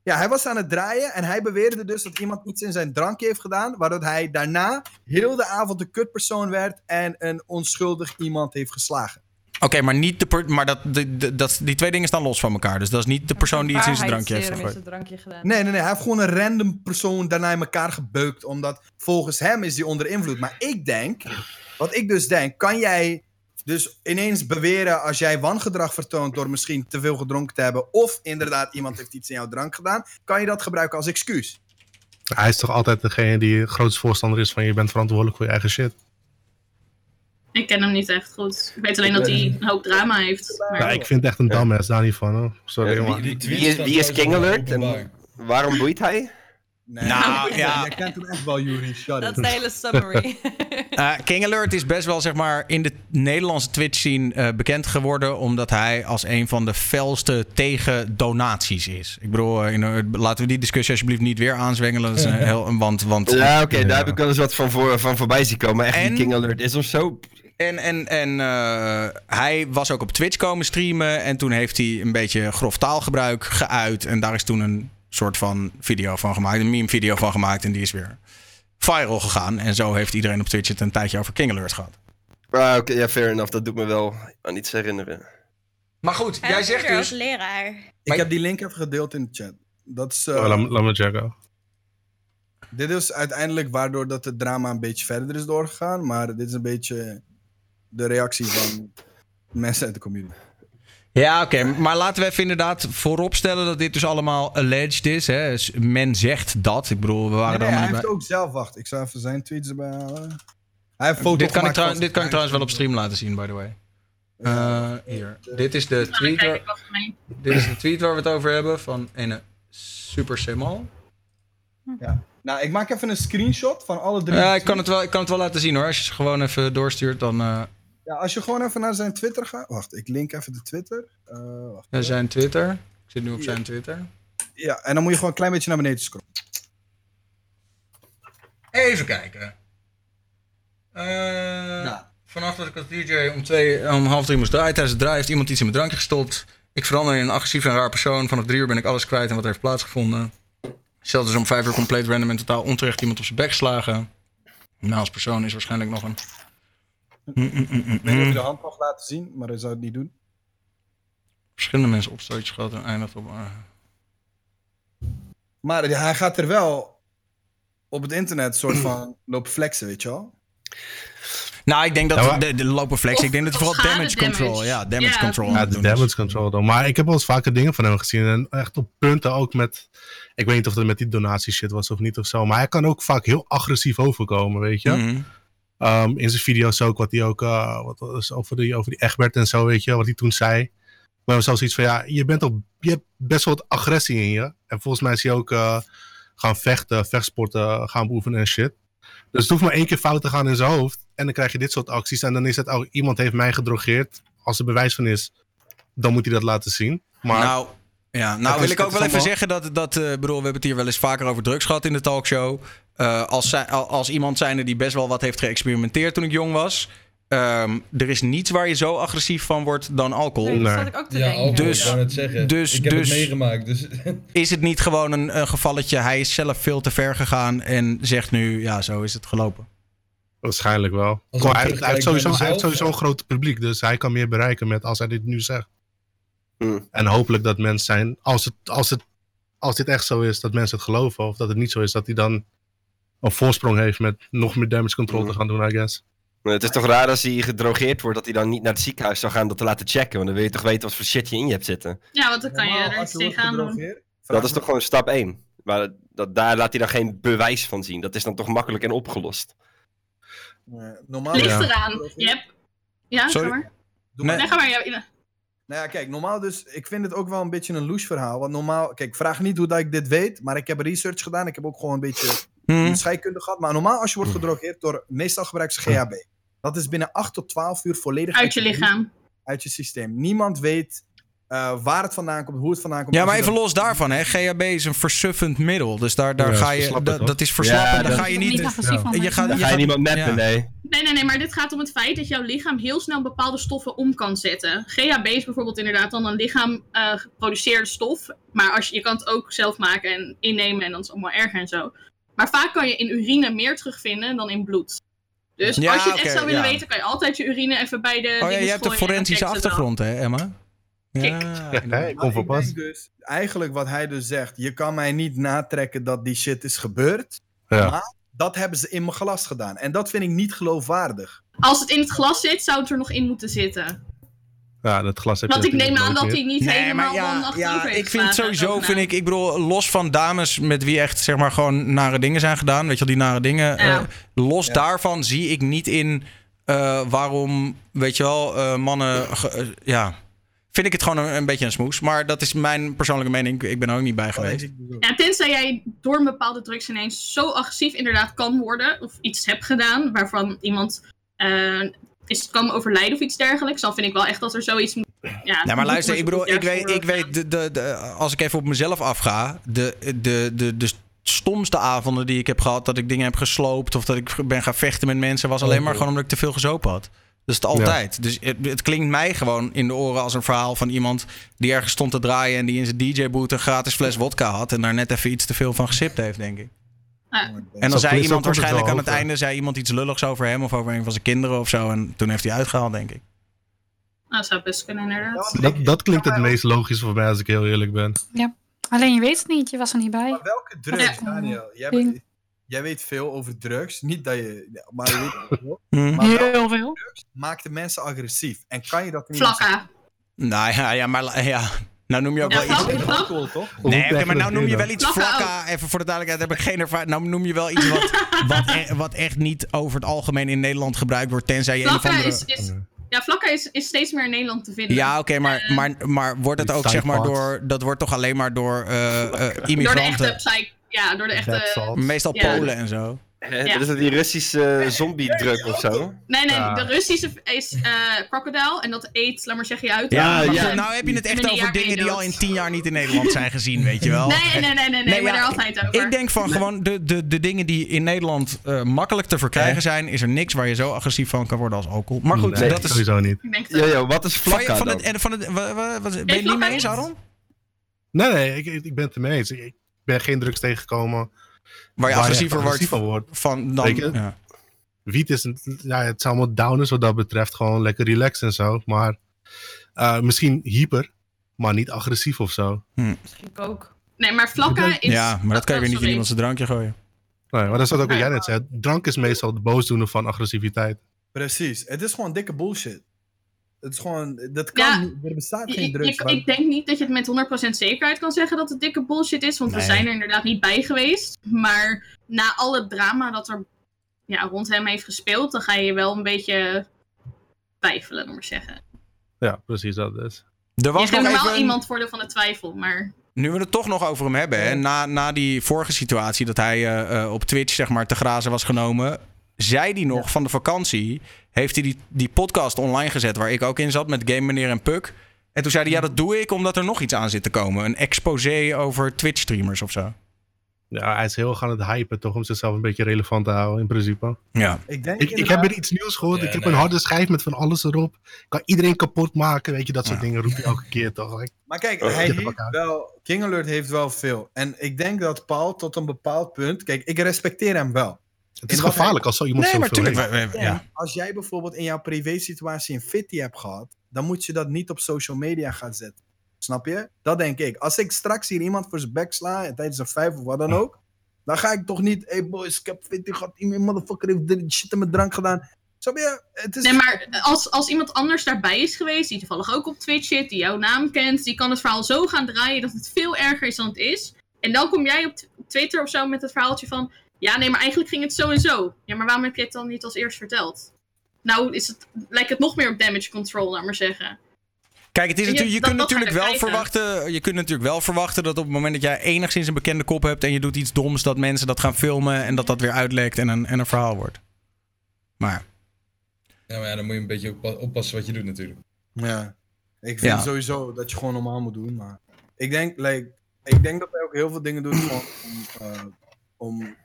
Ja, hij was aan het draaien en hij beweerde dus dat iemand iets in zijn drankje heeft gedaan, waardoor hij daarna heel de avond de kutpersoon werd en een onschuldig iemand heeft geslagen. Oké, maar, niet de per- maar dat, de, de- dat, die twee dingen staan los van elkaar. Dus dat is niet de persoon die iets in zijn drankje heeft gegooid. Nee, nee, nee, hij heeft gewoon een random persoon daarna in elkaar gebeukt, omdat volgens hem is die onder invloed. Maar ik denk, wat ik dus denk, kan jij dus ineens beweren als jij wangedrag vertoont door misschien te veel gedronken te hebben, of inderdaad iemand heeft iets in jouw drank gedaan, kan je dat gebruiken als excuus? Hij is toch altijd degene die het grootste voorstander is van je bent verantwoordelijk voor je eigen shit. Ik ken hem niet echt goed. Ik weet alleen dat hij een hoop drama heeft. Maar Ja, ik vind het echt een dumbass, daar niet van. hoor. Sorry, Ja, Wie is, wie is King Alert en waarom boeit hij? Nee, Nou, ja. Jij kent hem echt wel, Yuri. Shut Dat is de hele summary. Eh, King Alert is best wel zeg maar in de Nederlandse Twitch scene eh, bekend geworden. Omdat hij als een van de felste tegen donaties is. Ik bedoel, eh, in, eh, laten we die discussie alsjeblieft niet weer aanzwengelen. Dat is een heel, want, want Ja, oké, Ja. daar heb ik wel eens wat van, voor, van voorbij zien komen. Maar echt, En- die King Alert is of zo. En, en, en eh, hij was ook op Twitch komen streamen. En toen heeft hij een beetje grof taalgebruik geuit. En daar is toen een soort van video van gemaakt. Een meme video van gemaakt. En die is weer viral gegaan. En zo heeft iedereen op Twitch het een tijdje over King Alert gehad. Ah, oké, ja, fair enough. Dat doet me wel aan iets herinneren. Maar goed, Hij jij zegt als dus... leraar. Ik heb die link even gedeeld in de chat. Dat is, eh, Oh, laat, me- laat me checken. dit is uiteindelijk waardoor dat het drama een beetje verder is doorgegaan. Maar dit is een beetje de reactie van mensen uit de community. Ja, oké. Maar laten we even inderdaad vooropstellen dat dit dus allemaal alleged is. Hè? Dus Men zegt dat. Ik bedoel, we waren Nee, er nee, hij heeft bij. ook zelf, wacht, ik zal even zijn tweets erbij halen. Hij heeft foto Dit kan, ik dit kan ik trouwens wel op stream laten zien, by the way. Eh, hier. Dit is de tweet waar, dit is de tweet waar we het over hebben van ene Super Simal. Nou, ik maak even een screenshot van alle drie. Ja, ik kan, het wel, ik kan het wel laten zien hoor. Als je ze gewoon even doorstuurt, dan eh Ja, als je gewoon even naar zijn Twitter gaat. Wacht, ik link even de Twitter. Eh, wacht. ja, zijn Twitter. Ik zit nu op zijn Twitter. Ja, en dan moet je gewoon een klein beetje naar beneden scrollen. Even kijken. Eh, Nou. Vanaf dat ik als DJ om, twee, om half drie moest draaien. Tijdens het draaien heeft iemand iets in mijn drankje gestopt. Ik verander in een agressief en raar persoon. Vanaf drie uur ben ik alles kwijt en wat er heeft plaatsgevonden. Zelfs is om vijf uur compleet random en totaal onterecht iemand op zijn bek geslagen. Nou, als persoon is waarschijnlijk nog een... Mm, mm, mm, mm, Ik weet niet of je de hand mag laten zien, maar hij zou het niet doen. Verschillende mensen opstootjes gehad en eindigt op... eh, Maar hij gaat er wel op het internet soort van lopen flexen, weet je wel. Nou, ik denk dat Ja, de, de lopen flex. Ik denk dat Of vooral damage control. Ja, damage Ja. control. Ja, het de damage control dan. Maar ik heb wel eens vaker dingen van hem gezien. En echt op punten ook met... Ik weet niet of het met die donatie shit was of niet of zo. Maar hij kan ook vaak heel agressief overkomen, weet je. Mhm. Um, in zijn video's ook, wat hij ook... uh, wat was over, die, over die Egbert en zo, weet je. Wat hij toen zei. Maar zelfs iets van, ja, je, bent op, je hebt best wel wat agressie in je. En volgens mij is hij ook uh, gaan vechten, vechtsporten, gaan beoefenen en shit. Dus het hoeft maar één keer fout te gaan in zijn hoofd. En dan krijg je dit soort acties. En dan is het, oh, iemand heeft mij gedrogeerd. Als er bewijs van is, dan moet hij dat laten zien. Maar nou, ja, nou wil is- ik ook wel even zeggen dat, dat eh, bedoel, we hebben het hier wel eens vaker over drugs gehad in de talkshow. Eh, als, als iemand zijnde die best wel wat heeft geëxperimenteerd toen ik jong was. ehm, er is niets waar je zo agressief van wordt dan alcohol. Nee, dat Nee. zat ik ook te Ja, denken. Dus- ik wou het zeggen. dus- ik heb dus- het meegemaakt, dus... Is het niet gewoon een, een gevalletje, hij is zelf veel te ver gegaan en zegt nu, ja, zo is het gelopen. waarschijnlijk wel. Kom, hij, heeft- hij heeft terugkijk sowieso, hij heeft sowieso een groot publiek. Dus hij kan meer bereiken met als hij dit nu zegt. Hmm. En hopelijk dat mensen zijn, als het, als het als dit echt zo is dat mensen het geloven, of dat het niet zo is, dat hij dan een voorsprong heeft met nog meer damage control te gaan doen, I guess. Het is toch raar als hij gedrogeerd wordt, dat hij dan niet naar het ziekenhuis zou gaan dat te laten checken. Want dan wil je toch weten wat voor shit je in je hebt zitten. Ja, want dan kan je er iets tegenaan doen. Dat is toch gewoon stap 1. Maar dat, daar laat hij dan geen bewijs van zien. Dat is dan toch makkelijk en opgelost. eh, normaal Ligt Ja. eraan. Hebt... Ja, Sorry? ga maar. Doe Nee. maar. Nee, ga maar. Ja. Nou ja, kijk, normaal dus, ik vind het ook wel een beetje een loose verhaal. Want normaal, kijk, vraag niet hoe dat ik dit weet, maar ik heb research gedaan. Ik heb ook gewoon een beetje Hm. scheikunde gehad. Maar normaal als je wordt gedrogeerd door, meestal gebruiken ze GHB. Dat is binnen 8 tot 12 uur volledig Uit je lichaam. Uit je systeem. Niemand weet eh, waar het vandaan komt, hoe het vandaan komt. Ja, Als maar even los daarvan, hè. GHB is een versuffend middel. Dus daar, daar Ja, ga je. Dat, is verslappend. Ja, dan dat- ga je niet ja. Je gaat, Dan je ga je gaat- niemand mappen, ja. nee. Nee, nee, nee, maar dit gaat om het feit dat jouw lichaam heel snel bepaalde stoffen om kan zetten. GHB is bijvoorbeeld inderdaad dan een lichaam eh, geproduceerde stof. Maar als je, je kan het ook zelf maken en innemen en dan is het allemaal erger en zo. Maar vaak kan je in urine meer terugvinden dan in bloed. Dus Ja, als je het echt zou willen ja. weten, kan je altijd je urine even bij de. Oh ja, je hebt een forensische achtergrond, hè, Emma? Ja, ik kom voor pas. dus, eigenlijk wat hij dus zegt, je kan mij niet natrekken dat die shit is gebeurd. Ja. Maar dat hebben ze in mijn glas gedaan. En dat vind ik niet geloofwaardig. Als het in het glas zit, zou het er nog in moeten zitten. Ja, dat glas heb Want ik neem aan dat hij niet Nee, helemaal dan ja, achterover ja heeft ik vind sowieso, vind ik, ik bedoel, los van dames met wie echt, zeg maar, gewoon nare dingen zijn gedaan, weet je wel, die nare dingen, Ja. eh, los Ja. daarvan zie ik niet in eh, waarom, weet je wel, eh, mannen, ge- ja, vind ik het gewoon een, een beetje een smoes. Maar dat is mijn persoonlijke mening, ik ben er ook niet bij geweest. Ja, tenzij jij door een bepaalde drugs ineens zo agressief inderdaad kan worden, of iets hebt gedaan waarvan iemand eh, is, kan overlijden of iets dergelijks, dan vind ik wel echt dat er zoiets moet. Ja, Ja, maar luister, ik bedoel, ik weet, ik weet de, de, de, als ik even op mezelf afga, de, de, de, de stomste avonden die ik heb gehad, dat ik dingen heb gesloopt of dat ik ben gaan vechten met mensen, was alleen maar gewoon omdat ik te veel gezopen had. Dat is het altijd. Dus het, het klinkt mij gewoon in de oren als een verhaal van iemand die ergens stond te draaien en die in zijn DJ-boot een gratis fles wodka had en daar net even iets te veel van gesipt heeft, denk ik. En dan zei iemand waarschijnlijk aan het einde zei iemand iets lulligs over hem of over een van zijn kinderen of zo. En toen heeft hij uitgehaald, denk ik. Nou, zou best kunnen inderdaad. Dat, dat klinkt het meest logisch voor mij als ik heel eerlijk ben. Alleen je weet het niet, je was er niet bij. Maar welke drugs, Ja. Daniel? Jij, weet- jij weet veel over drugs. Niet dat je... Maar je weet veel. Hm. Maar welke Heel veel. drugs maakt de mensen agressief? En kan je dat in iemand Vlakka. Nou ja, ja, maar ja. Nou noem je ook Ja, wel iets. Alcohol, toch? Nee, je maar nou noem je wel iets Vlakken vlakka. Even voor de duidelijkheid, heb ik geen ervaring. Nou noem je wel iets wat, wat, e- wat echt niet over het algemeen in Nederland gebruikt wordt. Tenzij je een of Vlakka andere. is, is, ja, vlakka is, is steeds meer in Nederland te vinden. Ja, oké, maar, maar, maar wordt het ook zeg maar door. Dat wordt toch alleen maar door eh, eh, door de echte immigranten. psych... Ja, door de echte... Meestal Ja. Polen en zo. Hè, Ja. Dat is dat die Russische zombie-druk of zo? Nee, nee, Ja. de Russische is eh crocodile en dat eet, laat maar zeggen, je uit. Ja, ja. nou heb je het echt over dingen die al in tien jaar niet in Nederland zijn gezien, weet je wel. Nee, nee, nee, nee, nee, Nee, maar ja, daar altijd over. Ik denk van gewoon de, de, de dingen die in Nederland eh, makkelijk te verkrijgen zijn, is er niks waar je zo agressief van kan worden als alcohol. Maar goed, Nee, dat is. sowieso niet. Dat- Jojo, wat is Van, vlakka van het, en van het, wat- ben je het niet mee eens? Aaron? Nee, nee, ik, ik ben het ermee eens. Ik, ik ben geen drugs tegengekomen Waar je agressiever agressief wordt van wordt. van dan. Ja. Wiet is, een, ja, het is allemaal downers wat dat betreft. Gewoon lekker relaxed en zo. Maar eh, misschien hyper, maar niet agressief of zo. Misschien ook. Nee, maar vlakka is... ja, maar dat kan je weer niet in sorry. iemand zijn drankje gooien. Nee, maar dat is wat ook wat jij net zei. Drank is meestal de boosdoener van agressiviteit. Precies. Het is gewoon dikke bullshit. Het is gewoon... Dat kan Ja. niet. Er bestaat Je- geen je- drugs. ik, ik denk niet dat je het met 100% zekerheid kan zeggen dat het dikke bullshit is, want Nee. we zijn er inderdaad niet bij geweest. Maar na al het drama dat er ja, rond hem heeft gespeeld, dan ga je je wel een beetje twijfelen, laat maar zeggen. Ja, precies dat is. Er Je was geeft nog normaal even, iemand voordeel van de twijfel, maar nu we het toch nog over hem hebben, hè, na, na die vorige situatie dat hij eh, eh, op Twitch zeg maar te grazen was genomen, zei hij nog van de vakantie, heeft hij die, die podcast online gezet waar ik ook in zat met Game Meneer en Puk. En toen zei hij, ja dat doe ik omdat er nog iets aan zit te komen. Een exposé over Twitch streamers of zo. Ja, hij is heel erg aan het hypen toch om zichzelf een beetje relevant te houden in principe. Ja. Ik denk Ik, ik heb weer iets nieuws gehoord. Ja, ik heb nee. een harde schijf met van alles erop. Ik kan iedereen kapot maken. Weet je, dat soort Ja. dingen roep je elke keer toch. Like, Maar kijk, Oh, hij heeft wel... King Alert heeft wel veel. En ik denk dat Paul tot een bepaald punt... Kijk, ik respecteer hem wel. Het is gevaarlijk als zo iemand Nee, zo maar tuurlijk. ja. Als jij bijvoorbeeld in jouw privé situatie een fitty hebt gehad... dan moet je dat niet op social media gaan zetten. Snap je? Dat denk ik. Als ik straks hier iemand voor zijn bek sla tijdens een vijf of wat dan ook, dan ga ik toch niet, hey boys, ik heb 20 gehad, iemand motherfucker heeft dit shit in mijn drank gedaan. Snap je? Het is Nee, maar als, als iemand anders daarbij is geweest, die toevallig ook op Twitch zit, die jouw naam kent, die kan het verhaal zo gaan draaien dat het veel erger is dan het is. En dan kom jij op Twitter of zo met het verhaaltje van, ja nee, maar eigenlijk ging het zo en zo. Ja, maar waarom heb je het dan niet als eerst verteld? Nou, is het, lijkt het nog meer op damage control, laat maar zeggen. Kijk, het is Je- natuurlijk, je kunt natuurlijk wel krijgen. verwachten. Je kunt natuurlijk wel verwachten dat op het moment dat jij enigszins een bekende kop hebt en je doet iets doms, dat mensen dat gaan filmen en dat dat weer uitlekt en een, en een verhaal wordt. Maar Ja, maar ja, dan moet je een beetje oppa- oppassen wat je doet natuurlijk. Ja. Ik vind Ja. sowieso dat je gewoon normaal moet doen. Maar ik denk, like, ik denk dat hij ook heel veel dingen doet gewoon om, eh, om.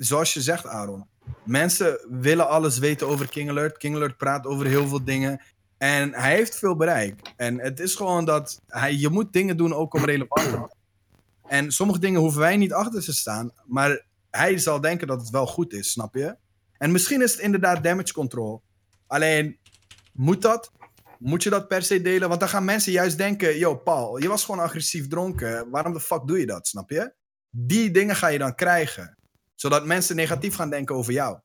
Zoals je zegt, Aaron. Mensen willen alles weten over King Alert. King praat over heel veel dingen. En hij heeft veel bereik. En het is gewoon dat hij, je moet dingen doen ook om relevant te worden. En sommige dingen hoeven wij niet achter te staan. Maar hij zal denken dat het wel goed is, snap je? En misschien is het inderdaad damage control. Alleen, moet dat? Moet je dat per se delen? Want dan gaan mensen juist denken: Yo, Paul, je was gewoon agressief dronken. Waarom de fuck doe je dat? Snap je? Die dingen ga je dan krijgen. Zodat mensen negatief gaan denken over jou.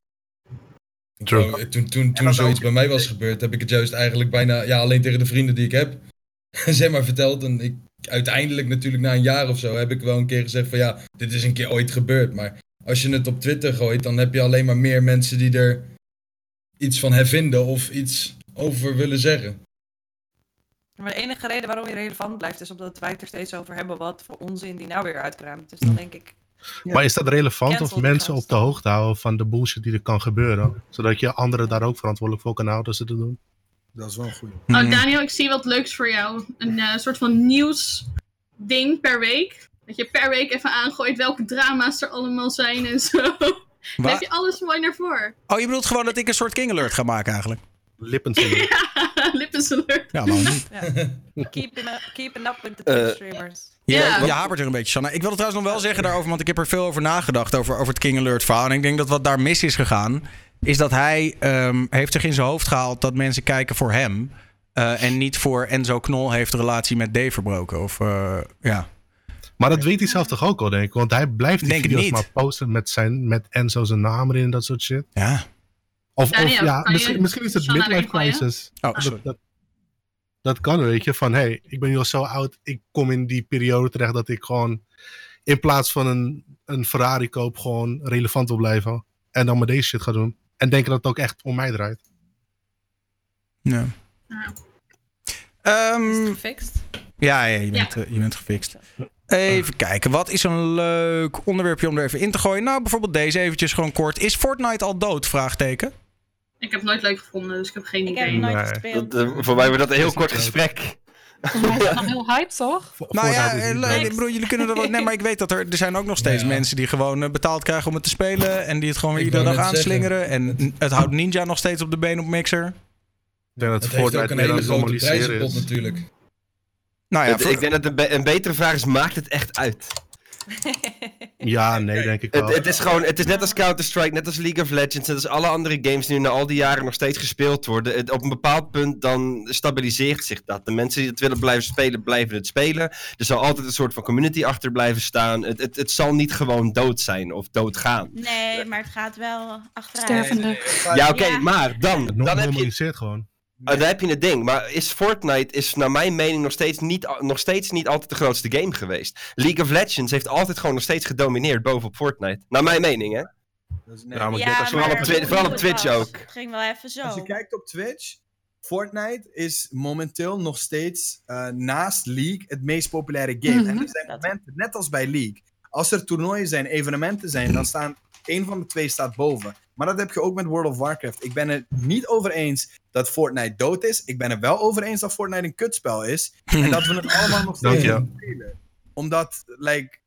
True. Toen, toen, toen zoiets bij mij was gebeurd, heb ik het juist eigenlijk bijna ja, alleen tegen de vrienden die ik heb, zeg maar, verteld. En ik, uiteindelijk natuurlijk na een jaar of zo heb ik wel een keer gezegd van ja, dit is een keer ooit gebeurd. Maar als je het op Twitter gooit, dan heb je alleen maar meer mensen die er iets van hervinden of iets over willen zeggen. Maar de enige reden waarom je relevant blijft is omdat wij het er steeds over hebben wat voor onzin die nou weer uitkraamt. Dus dan denk ik, Maar is dat relevant of Cancel mensen gast. op de hoogte houden van de bullshit die er kan gebeuren? Zodat je anderen daar ook verantwoordelijk voor kan houden als ze dat doen? Dat is wel. Hmm. Oh, Daniel, ik zie wat leuks voor jou. Een eh, soort van nieuws ding per week. Dat je per week even aangooit welke drama's er allemaal zijn en zo. Dan heb je alles mooi naar voren. Oh, je bedoelt gewoon dat ik een soort King Alert ga maken eigenlijk? Lippenzingen. Lippensalert. Ja, waarom niet? keeping up, keeping up with the Eh, Twitch streamers. Je, Ja. je hapert er een beetje, Sanne. Ik wil het trouwens nog wel zeggen daarover, want ik heb er veel over nagedacht, over, over het King Alert verhaal. En ik denk dat wat daar mis is gegaan, is dat hij ehm, heeft zich in zijn hoofd gehaald dat mensen kijken voor hem. eh, en niet voor Enzo Knol heeft de relatie met Dave verbroken. Of, eh, ja. Maar dat weet hij zelf toch ook al, denk ik? Want hij blijft die Denk video's niet. maar posten met, zijn, met Enzo zijn naam erin en dat soort shit. ja. Of, of ja, kan je misschien, misschien is het midlife crisis. Oh, sorry. Dat, dat, dat kan, weet je. Van, hé, hey, ik ben nu al zo oud. Ik kom in die periode terecht dat ik gewoon... in plaats van een, een Ferrari koop... gewoon relevant wil blijven. En dan met deze shit ga doen. En denken dat het ook echt om mij draait. Ja. Ja. Ehm, Is het gefixt? ja, ja, je bent, je bent gefixt. Even kijken, wat is een leuk onderwerpje om er even in te gooien? Nou, bijvoorbeeld deze eventjes gewoon kort. Is Fortnite al dood? Vraagteken. Ik heb het nooit leuk gevonden, dus ik heb geen Ik heb idee. het nooit gespeeld. Dat, eh, voor mij wordt dat een heel is kort gesprek. Volgens mij is nog heel hype, toch? Nou ja, is eh, ik bedoel, jullie kunnen er wel. Nee, maar ik weet dat er, er zijn ook nog steeds Ja. mensen die gewoon eh, betaald krijgen om het te spelen. En die het gewoon weer iedere dag zeggen, aanslingeren. En het houdt Ninja nog steeds op de been op Mixer. Ik denk dat Het heeft ook Fortnite een hele grote prijzenpot is. natuurlijk. Nou ja, Het- voor- ik denk dat een, be- een betere vraag is, maakt het echt uit? Ja, nee, denk ik wel. Het, het is gewoon, het is net als Counter-Strike, net als League of Legends, net als alle andere games die nu na al die jaren nog steeds gespeeld worden. Het- op een bepaald punt dan stabiliseert zich dat. De mensen die het willen blijven spelen, blijven het spelen. Er zal altijd een soort van community achter blijven staan. Het, het, het zal niet gewoon dood zijn of doodgaan. Nee, maar het gaat wel achteruit. Stervende. Ja, oké, Ja. maar dan, Het dan heb je gewoon. Oh, daar heb je het ding. Maar is Fortnite is naar mijn mening nog steeds, niet, nog steeds niet altijd de grootste game geweest. League of Legends heeft altijd gewoon nog steeds gedomineerd bovenop Fortnite. Naar mijn mening, hè? Dat is- nee. Ja, Ja, vooral op Twi- vooral op Twitch was. ook. Het ging wel even zo. Als je kijkt op Twitch, Fortnite is momenteel nog steeds eh, naast League het meest populaire game. Mhm. En er zijn momenten, net als bij League. Als er toernooien zijn, evenementen zijn, dan staan één van de twee staat boven. Maar dat heb je ook met World of Warcraft. Ik ben het niet over eens dat Fortnite dood is. Ik ben er wel over eens dat Fortnite een kutspel is. en dat we het allemaal nog steeds spelen. Omdat, like,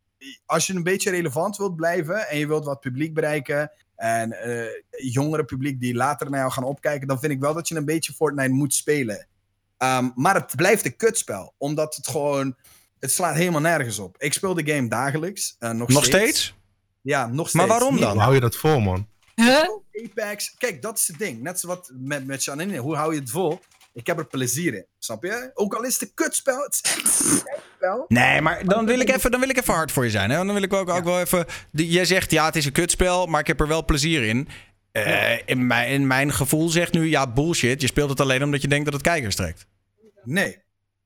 als je een beetje relevant wilt blijven en je wilt wat publiek bereiken. En eh jongere publiek die later naar jou gaan opkijken, dan vind ik wel dat je een beetje Fortnite moet spelen. Ehm, maar het blijft een kutspel, omdat het gewoon. Het slaat helemaal nergens op. Ik speel de game dagelijks. eh, nog, nog steeds? Ja, nog steeds. Maar waarom dan? Hoe hou je dat vol, man? Huh? Apex. Kijk, dat is het ding. Net zoals met, met Janine. Hoe hou je het vol? Ik heb er plezier in, snap je? Ook al is het een kutspel, het is echt een spel. Nee, maar dan wil ik even, dan wil ik even hard voor je zijn. Hè? Dan wil ik ook, ook wel even. Jij zegt ja, het is een kutspel, maar ik heb er wel plezier in. Eh, in, mijn, in mijn gevoel zegt nu ja, bullshit. Je speelt het alleen omdat je denkt dat het kijkers trekt. Nee.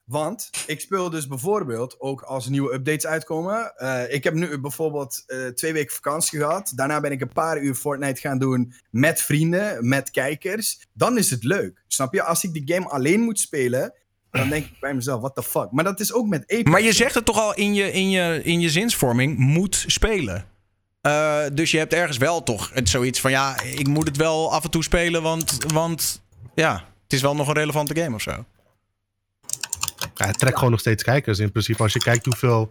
Want ik speel dus bijvoorbeeld ook als nieuwe updates uitkomen. Eh, ik heb nu bijvoorbeeld eh, twee weken vakantie gehad. Daarna ben ik een paar uur Fortnite gaan doen met vrienden, met kijkers. Dan is het leuk. Snap je? Als ik die game alleen moet spelen, dan denk ik bij mezelf, what the fuck. Maar dat is ook met Apex. Maar je zegt het toch al in je, in je, in je zinsvorming: moet spelen. Eh, dus je hebt ergens wel toch zoiets van ja, ik moet het wel af en toe spelen, want, want ja, het is wel nog een relevante game of zo. Ja, het trekt gewoon nog steeds kijkers in principe. Als je kijkt hoeveel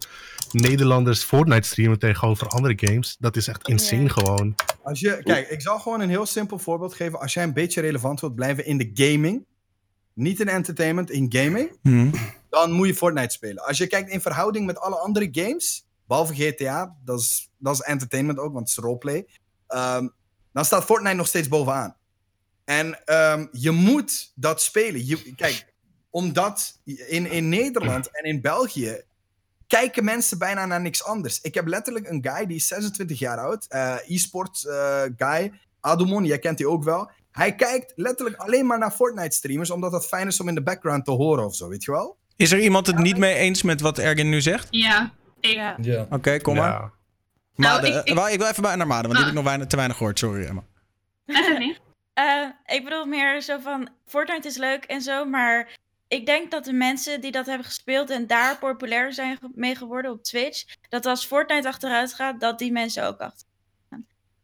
Nederlanders Fortnite streamen tegenover andere games, dat is echt insane Ja. gewoon. Als je, kijk, ik zal gewoon een heel simpel voorbeeld geven. Als jij een beetje relevant wilt blijven in de gaming, niet in entertainment, in gaming, dan moet je Fortnite spelen. Als je kijkt in verhouding met alle andere games, behalve GTA, dat is, dat is entertainment ook, want het is roleplay, ehm, dan staat Fortnite nog steeds bovenaan. En ehm, je moet dat spelen. Je, kijk, omdat in, in Nederland en in België kijken mensen bijna naar niks anders. Ik heb letterlijk een guy die is 26 jaar oud, eh, e-sport eh, guy, Adumon, jij kent die ook wel. Hij kijkt letterlijk alleen maar naar Fortnite streamers, omdat dat fijn is om in de background te horen of zo, weet je wel? Is er iemand het niet mee eens met wat Ergin nu zegt? Ja, ik, Ja. Ja. Oké, kom maar. Ja. Made, Nou, ik- ik- wil even bij naar Made, want die Ah. heb ik nog weinig, te weinig gehoord. Sorry, Emma. Nee. Eh, ik bedoel meer zo van, Fortnite is leuk en zo, maar ik denk dat de mensen die dat hebben gespeeld en daar populair zijn mee geworden op Twitch, dat als Fortnite achteruit gaat, dat die mensen ook gaan.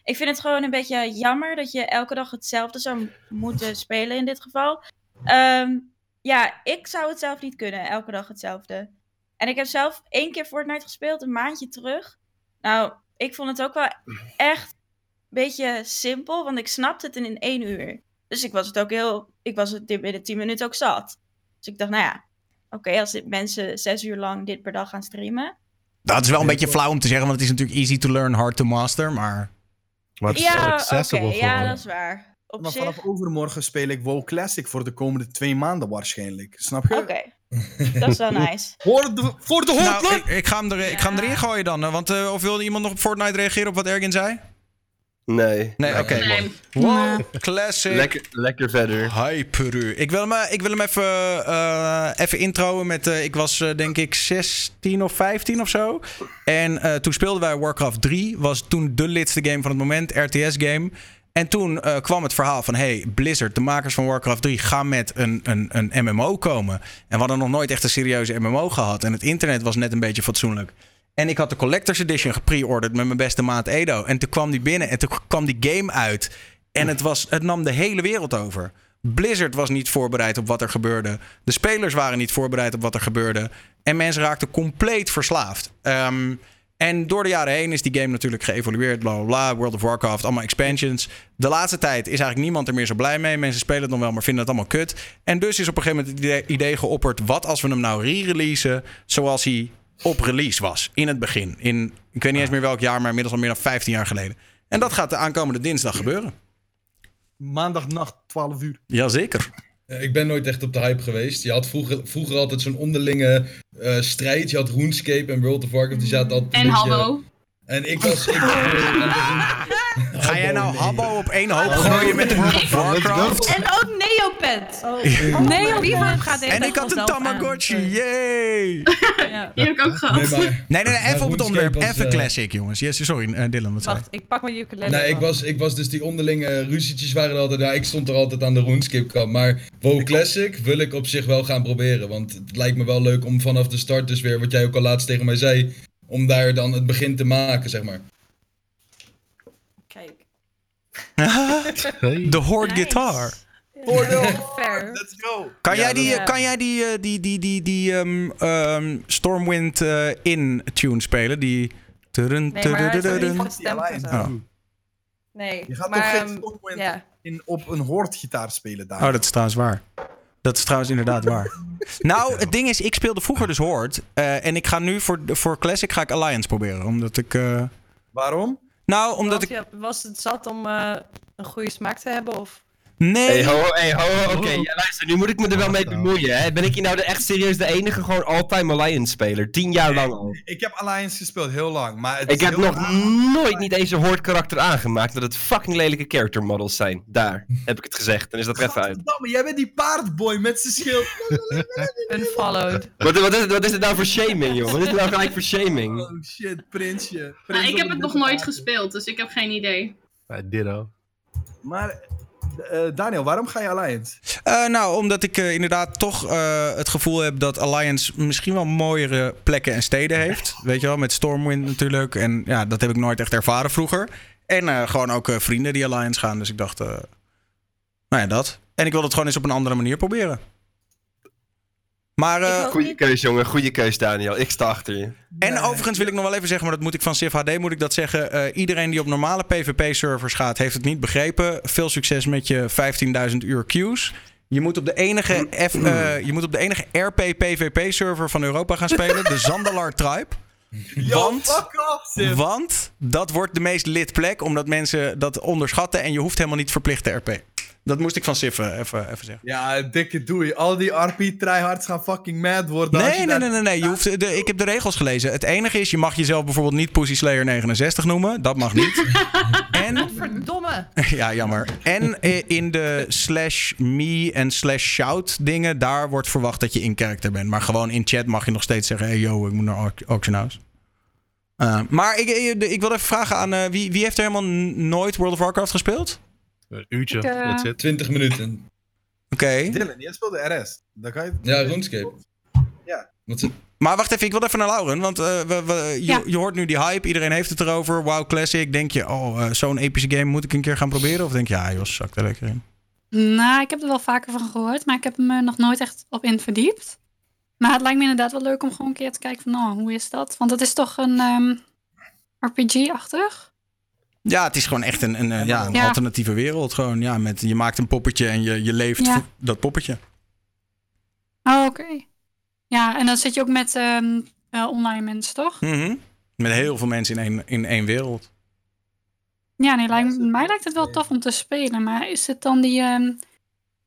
Ik vind het gewoon een beetje jammer dat je elke dag hetzelfde zou moeten spelen in dit geval. Ehm, ja, ik zou het zelf niet kunnen, elke dag hetzelfde. En ik heb zelf één keer Fortnite gespeeld, een maandje terug. Nou, ik vond het ook wel echt beetje simpel, want ik snapte het in één uur. Dus ik was het ook heel, ik was het binnen 10 minuten ook zat. Dus ik dacht, nou ja, oké, als dit mensen zes uur lang dit per dag gaan streamen. Dat is wel een beetje flauw om te zeggen, want het is natuurlijk easy to learn, hard to master. Maar Maar het is Ja, oké, accessible ja, dat is waar. Op Maar zich, vanaf overmorgen speel ik WoW Classic voor de komende twee maanden waarschijnlijk. Snap je? oké. dat is wel nice. Voor de, voor de nou, hond! ik, ik, ga hem er, ik ga hem erin gooien dan. eh, Want eh, of wilde iemand nog op Fortnite reageren op wat Ergin zei? Nee. Nee, oké. Nee. Wow, classic. Lekker, lekker verder. Hyperu. Ik wil hem, eh, ik wil hem even, eh even introen met... eh, ik was eh, denk ik 16 of 15 of zo. En eh, toen speelden wij Warcraft 3. Was toen de lidste game van het moment. RTS-game. En toen eh, kwam het verhaal van... Hey, Blizzard, de makers van Warcraft 3... gaan met een, een, een MMO komen. En we hadden nog nooit echt een serieuze MMO gehad. En het internet was net een beetje fatsoenlijk. En ik had de Collector's Edition gepre-orderd met mijn beste maat Edo. En toen kwam die binnen en toen kwam die game uit. En het, was, het nam de hele wereld over. Blizzard was niet voorbereid op wat er gebeurde. De spelers waren niet voorbereid op wat er gebeurde. En mensen raakten compleet verslaafd. Ehm, en door de jaren heen is die game natuurlijk geëvolueerd. Bla bla. World of Warcraft, allemaal expansions. De laatste tijd is eigenlijk niemand er meer zo blij mee. Mensen spelen het nog wel, maar vinden het allemaal kut. En dus is op een gegeven moment het idee, idee geopperd. Wat als we hem nou re-releasen zoals hij op release was. In het begin. In, ik weet niet eens meer welk jaar, maar inmiddels al meer dan 15 jaar geleden. En dat gaat de aankomende dinsdag gebeuren. Maandagnacht, 12 uur. Jazeker. Eh, Ik ben nooit echt op de hype geweest. Je had vroeger, vroeger altijd zo'n onderlinge eh, strijd. Je had RuneScape en World of Warcraft. Die zaten altijd En beetje... Habbo. En ik was... Ik Ga jij nou Habbo op één hoop gooien met World of Warcraft? En ook Neopet. Oh, Nee, Wie van gaat deze En ik had een? Tamagotchi, yay! Ja. Die heb ik ook gehad. Nee, maar... Nee, nee, nee, even op het onderwerp. was, Even eh, classic, jongens. Yes, sorry, eh, Dylan, wat? Wacht, ik pak mijn ukulele. Nee, ik wel. was, ik was dus die onderlinge ruzietjes waren er altijd. Ja, ik stond er altijd aan de RuneScape kant. Maar WoW Classic wil ik op zich wel gaan proberen. Want het lijkt me wel leuk om vanaf de start dus weer, wat jij ook al laatst tegen mij zei, om daar dan het begin te maken, zeg maar. Kijk. Hey. De Horde Nice. Guitar. Fair. Let's go! Kan Ja, jij die, eh, kan jij die, eh, die, die, die, die ehm, ehm, Stormwind eh, in tune spelen? Die... Nee, maar hij is niet gestemd. Oh. Nee, Je gaat maar, toch geen ehm, Stormwind in, op een hoordgitaar spelen daar? Oh, dat is trouwens waar. Dat is trouwens inderdaad waar. Nou, het ding is, ik speelde vroeger dus Horde. eh, en ik ga nu voor, voor Classic ga ik Alliance proberen. Omdat ik... eh, Waarom? nou, omdat was, ik... was het zat om eh, een goede smaak te hebben? Of? Nee. Hey, ho, ho, hey, ho, oké. Ja, luister, nu moet ik me er wel mee bemoeien. Hè? Ben ik hier nou de, echt serieus de enige gewoon all-time Alliance-speler? Tien jaar lang al. Ik heb Alliance gespeeld, heel lang. Maar het Ik heb nog raar. nooit niet eens een hoort karakter aangemaakt dat het fucking lelijke character models zijn. Daar heb ik het gezegd. Dan is dat er even uit. Jij bent die paardboy met zijn schild. Unfollowed. Wat, wat, is, het- wat is het nou voor shaming, joh? Wat is het nou gelijk voor shaming? Oh shit, prinsje. Nou, Prins ik heb het nog nooit gespeeld, dus ik heb geen idee. Ja, ditto. Maar, eh, Daniel, waarom ga je Alliance? Eh, nou, omdat ik eh, inderdaad toch het gevoel heb dat Alliance misschien wel mooiere plekken en steden heeft. Weet je wel, met Stormwind natuurlijk. En ja, dat heb ik nooit echt ervaren vroeger. En gewoon ook vrienden die Alliance gaan. Dus ik dacht, nou ja, dat. En ik wil het gewoon eens op een andere manier proberen. Maar, eh, Goeie keus, jongen. Goeie keus, Daniel. Ik sta achter je. en overigens wil ik nog wel even zeggen, maar dat moet ik van Civ HD moet ik dat zeggen. eh, iedereen die op normale PvP-servers gaat, heeft het niet begrepen. Veel succes met je 15.000 uur queues. Je moet op de enige, F, eh, je moet op de enige RP-PvP-server van Europa gaan spelen, de Zandalar Tribe. Want, fuck off, Sim. want dat wordt de meest lid plek, omdat mensen dat onderschatten en je hoeft helemaal niet verplicht te RP. Dat moest ik van Civ eh, even, even zeggen. Ja, dikke doei. Al die RP-tryhards gaan fucking mad worden. Nee, nee, nee, nee, nee. Je hoeft, de, ik heb de regels gelezen. Het enige is, je mag jezelf bijvoorbeeld niet Pussy Slayer 69 noemen. Dat mag niet. en, Verdomme. ja, jammer. En eh, in de slash me en slash shout dingen, daar wordt verwacht dat je in character bent. Maar gewoon in chat mag je nog steeds zeggen, hey yo, ik moet naar Au- Auction House. Eh, maar ik, ik, ik wil even vragen aan, eh, wie, wie heeft er helemaal nooit World of Warcraft gespeeld? Een uurtje, Ik, eh, that's it. 20 minuten. Oké. Dylan, jij speelde RS. Dan kan je... Ja, RuneScape. Ja. Wat ze- Maar wacht even, ik wil even naar Lauren. Want eh, we, we- je, Ja. je hoort nu die hype, iedereen heeft het erover. WoW Classic. Denk je, oh, eh, zo'n epische game moet ik een keer gaan proberen? Of denk je, ja, joh, zak er lekker in. Nou, ik heb er wel vaker van gehoord, maar ik heb me nog nooit echt op in verdiept. Maar het lijkt me inderdaad wel leuk om gewoon een keer te kijken van, oh, hoe is dat? Want het is toch een ehm, RPG-achtig? Ja, het is gewoon echt een, een, eh, ja, een Ja. alternatieve wereld. Gewoon, ja, met, je maakt een poppetje en je, je leeft Ja. voor dat poppetje. Oh, oké. Ja, en dan zit je ook met ehm, eh, online mensen, toch? Mhm. Met heel veel mensen in één, in één wereld. Ja, nee, lijkt, mij lijkt het wel tof om te spelen. Maar is het dan die, ehm,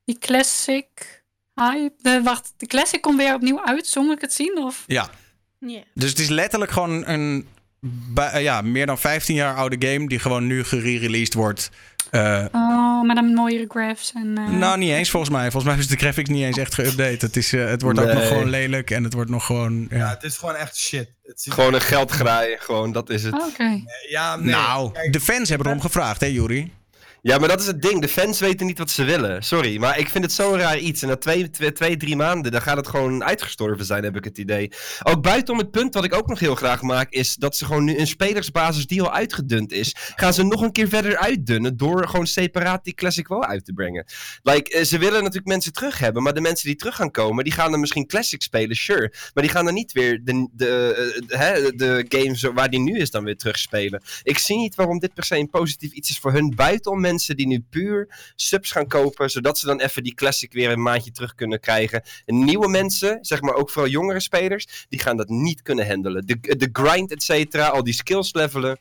die classic hype? De, wacht, de classic komt weer opnieuw uit, zo moet ik het zien? Of? Ja. Ja. Dus het is letterlijk gewoon een bij- eh, ja, meer dan 15 jaar oude game die gewoon nu gere-released wordt. Eh, Oh, met een mooiere graphs en... eh, Nou, niet eens volgens mij. Volgens mij is de graphics niet eens echt geüpdate. Het, is, eh, het wordt ook nog gewoon lelijk en het wordt nog gewoon... Ja, Ja. het is gewoon echt shit. Het is... Gewoon een geldgraai, gewoon, dat is het. oh, Oké. Ja, nee. nou, Kijk, de fans hebben erom gevraagd, hè, Juri? Ja, maar dat is het ding. De fans weten niet wat ze willen. Sorry, maar ik vind het zo'n raar iets. En na twee, twee, twee, drie maanden, dan gaat het gewoon uitgestorven zijn, heb ik het idee. Ook buitenom het punt wat ik ook nog heel graag maak, is dat ze gewoon nu een spelersbasis die al uitgedund is, gaan ze nog een keer verder uitdunnen door gewoon separaat die Classic WoW uit te brengen. Like, eh, ze willen natuurlijk mensen terug hebben, maar de mensen die terug gaan komen, die gaan dan misschien Classic spelen, sure. Maar die gaan dan niet weer de, de, eh, de, hè, de games waar die nu is dan weer terugspelen. Ik zie niet waarom dit per se een positief iets is voor hun. Buitenom mensen die nu puur subs gaan kopen. Zodat ze dan even die classic weer een maandje terug kunnen krijgen. En nieuwe mensen, zeg maar ook vooral jongere spelers. Die gaan dat niet kunnen handelen. De, de grind, et cetera. Al die skills levelen.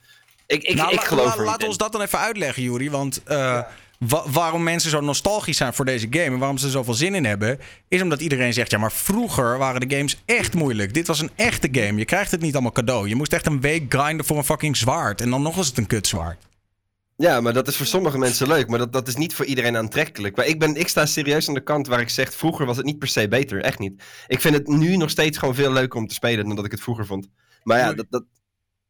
Ik, ik, Nou, ik geloof la- niet Laat in. ons dat dan even uitleggen, Juri. Want eh, wa- waarom mensen zo nostalgisch zijn voor deze game... en waarom ze er zoveel zin in hebben... is omdat iedereen zegt... ja, maar vroeger waren de games echt moeilijk. Dit was een echte game. Je krijgt het niet allemaal cadeau. Je moest echt een week grinden voor een fucking zwaard. En dan nog eens het een kutzwaard. Ja, maar dat is voor sommige mensen leuk. Maar dat, dat is niet voor iedereen aantrekkelijk. Maar ik, ben, ik sta serieus aan de kant waar ik zeg... vroeger was het niet per se beter. Echt niet. Ik vind het nu nog steeds gewoon veel leuker om te spelen... dan dat ik het vroeger vond. Maar ja, dat, dat,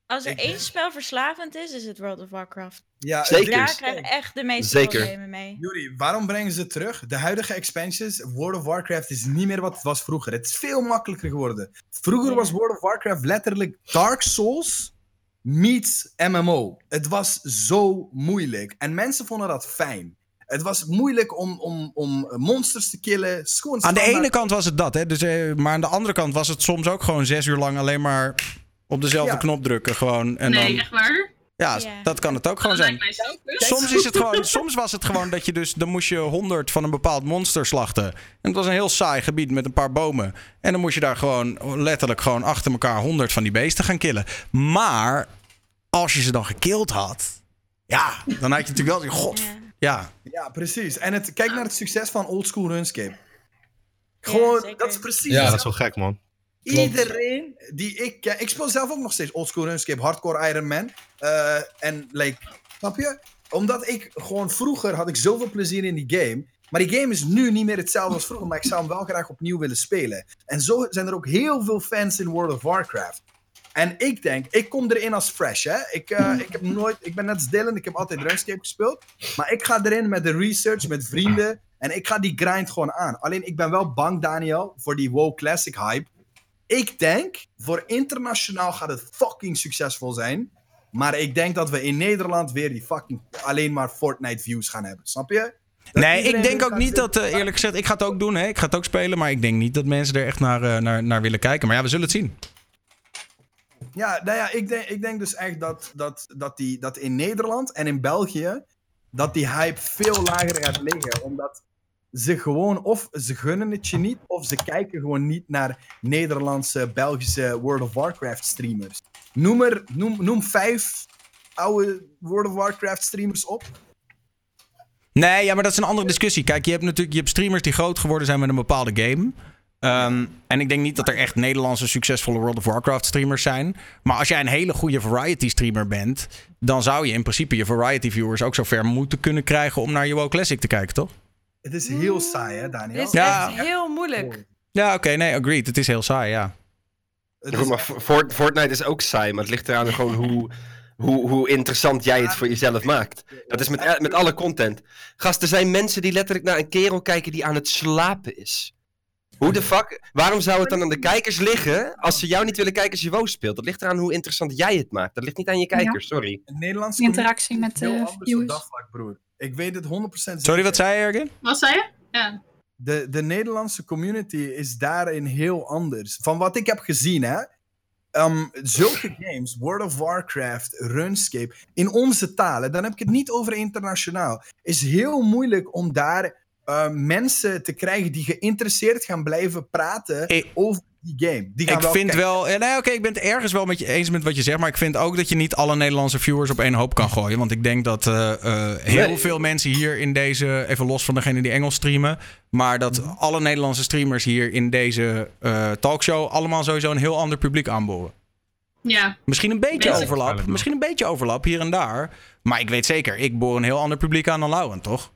Als er één spel verslavend is, is het World of Warcraft. Ja, Zeker. Daar krijg ik echt de meeste Zeker. problemen mee. Yuri, waarom brengen ze het terug? De huidige expansions, World of Warcraft is niet meer wat het was vroeger. Het is veel makkelijker geworden. Vroeger Ja. was World of Warcraft letterlijk Dark Souls meets MMO. Het was zo moeilijk. En mensen vonden dat fijn. Het was moeilijk om, om, om monsters te killen. Aan de ene kant was het dat, hè. Dus, eh, maar aan de andere kant was het soms ook gewoon zes uur lang... alleen maar op dezelfde Ja. knop drukken gewoon. En nee, dan, echt waar? Ja, Ja. dat kan het ook gewoon zijn. kut. Soms, is het gewoon, soms was het gewoon dat je dus... dan moest je 100 van een bepaald monster slachten. En het was een heel saai gebied met een paar bomen. En dan moest je daar gewoon letterlijk gewoon achter elkaar 100 van die beesten gaan killen. Maar als je ze dan gekild had... Ja, dan had je natuurlijk wel... God, Ja. Ja, Ja, precies. En het, kijk naar het succes van Oldschool RuneScape. Gewoon, dat is precies Ja, dat is wel gek, man. Iedereen die ik ken. Ik speel zelf ook nog steeds oldschool RuneScape, hardcore Iron Man. Eh, en, like, snap je? Omdat ik gewoon vroeger had ik zoveel plezier in die game. Maar die game is nu niet meer hetzelfde als vroeger. Maar ik zou hem wel graag opnieuw willen spelen. En zo zijn er ook heel veel fans in World of Warcraft. En ik denk, ik kom erin als fresh, hè. Ik, eh, ik heb nooit, ik ben net als Dylan, ik heb altijd RuneScape gespeeld. Maar ik ga erin met de research, met vrienden. En ik ga die grind gewoon aan. Alleen ik ben wel bang, Daniel, voor die WoW Classic hype. Ik denk, voor internationaal gaat het fucking succesvol zijn. Maar ik denk dat we in Nederland weer die fucking alleen maar Fortnite views gaan hebben. Snap je? Dat Nee, ik denk ook niet dat, eh, eerlijk gezegd, ik ga het ook doen. Hè? Ik ga het ook spelen, maar ik denk niet dat mensen er echt naar, eh, naar, naar willen kijken. Maar ja, we zullen het zien. Ja, nou ja, ik denk, ik denk dus echt dat, dat, dat, die, dat in Nederland en in België dat die hype veel lager gaat liggen. Omdat ze gewoon, of ze gunnen het je niet, of ze kijken gewoon niet naar Nederlandse, Belgische World of Warcraft streamers. Noem, er, noem, noem vijf oude World of Warcraft streamers op. Nee, ja, maar dat is een andere discussie. Kijk, je hebt natuurlijk je hebt streamers die groot geworden zijn met een bepaalde game. Ehm, en ik denk niet dat er echt Nederlandse succesvolle World of Warcraft streamers zijn. Maar als jij een hele goede variety streamer bent, dan zou je in principe je variety viewers ook zover moeten kunnen krijgen om naar je WoW Classic te kijken, toch? Het is heel saai, hè, Daniel? Dit is Ja. echt heel moeilijk. Ja, oké, nee, agreed. Het is heel saai, ja. Het is- maar Fort- Fortnite is ook saai, maar het ligt eraan gewoon hoe, hoe, hoe interessant jij het voor jezelf maakt. Dat is met, met alle content. Gast, er zijn mensen die letterlijk naar een kerel kijken die aan het slapen is. Hoe de fuck? Waarom zou het dan aan de kijkers liggen als ze jou niet willen kijken als je WoW speelt? Dat ligt eraan hoe interessant jij het maakt. Dat ligt niet aan je kijkers, sorry. een Nederlandse Interactie met de heel anders op viewers. dat vlak, broer. Ik weet het 100% Sorry, wat zei je, Ergin? Wat zei je? Ja. de, de Nederlandse community is daarin heel anders. Van wat ik heb gezien, hè. ehm, zulke games, World of Warcraft, RuneScape, in onze talen, dan heb ik het niet over internationaal, is heel moeilijk om daar eh, mensen te krijgen die geïnteresseerd gaan blijven praten Ik- over die game. Die gaan Ik wel vind kijken. wel. ja, Nee, oké, ik ben het ergens wel met je eens met wat je zegt. Maar ik vind ook dat je niet alle Nederlandse viewers op één hoop kan gooien. Want ik denk dat eh, eh, heel Nee. veel mensen hier in deze. Even los van degene die Engels streamen. Maar dat alle Nederlandse streamers hier in deze eh, talkshow. allemaal sowieso een heel ander publiek aanboren. ja. Misschien een beetje Mensen- overlap. Misschien een beetje overlap hier en daar. Maar ik weet zeker, ik boor een heel ander publiek aan dan Lauren, toch?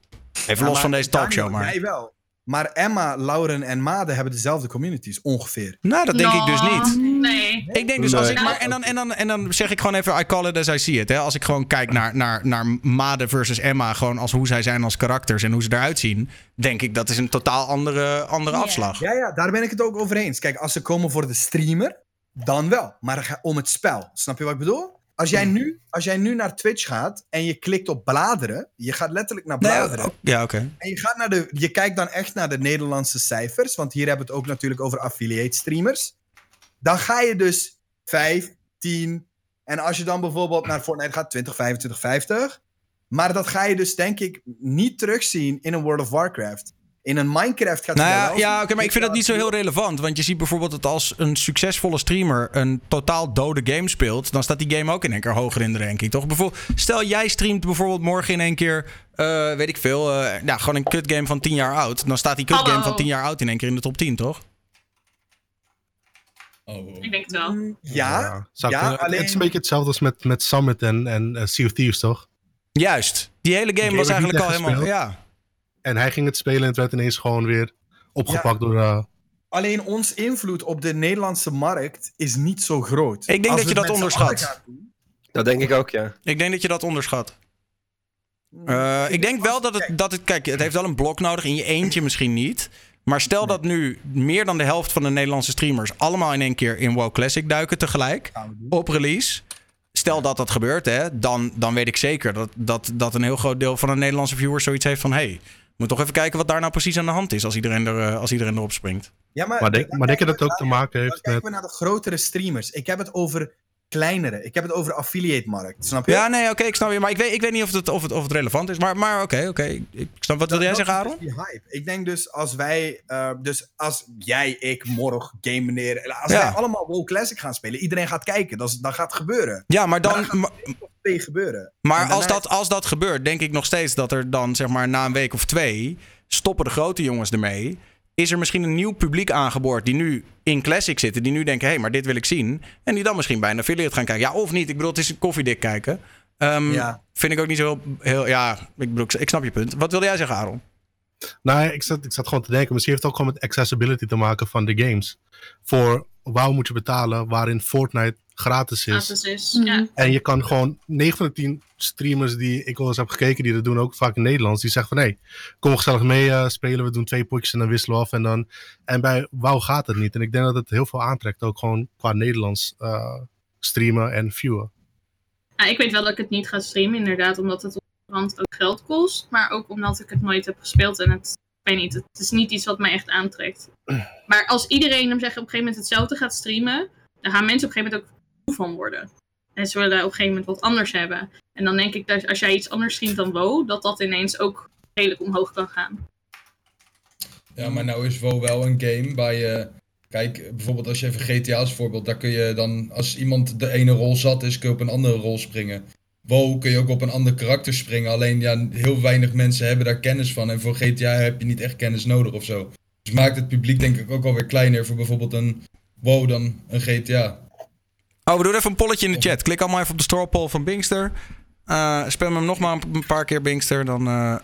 Even Ja, los van deze talkshow, maar. Jij wel. Maar Emma, Lauren en Made hebben dezelfde communities, ongeveer. Nou, dat denk ik dus niet. Nee. Ik denk dus als Nee. ik maar en dan, en, dan, en dan zeg ik gewoon even I call it as I see it. Hè. Als ik gewoon kijk naar, naar, naar Made versus Emma, gewoon als hoe zij zijn als karakters en hoe ze eruit zien, denk ik dat is een totaal andere, andere afslag. Ja, ja, daar ben ik het ook over eens. Kijk, als ze komen voor de streamer, dan wel. Maar om het spel. Snap je wat ik bedoel? Als jij, nu, als jij nu naar Twitch gaat en je klikt op bladeren, je gaat letterlijk naar bladeren. oh, ja, oké. En je, gaat naar de, je kijkt dan echt naar de Nederlandse cijfers, want hier hebben we het ook natuurlijk over affiliate streamers. Dan ga je dus 5, 10, en als je dan bijvoorbeeld naar Fortnite gaat, 20, 25, 50. Maar dat ga je dus denk ik niet terugzien in een World of Warcraft. In een Minecraft gaat Nou je ja, wel ja oké, maar ik vind dat niet zo heel relevant. Want je ziet bijvoorbeeld dat als een succesvolle streamer een totaal dode game speelt, dan staat die game ook in één keer hoger in de ranking, toch? Bijvoorbeeld, stel jij streamt bijvoorbeeld morgen in één keer, eh, weet ik veel, eh, ja, gewoon een kut game van 10 jaar oud. Dan staat die kut game van 10 jaar oud in één keer in de top 10, toch? Oh. Ik denk het wel. Ja, Zou ja, kunnen. alleen- Het is een beetje hetzelfde als met, met Summit en, en eh, Sea of Thieves, toch? Juist. Die hele game was eigenlijk al helemaal. gespeeld. Ja. En hij ging het spelen en het werd ineens gewoon weer opgepakt door... eh, Alleen ons invloed op de Nederlandse markt is niet zo groot. Ik denk Als dat je dat onderschat. doen- Dat denk ik ook, ja. Ik denk dat je dat onderschat. Eh, ik denk wel dat het, dat het. Kijk, het heeft wel een blok nodig. In je eentje misschien niet. Maar stel dat nu meer dan de helft van de Nederlandse streamers. allemaal in één keer in WoW Classic duiken tegelijk. Op release. Stel dat dat gebeurt, hè, dan, dan weet ik zeker dat, dat, dat een heel groot deel van de Nederlandse viewers zoiets heeft van: hé, hey, moet toch even kijken wat daar nou precies aan de hand is als iedereen, er, eh, als iedereen erop springt. Ja, maar, maar denk, maar denk je kijken dat het ook we- te maken heeft kijken met... we naar de grotere streamers. Ik heb het over kleinere. Ik heb het over affiliate-markt. Snap je? Ja, nee, oké, ik snap je. Maar ik weet, ik weet niet of het, of het, of het relevant is. Maar, maar oké, oké. Ik snap, wat wil jij zeggen, dat is Aaron? Die hype. Ik denk dus als wij, eh, dus als jij, ik, morgen, Game Meneer, als Ja. wij allemaal WoW Classic gaan spelen, iedereen gaat kijken. Dat, is- dat gaat gebeuren. Ja, maar dan. Maar dan maar- 2 gebeuren. Maar als dat, als dat gebeurt, denk ik nog steeds dat er dan, zeg maar, na een week of twee, stoppen de grote jongens ermee. Is er misschien een nieuw publiek aangeboord die nu in Classic zitten, die nu denken, hé, hey, maar dit wil ik zien. En die dan misschien bij een affiliate gaan kijken. Ja, of niet. Ik bedoel, het is een koffiedik kijken. Ehm, Ja. Vind ik ook niet zo heel, heel ja, ik bedoel, ik, snap je punt. Wat wilde jij zeggen, Aaron? Nou, ik zat, ik zat gewoon te denken, misschien heeft het ook gewoon met accessibility te maken van de games. Voor WoW moet je betalen, waarin Fortnite gratis is. Gratis is. Mhm. Ja. En je kan gewoon 9 van de 10 streamers die ik wel eens heb gekeken, die dat doen ook vaak in Nederlands, die zeggen van hé, kom gezellig mee eh, spelen, we doen twee potjes en dan wisselen we af. En, dan, en bij WoW gaat het niet. En ik denk dat het heel veel aantrekt, ook gewoon qua Nederlands eh, streamen en viewen. Ja, ik weet wel dat ik het niet ga streamen, inderdaad, omdat het onderhand ook geld kost. Maar ook omdat ik het nooit heb gespeeld en het, ik weet niet, het is niet iets wat mij echt aantrekt. Maar als iedereen hem zeggen op een gegeven moment hetzelfde gaat streamen, dan gaan mensen op een gegeven moment ook van worden. En ze willen op een gegeven moment wat anders hebben. En dan denk ik dat als jij iets anders streamt dan WoW, dat dat ineens ook redelijk omhoog kan gaan. Ja, maar nou is WoW wel een game waar je... Kijk, bijvoorbeeld als je even GTA als voorbeeld, daar kun je dan, als iemand de ene rol zat is, kun je op een andere rol springen. WoW kun je ook op een ander karakter springen, alleen ja, heel weinig mensen hebben daar kennis van. En voor GTA heb je niet echt kennis nodig of zo. Dus maakt het publiek denk ik ook alweer kleiner voor bijvoorbeeld een WoW dan een GTA. Oh, we doen even een polletje in de chat. Klik allemaal even op de store poll van Bingster. Eh spam hem nog maar een paar keer, Bingster. Dan eh,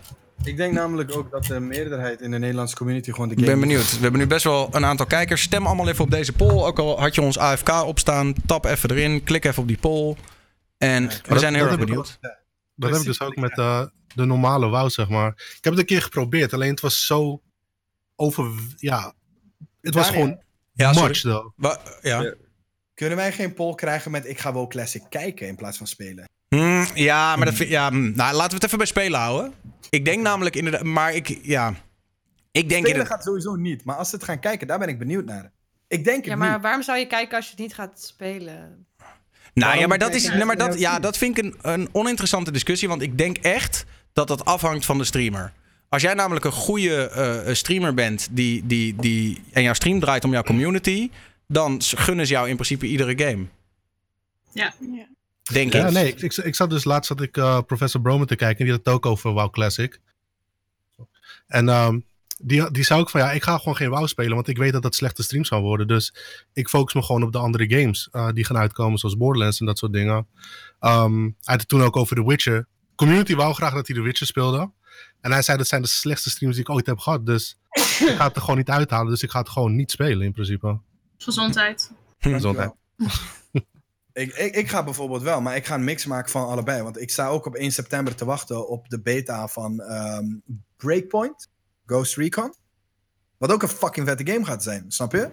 Ik denk namelijk ook dat de meerderheid in de Nederlandse community gewoon de ik game... ben benieuwd. We hebben nu best wel een aantal kijkers. Stem allemaal even op deze poll. Ook al had je ons AFK opstaan, tap even erin. Klik even op die poll. En we dat- zijn heel dat erg heb ik benieuwd. Dat heb ik dus ook met eh, de normale WoW, zeg maar. Ik heb het een keer geprobeerd, alleen het was zo over... Ja, het was gewoon Ja, much, though. Wa- ja. Kunnen wij geen poll krijgen met ik ga wel Classic kijken in plaats van spelen? Hmm, ja, maar dat vind, ja, hmm, nou, laten we het even bij spelen houden. Ik denk namelijk inderdaad, maar ik, ja, ik denk Spelen inderdaad, gaat sowieso niet, maar als ze het gaan kijken, daar ben ik benieuwd naar. Ik denk Ja, het maar niet. waarom zou je kijken als je het niet gaat spelen? nou ja, maar dat is, nee, maar dat, ja, dat vind ik een, een oninteressante discussie, want ik denk echt dat dat afhangt van de streamer. Als jij namelijk een goede eh, streamer bent die, die, die, en jouw stream draait om jouw community, dan gunnen ze jou in principe iedere game. Ja. Denk Ja, ik. nee, ik, ik, ik zat dus laatst zat ik eh, Professor Broman te kijken en die had het ook over WoW Classic. En ehm, die, die zei ook van ja, ik ga gewoon geen WoW spelen, want ik weet dat dat slechte streams gaan worden. Dus ik focus me gewoon op de andere games eh, die gaan uitkomen, zoals Borderlands en dat soort dingen. Ehm, hij had het toen ook over The Witcher. Community wou graag dat hij The Witcher speelde. En hij zei dat zijn de slechtste streams die ik ooit heb gehad. Dus ik ga het er gewoon niet uithalen. Dus ik ga het gewoon niet spelen in principe. Gezondheid. Gezondheid. Ik, ik, ik ga bijvoorbeeld wel, maar ik ga een mix maken van allebei. Want ik sta ook op 1 september te wachten op de beta van ehm, Breakpoint, Ghost Recon. Wat ook een fucking vette game gaat zijn, snap je?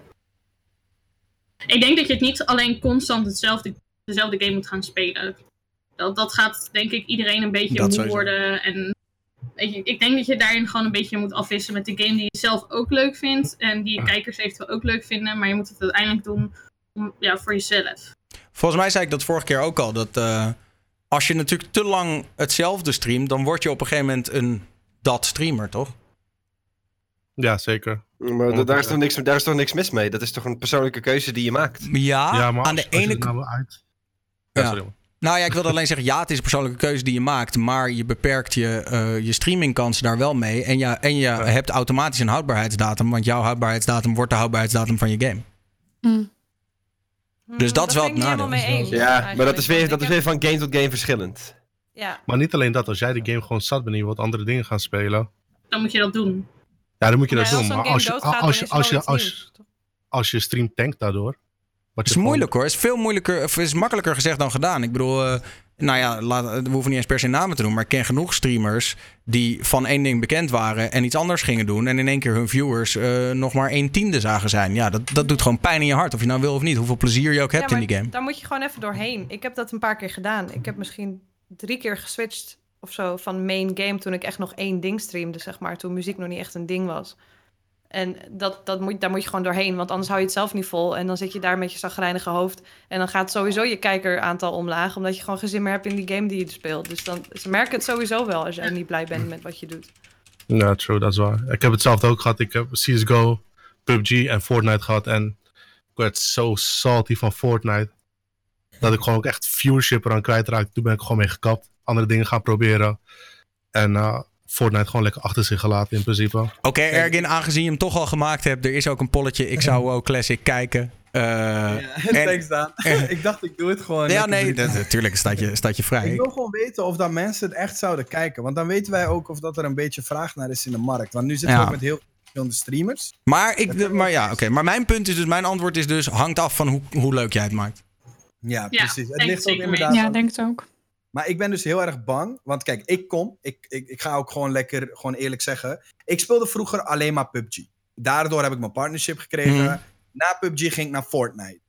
Ik denk dat je het niet alleen constant hetzelfde, dezelfde game moet gaan spelen. Dat, dat gaat denk ik iedereen een beetje Dat moe worden. En je, ik denk dat je daarin gewoon een beetje moet afwisselen met de game die je zelf ook leuk vindt. En die je kijkers eventueel ook leuk vinden. Maar je moet het uiteindelijk doen om, ja, voor jezelf. Volgens mij zei ik dat vorige keer ook al. Dat eh, als je natuurlijk te lang hetzelfde streamt, dan word je op een gegeven moment een dat streamer, toch? Ja, zeker. Maar da- daar is, toch niks, daar is toch niks mis mee? Dat is toch een persoonlijke keuze die je maakt? Ja, ja, maar aan de ene het kant. nou uit... Ja, Ja. sorry. Nou ja, ik wilde alleen zeggen, ja, het is een persoonlijke keuze die je maakt, maar je beperkt je, eh, je streamingkansen daar wel mee. En, ja, en je hebt automatisch een houdbaarheidsdatum, want jouw houdbaarheidsdatum wordt de houdbaarheidsdatum van je game. Mm. Dus dat is wel ben ik het nadeel. mee eens. Ja, maar dat is weer, dat is weer van game tot game verschillend. Ja, Maar niet alleen dat, als jij de game gewoon zat bent en je wilt andere dingen gaan spelen, Dan moet je dat doen. ja, dan moet je dat doen. Maar als je, je, je, wel als je stream tankt daardoor. Wat Het is moeilijk hoor. Het is veel moeilijker. Of is makkelijker gezegd dan gedaan. Ik bedoel, eh, nou ja, laat, we hoeven niet eens per se namen te noemen. Maar ik ken genoeg streamers die van één ding bekend waren en iets anders gingen doen. En in één keer hun viewers eh, nog maar een tiende zagen zijn. Ja, dat, dat doet gewoon pijn in je hart. Of je nou wil of niet. Hoeveel plezier je ook hebt Ja, in die game. Daar moet je gewoon even doorheen. Ik heb dat een paar keer gedaan. Ik heb misschien drie keer geswitcht of zo van main game toen ik echt nog één ding streamde, zeg maar. Toen muziek nog niet echt een ding was. En dat, dat moet, daar moet je gewoon doorheen, want anders hou je het zelf niet vol. En dan zit je daar met je zagrijnige hoofd. En dan gaat sowieso je kijkeraantal omlaag, omdat je gewoon geen zin meer hebt in die game die je speelt. Dus dan, ze merken het sowieso wel als jij niet blij bent met wat je doet. Ja, true, dat is waar. Ik heb hetzelfde ook gehad. Ik heb CSGO, PUBG en Fortnite gehad. En ik werd zo salty van Fortnite. Dat ik gewoon ook echt viewership eraan kwijtraakte. Toen ben ik gewoon mee gekapt. Andere dingen gaan proberen. En eh, Fortnite gewoon lekker achter zich gelaten in principe. Oké, Ergin, aangezien je hem toch al gemaakt hebt, er is ook een polletje. Ik zou ook Classic kijken. Eh, Ja, en- thanks Daan. en- ik dacht, ik doe het gewoon. ja, nee, natuurlijk staat je, staat je vrij. Ik wil gewoon weten of dat mensen het echt zouden kijken. Want dan weten wij ook of dat er een beetje vraag naar is in de markt. Want nu zitten Ja. we ook met heel veel verschillende streamers. Maar, ik, maar ja, oké. Maar mijn punt is dus, mijn antwoord is dus, hangt af van hoe, hoe leuk jij het maakt. Ja, Ja, precies. Het ligt ook inderdaad Ja, denk het ook. Maar ik ben dus heel erg bang. Want kijk, ik kom. Ik, ik, ik ga ook gewoon lekker, gewoon eerlijk zeggen. Ik speelde vroeger alleen maar PUBG. Daardoor heb ik mijn partnership gekregen. Mhm. Na PUBG ging ik naar Fortnite.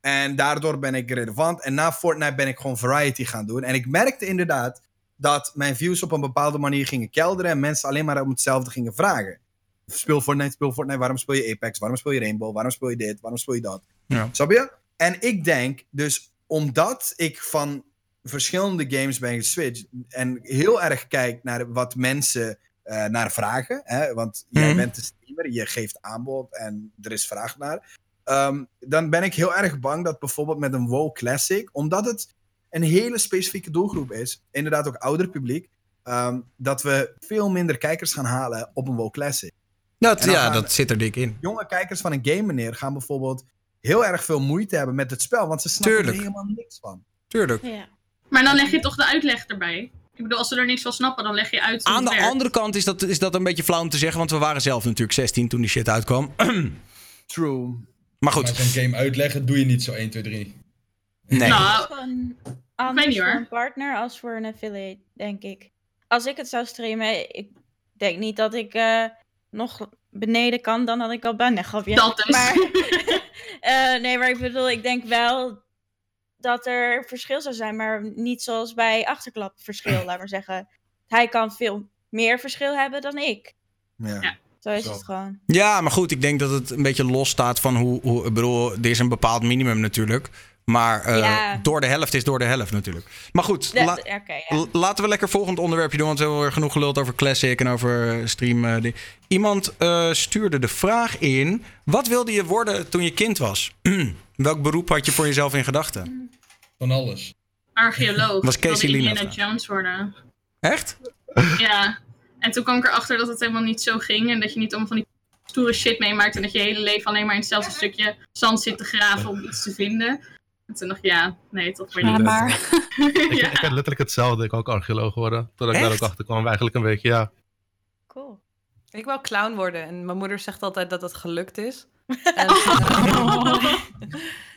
En daardoor ben ik relevant. En na Fortnite ben ik gewoon variety gaan doen. En ik merkte inderdaad dat mijn views op een bepaalde manier gingen kelderen. En mensen alleen maar om hetzelfde gingen vragen. Speel Fortnite, speel Fortnite. Waarom speel je Apex? Waarom speel je Rainbow? Waarom speel je dit? Waarom speel je dat? Ja. Snap je? En ik denk dus omdat ik van verschillende games ben geswitcht en heel erg kijk naar wat mensen eh, naar vragen. Hè? Want jij Mhm. bent de streamer, je geeft aanbod en er is vraag naar. Ehm, dan ben ik heel erg bang dat bijvoorbeeld met een WoW Classic, omdat het een hele specifieke doelgroep is, inderdaad ook ouder publiek, ehm, dat we veel minder kijkers gaan halen op een WoW Classic. Dat, ja, dat zit er dik in. Jonge kijkers van een game meneer gaan bijvoorbeeld heel erg veel moeite hebben met het spel, want ze snappen Tuurlijk. er helemaal niks van. Tuurlijk. Ja. Maar dan leg je toch de uitleg erbij. Ik bedoel, als ze er niks van snappen, dan leg je uit hoe Aan de werkt. andere kant is dat, is dat een beetje flauw om te zeggen, want we waren zelf natuurlijk 16 toen die shit uitkwam. True. Maar Maar goed, zo'n game uitleggen doe je niet zo 1, 2, 3. nee. Nou, is niet, hoor. een partner als voor een affiliate, denk ik. Als ik het zou streamen, ik denk niet dat ik eh, nog beneden kan dan dat ik al ben. Nee, grapje. dat dus. Maar, eh, nee, maar ik bedoel, ik denk wel dat er verschil zou zijn, maar niet zoals bij achterklap verschil, laat maar zeggen. Hij kan veel meer verschil hebben dan ik. Ja. Ja. Zo is Zo. het gewoon. Ja, maar goed, ik denk dat het een beetje los staat van hoe. hoe ik bedoel, er is een bepaald minimum natuurlijk. Maar eh, Ja. door de helft is door de helft natuurlijk. Maar goed, la- ja. laten we lekker volgend onderwerpje doen. Want we hebben weer genoeg geluld over Classic en over stream. eh. Iemand eh, stuurde de vraag in: wat wilde je worden toen je kind was? Welk beroep had je voor jezelf in gedachten? Van alles. Archeoloog. Was wilde Casey Lina Indiana. Jones worden. Echt? Ja. En toen kwam ik erachter dat het helemaal niet zo ging. En dat je niet allemaal van die stoere shit meemaakt. En dat je hele leven alleen maar in hetzelfde stukje zand zit te graven om iets te vinden. En toen dacht ik, ja, nee, toch maar Ja, niet. maar Ik, Ja. ik had letterlijk hetzelfde. Ik wou ook archeoloog worden. Totdat ik daar ook achter kwam. Eigenlijk een beetje, ja. Cool. Ik wil clown worden en mijn moeder zegt altijd dat dat gelukt is. En,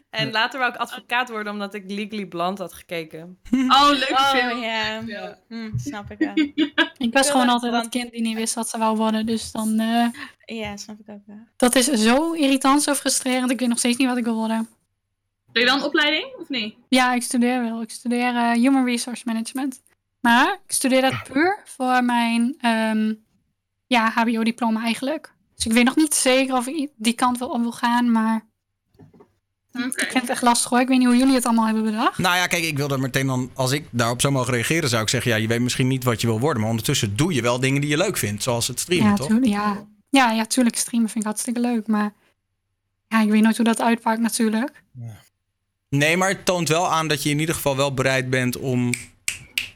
en later wou ik advocaat worden omdat ik Legally Blonde had gekeken. Oh, leuke Oh film. ja, Ja. Hm, snap ik wel. ik was gewoon altijd dat kind die niet wist wat ze wou worden. Dus dan, eh, Ja, snap ik ook wel. dat is zo irritant, zo frustrerend. Ik weet nog steeds niet wat ik wil worden. Doe je dan opleiding of niet? Ja, ik studeer wel. Ik studeer eh, Human Resource Management. Maar ik studeer dat puur voor mijn ehm, ja, HBO-diploma eigenlijk. Dus ik weet nog niet zeker of ik die kant wel op wil gaan. Maar Oké. ik vind het echt lastig hoor. Ik weet niet hoe jullie het allemaal hebben bedacht. Nou ja, kijk, ik wil er meteen dan. Als ik daarop zou mogen reageren, zou ik zeggen: ja, je weet misschien niet wat je wil worden. Maar ondertussen doe je wel dingen die je leuk vindt. Zoals het streamen, Ja, toch? ja. Ja, ja, tuurlijk. Streamen vind ik hartstikke leuk. Maar ja, ik weet nooit hoe dat uitpakt natuurlijk. Nee, maar het toont wel aan dat je in ieder geval wel bereid bent om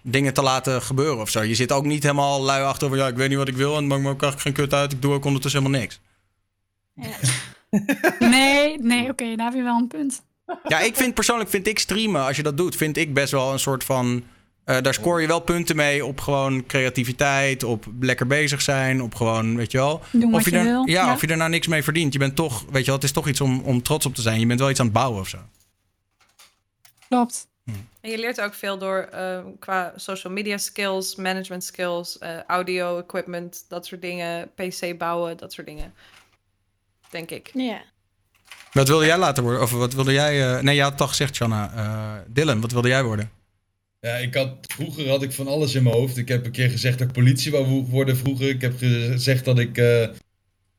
dingen te laten gebeuren of zo. Je zit ook niet helemaal lui achter van ja, ik weet niet wat ik wil en het maakt me ook eigenlijk geen kut uit. Ik doe ook ondertussen helemaal niks. Nee, nee, oké, daar heb je wel een punt. Ja, ik vind persoonlijk vind ik streamen, als je dat doet, vind ik best wel een soort van. eh, daar scoor je wel punten mee op gewoon creativiteit, op lekker bezig zijn, op gewoon, weet je wel. Doen wat Of je, je er, wil. ja, of je er nou niks mee verdient. Je bent toch, weet je wel, het is toch iets om, om trots op te zijn. Je bent wel iets aan het bouwen of zo. Klopt. En je leert ook veel door eh, qua social media skills, management skills, eh, audio equipment, dat soort dingen, PC bouwen, dat soort dingen. Denk ik. Ja. Wat wilde jij later worden? Of wat wilde jij. eh, nee, je had al gezegd, Shanna. Eh, Dylan, wat wilde jij worden? Ja, ik had, vroeger had ik van alles in mijn hoofd. Ik heb een keer gezegd dat ik politie wou wo- worden vroeger. Ik heb gezegd dat ik eh,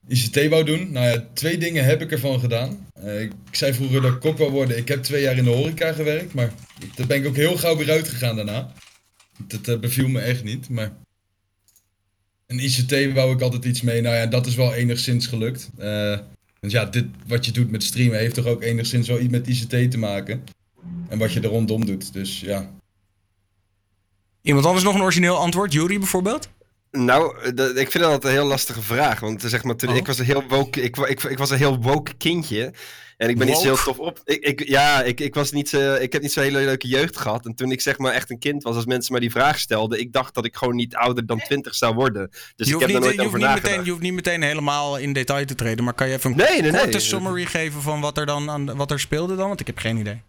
ICT wou doen. Nou ja, twee dingen heb ik ervan gedaan. Eh, ik zei vroeger dat ik kok wou worden. Ik heb twee jaar in de horeca gewerkt, maar daar ben ik ook heel gauw weer uitgegaan daarna. Dat beviel me echt niet, maar... En ICT wou ik altijd iets mee. Nou ja, dat is wel enigszins gelukt. Want ja, dit wat je doet met streamen heeft toch ook enigszins wel iets met ICT te maken. En wat je er rondom doet. Dus ja. Iemand anders nog een origineel antwoord? Jury bijvoorbeeld? Nou, eh, dat- ik vind dat een heel lastige vraag. Want eh, zeg maar, toen, Oh. ik, was een heel woke, ik, ik, ik was een heel woke kindje. En ik ben niet zo heel tof op. Ik, ik, ja, ik, ik, was niet, zo- ik heb niet zo'n hele leuke jeugd gehad. En toen ik zeg maar echt een kind was, als mensen mij die vraag stelden, ik dacht dat ik gewoon niet ouder dan 20 zou worden. Dus je, ik hoeft heb niet, daar nooit over nagedacht. meteen, je hoeft niet meteen helemaal in detail te treden. Maar kan je even een Nee, nee, nee. korte summary geven van wat er dan aan, wat er speelde dan? Want ik heb geen idee.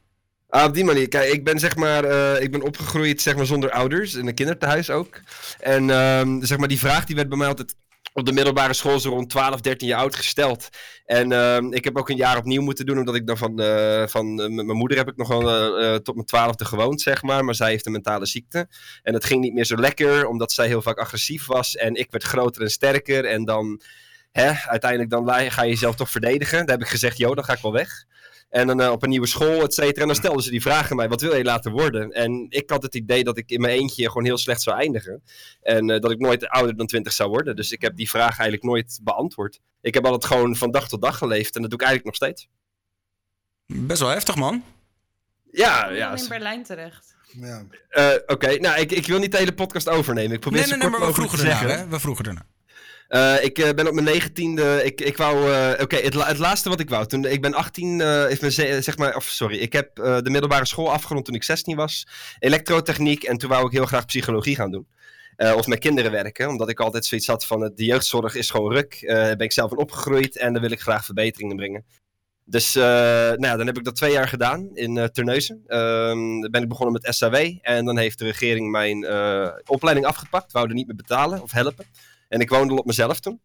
Ah, op die manier. Kijk, ik ben zeg maar, eh, ik ben opgegroeid zeg maar zonder ouders, in een kinderthuis ook. En ehm, zeg maar, die vraag die werd bij mij altijd op de middelbare school zo rond 12, 13 jaar oud gesteld. En ehm, ik heb ook een jaar opnieuw moeten doen, omdat ik dan van, eh, van eh, mijn moeder heb ik nog wel tot mijn twaalfde gewoond, zeg maar. Maar zij heeft een mentale ziekte. En het ging niet meer zo lekker, omdat zij heel vaak agressief was. En ik werd groter en sterker. En dan, hè, uiteindelijk dan ga je jezelf toch verdedigen. Daar heb ik gezegd, joh, dan ga ik wel weg. En dan eh, op een nieuwe school, et cetera. En dan stelden ze die vraag aan mij, wat wil je laten worden? En ik had het idee dat ik in mijn eentje gewoon heel slecht zou eindigen. En eh, dat ik nooit ouder dan 20 zou worden. Dus ik heb die vraag eigenlijk nooit beantwoord. Ik heb altijd gewoon van dag tot dag geleefd. En dat doe ik eigenlijk nog steeds. Best wel heftig, man. Ja, ja. in Berlijn terecht. Ja. Eh, Oké, nou, ik, ik wil niet de hele podcast overnemen. Ik probeer Nee, nee, nee, kort maar we vroegen te ernaar, zeggen. hè? We vroegen ernaar. Eh, ik eh, ben op mijn negentiende. Ik, ik wou. eh, Oké, het, la- het laatste wat ik wou. Toen, ik ben 18. eh is mijn, ze- zeg maar. Of sorry. Ik heb de middelbare school afgerond toen ik 16 was. Elektrotechniek. En toen wou ik heel graag psychologie gaan doen. Of met kinderen werken. Omdat ik altijd zoiets had van. de jeugdzorg is gewoon ruk. Daar ben ik zelf in opgegroeid. En daar wil ik graag verbeteringen brengen. Dus nou ja, dan heb ik dat twee jaar gedaan in eh Terneuzen. Dan ben ik begonnen met SAW. En dan heeft de regering mijn opleiding afgepakt. Wouden niet meer betalen of helpen. En ik woonde al op mezelf toen.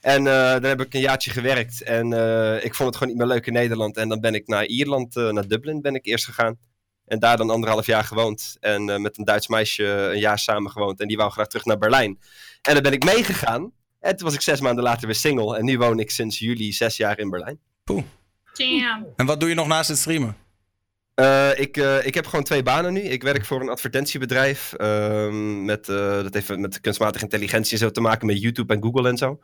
En eh dan heb ik een jaartje gewerkt. En eh, ik vond het gewoon niet meer leuk in Nederland. En dan ben ik naar Ierland, eh, naar Dublin ben ik eerst gegaan. En daar dan anderhalf jaar gewoond. En eh, met een Duits meisje een jaar samen gewoond. En die wou graag terug naar Berlijn. En dan ben ik meegegaan. En toen was ik zes maanden later weer single. En nu woon ik sinds juli zes jaar in Berlijn. Damn. En wat doe je nog naast het streamen? Eh, ik, eh, ik heb gewoon twee banen nu. Ik werk voor een advertentiebedrijf. ehm, met, eh, dat heeft met kunstmatige intelligentie en zo te maken met YouTube en Google en zo.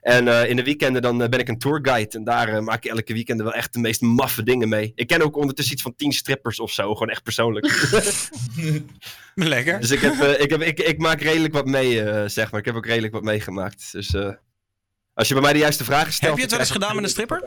En in de weekenden dan ben ik een tourguide. En daar maak ik elke weekend wel echt de meest maffe dingen mee. Ik ken ook ondertussen iets van tien strippers of zo. Gewoon echt persoonlijk. Lekker. dus ik, heb, ik, heb, ik, ik maak redelijk wat mee, zeg maar. Ik heb ook redelijk wat meegemaakt. Dus als je bij mij de juiste vragen stelt... Heb je het wel eens gedaan met een stripper?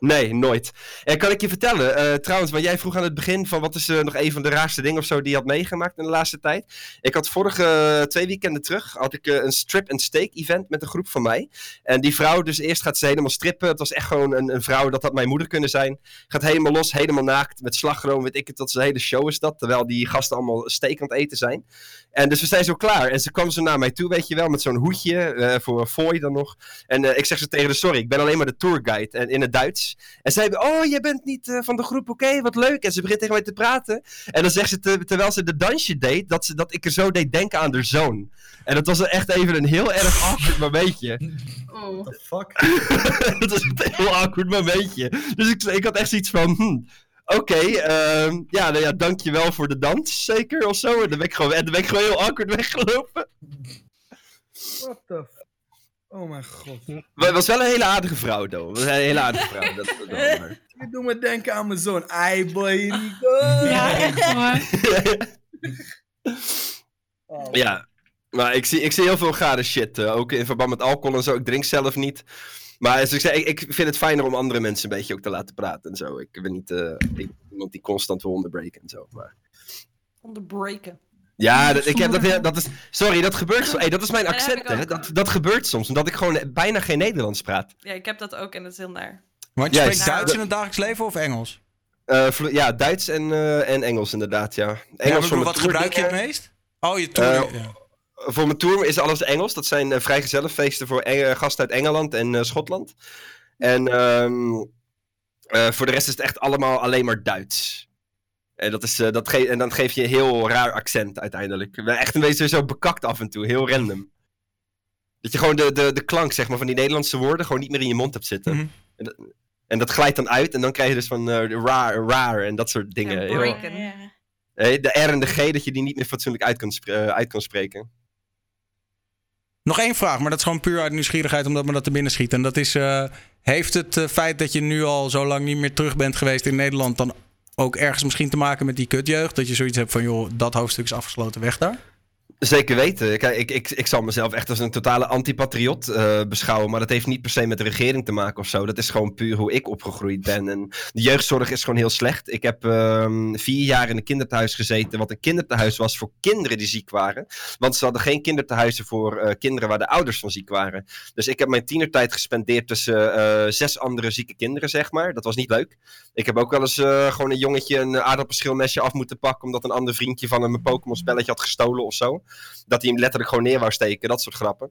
Nee, nooit. En kan ik je vertellen, eh, trouwens, wat jij vroeg aan het begin van wat is eh, nog een van de raarste dingen of zo die je had meegemaakt in de laatste tijd. Ik had vorige eh, twee weekenden terug had ik eh, een strip and steak event met een groep van mij. En die vrouw, dus eerst gaat ze helemaal strippen. Het was echt gewoon een, een vrouw, dat had mijn moeder kunnen zijn. Gaat helemaal los, helemaal naakt, met slagroom, weet ik het, dat is hele show is dat. Terwijl die gasten allemaal steak aan het eten zijn. En dus we zijn zo klaar. En ze kwam zo naar mij toe, weet je wel, met zo'n hoedje eh, voor een fooi dan nog. En eh, ik zeg ze tegen haar, sorry, ik ben alleen maar de tourguide. En in het Duits. En zij, oh, jij bent niet eh, van de groep, oké, wat leuk. En ze begint tegen mij te praten. En dan zegt ze, te- terwijl ze de dansje deed, dat, ze, dat ik er zo deed denken aan haar zoon. En dat was echt even een heel erg awkward momentje. Oh. The fuck? dat was een heel awkward momentje. Dus ik, ik had echt zoiets van, hm, oké, ehm, ja, nou ja, dankjewel voor de dans, zeker, of zo. En dan ben ik gewoon, en dan ben ik gewoon heel awkward weggelopen. What the. Oh mijn god. Het was wel een hele aardige vrouw, though. Het was een hele aardige vrouw. Dat, dat Je doet me denken aan mijn zoon. Ai boy, Rico. Ja, echt hoor. Oh. Ja, maar ik zie, ik zie heel veel gare shit. eh, ook in verband met alcohol en zo. Ik drink zelf niet. Maar zoals ik, zei, ik, ik vind het fijner om andere mensen een beetje ook te laten praten en zo. Ik ben niet eh, ik- iemand die constant wil onderbreken en zo. Maar... Onderbreken. Ja, dat, ik heb dat, dat is. Sorry, dat gebeurt zo. Hey, dat is mijn Ja, dat heb accent. Dat, dat gebeurt soms, omdat ik gewoon bijna geen Nederlands praat. Ja, ik heb dat ook en dat is heel naar. Want je Ja, spreekt Duits in het dagelijks leven of Engels? Eh, ja, Duits en, eh, en Engels inderdaad, ja. Engels Ja, voor wat gebruik je het meest? Oh, je tour. Ja. Voor mijn tour is alles Engels. Dat zijn uh, vrijgezellenfeesten voor Eng- gasten uit Engeland en eh, Schotland. En ehm, eh, voor de rest is het echt allemaal alleen maar Duits. En, dat is, eh, dat ge- en dan geef je een heel raar accent uiteindelijk. Echt een beetje zo bekakt af en toe, heel random. Dat je gewoon de, de, de klank zeg maar, van die Nederlandse woorden gewoon niet meer in je mond hebt zitten. Mhm. en, dat, en dat glijdt dan uit en dan krijg je dus van eh, raar, raar en dat soort dingen. En Heel-. Ja. Hè, de R en de G, dat je die niet meer fatsoenlijk uit kan, spre- eh, uit kan spreken. Nog één vraag, maar dat is gewoon puur uit nieuwsgierigheid omdat me dat te binnen schiet. En dat is, eh, heeft het eh, feit dat je nu al zo lang niet meer terug bent geweest in Nederland dan ook ergens misschien te maken met die kutjeugd? Dat je zoiets hebt van, joh, dat hoofdstuk is afgesloten, weg daar? Zeker weten. Kijk, ik, ik, ik zal mezelf echt als een totale antipatriot eh beschouwen. Maar dat heeft niet per se met de regering te maken of zo. Dat is gewoon puur hoe ik opgegroeid ben. En de jeugdzorg is gewoon heel slecht. Ik heb ehm, vier jaar in een kinderthuis gezeten. Wat een kinderthuis was voor kinderen die ziek waren. Want ze hadden geen kinderthuizen voor eh, kinderen waar de ouders van ziek waren. Dus ik heb mijn tienertijd gespendeerd tussen eh, zes andere zieke kinderen, zeg maar. Dat was niet leuk. Ik heb ook wel eens gewoon een jongetje een aardappelschilmesje af moeten pakken. Omdat een ander vriendje van hem een Pokémon spelletje had gestolen of zo. Dat hij hem letterlijk gewoon neer wou steken. Dat soort grappen.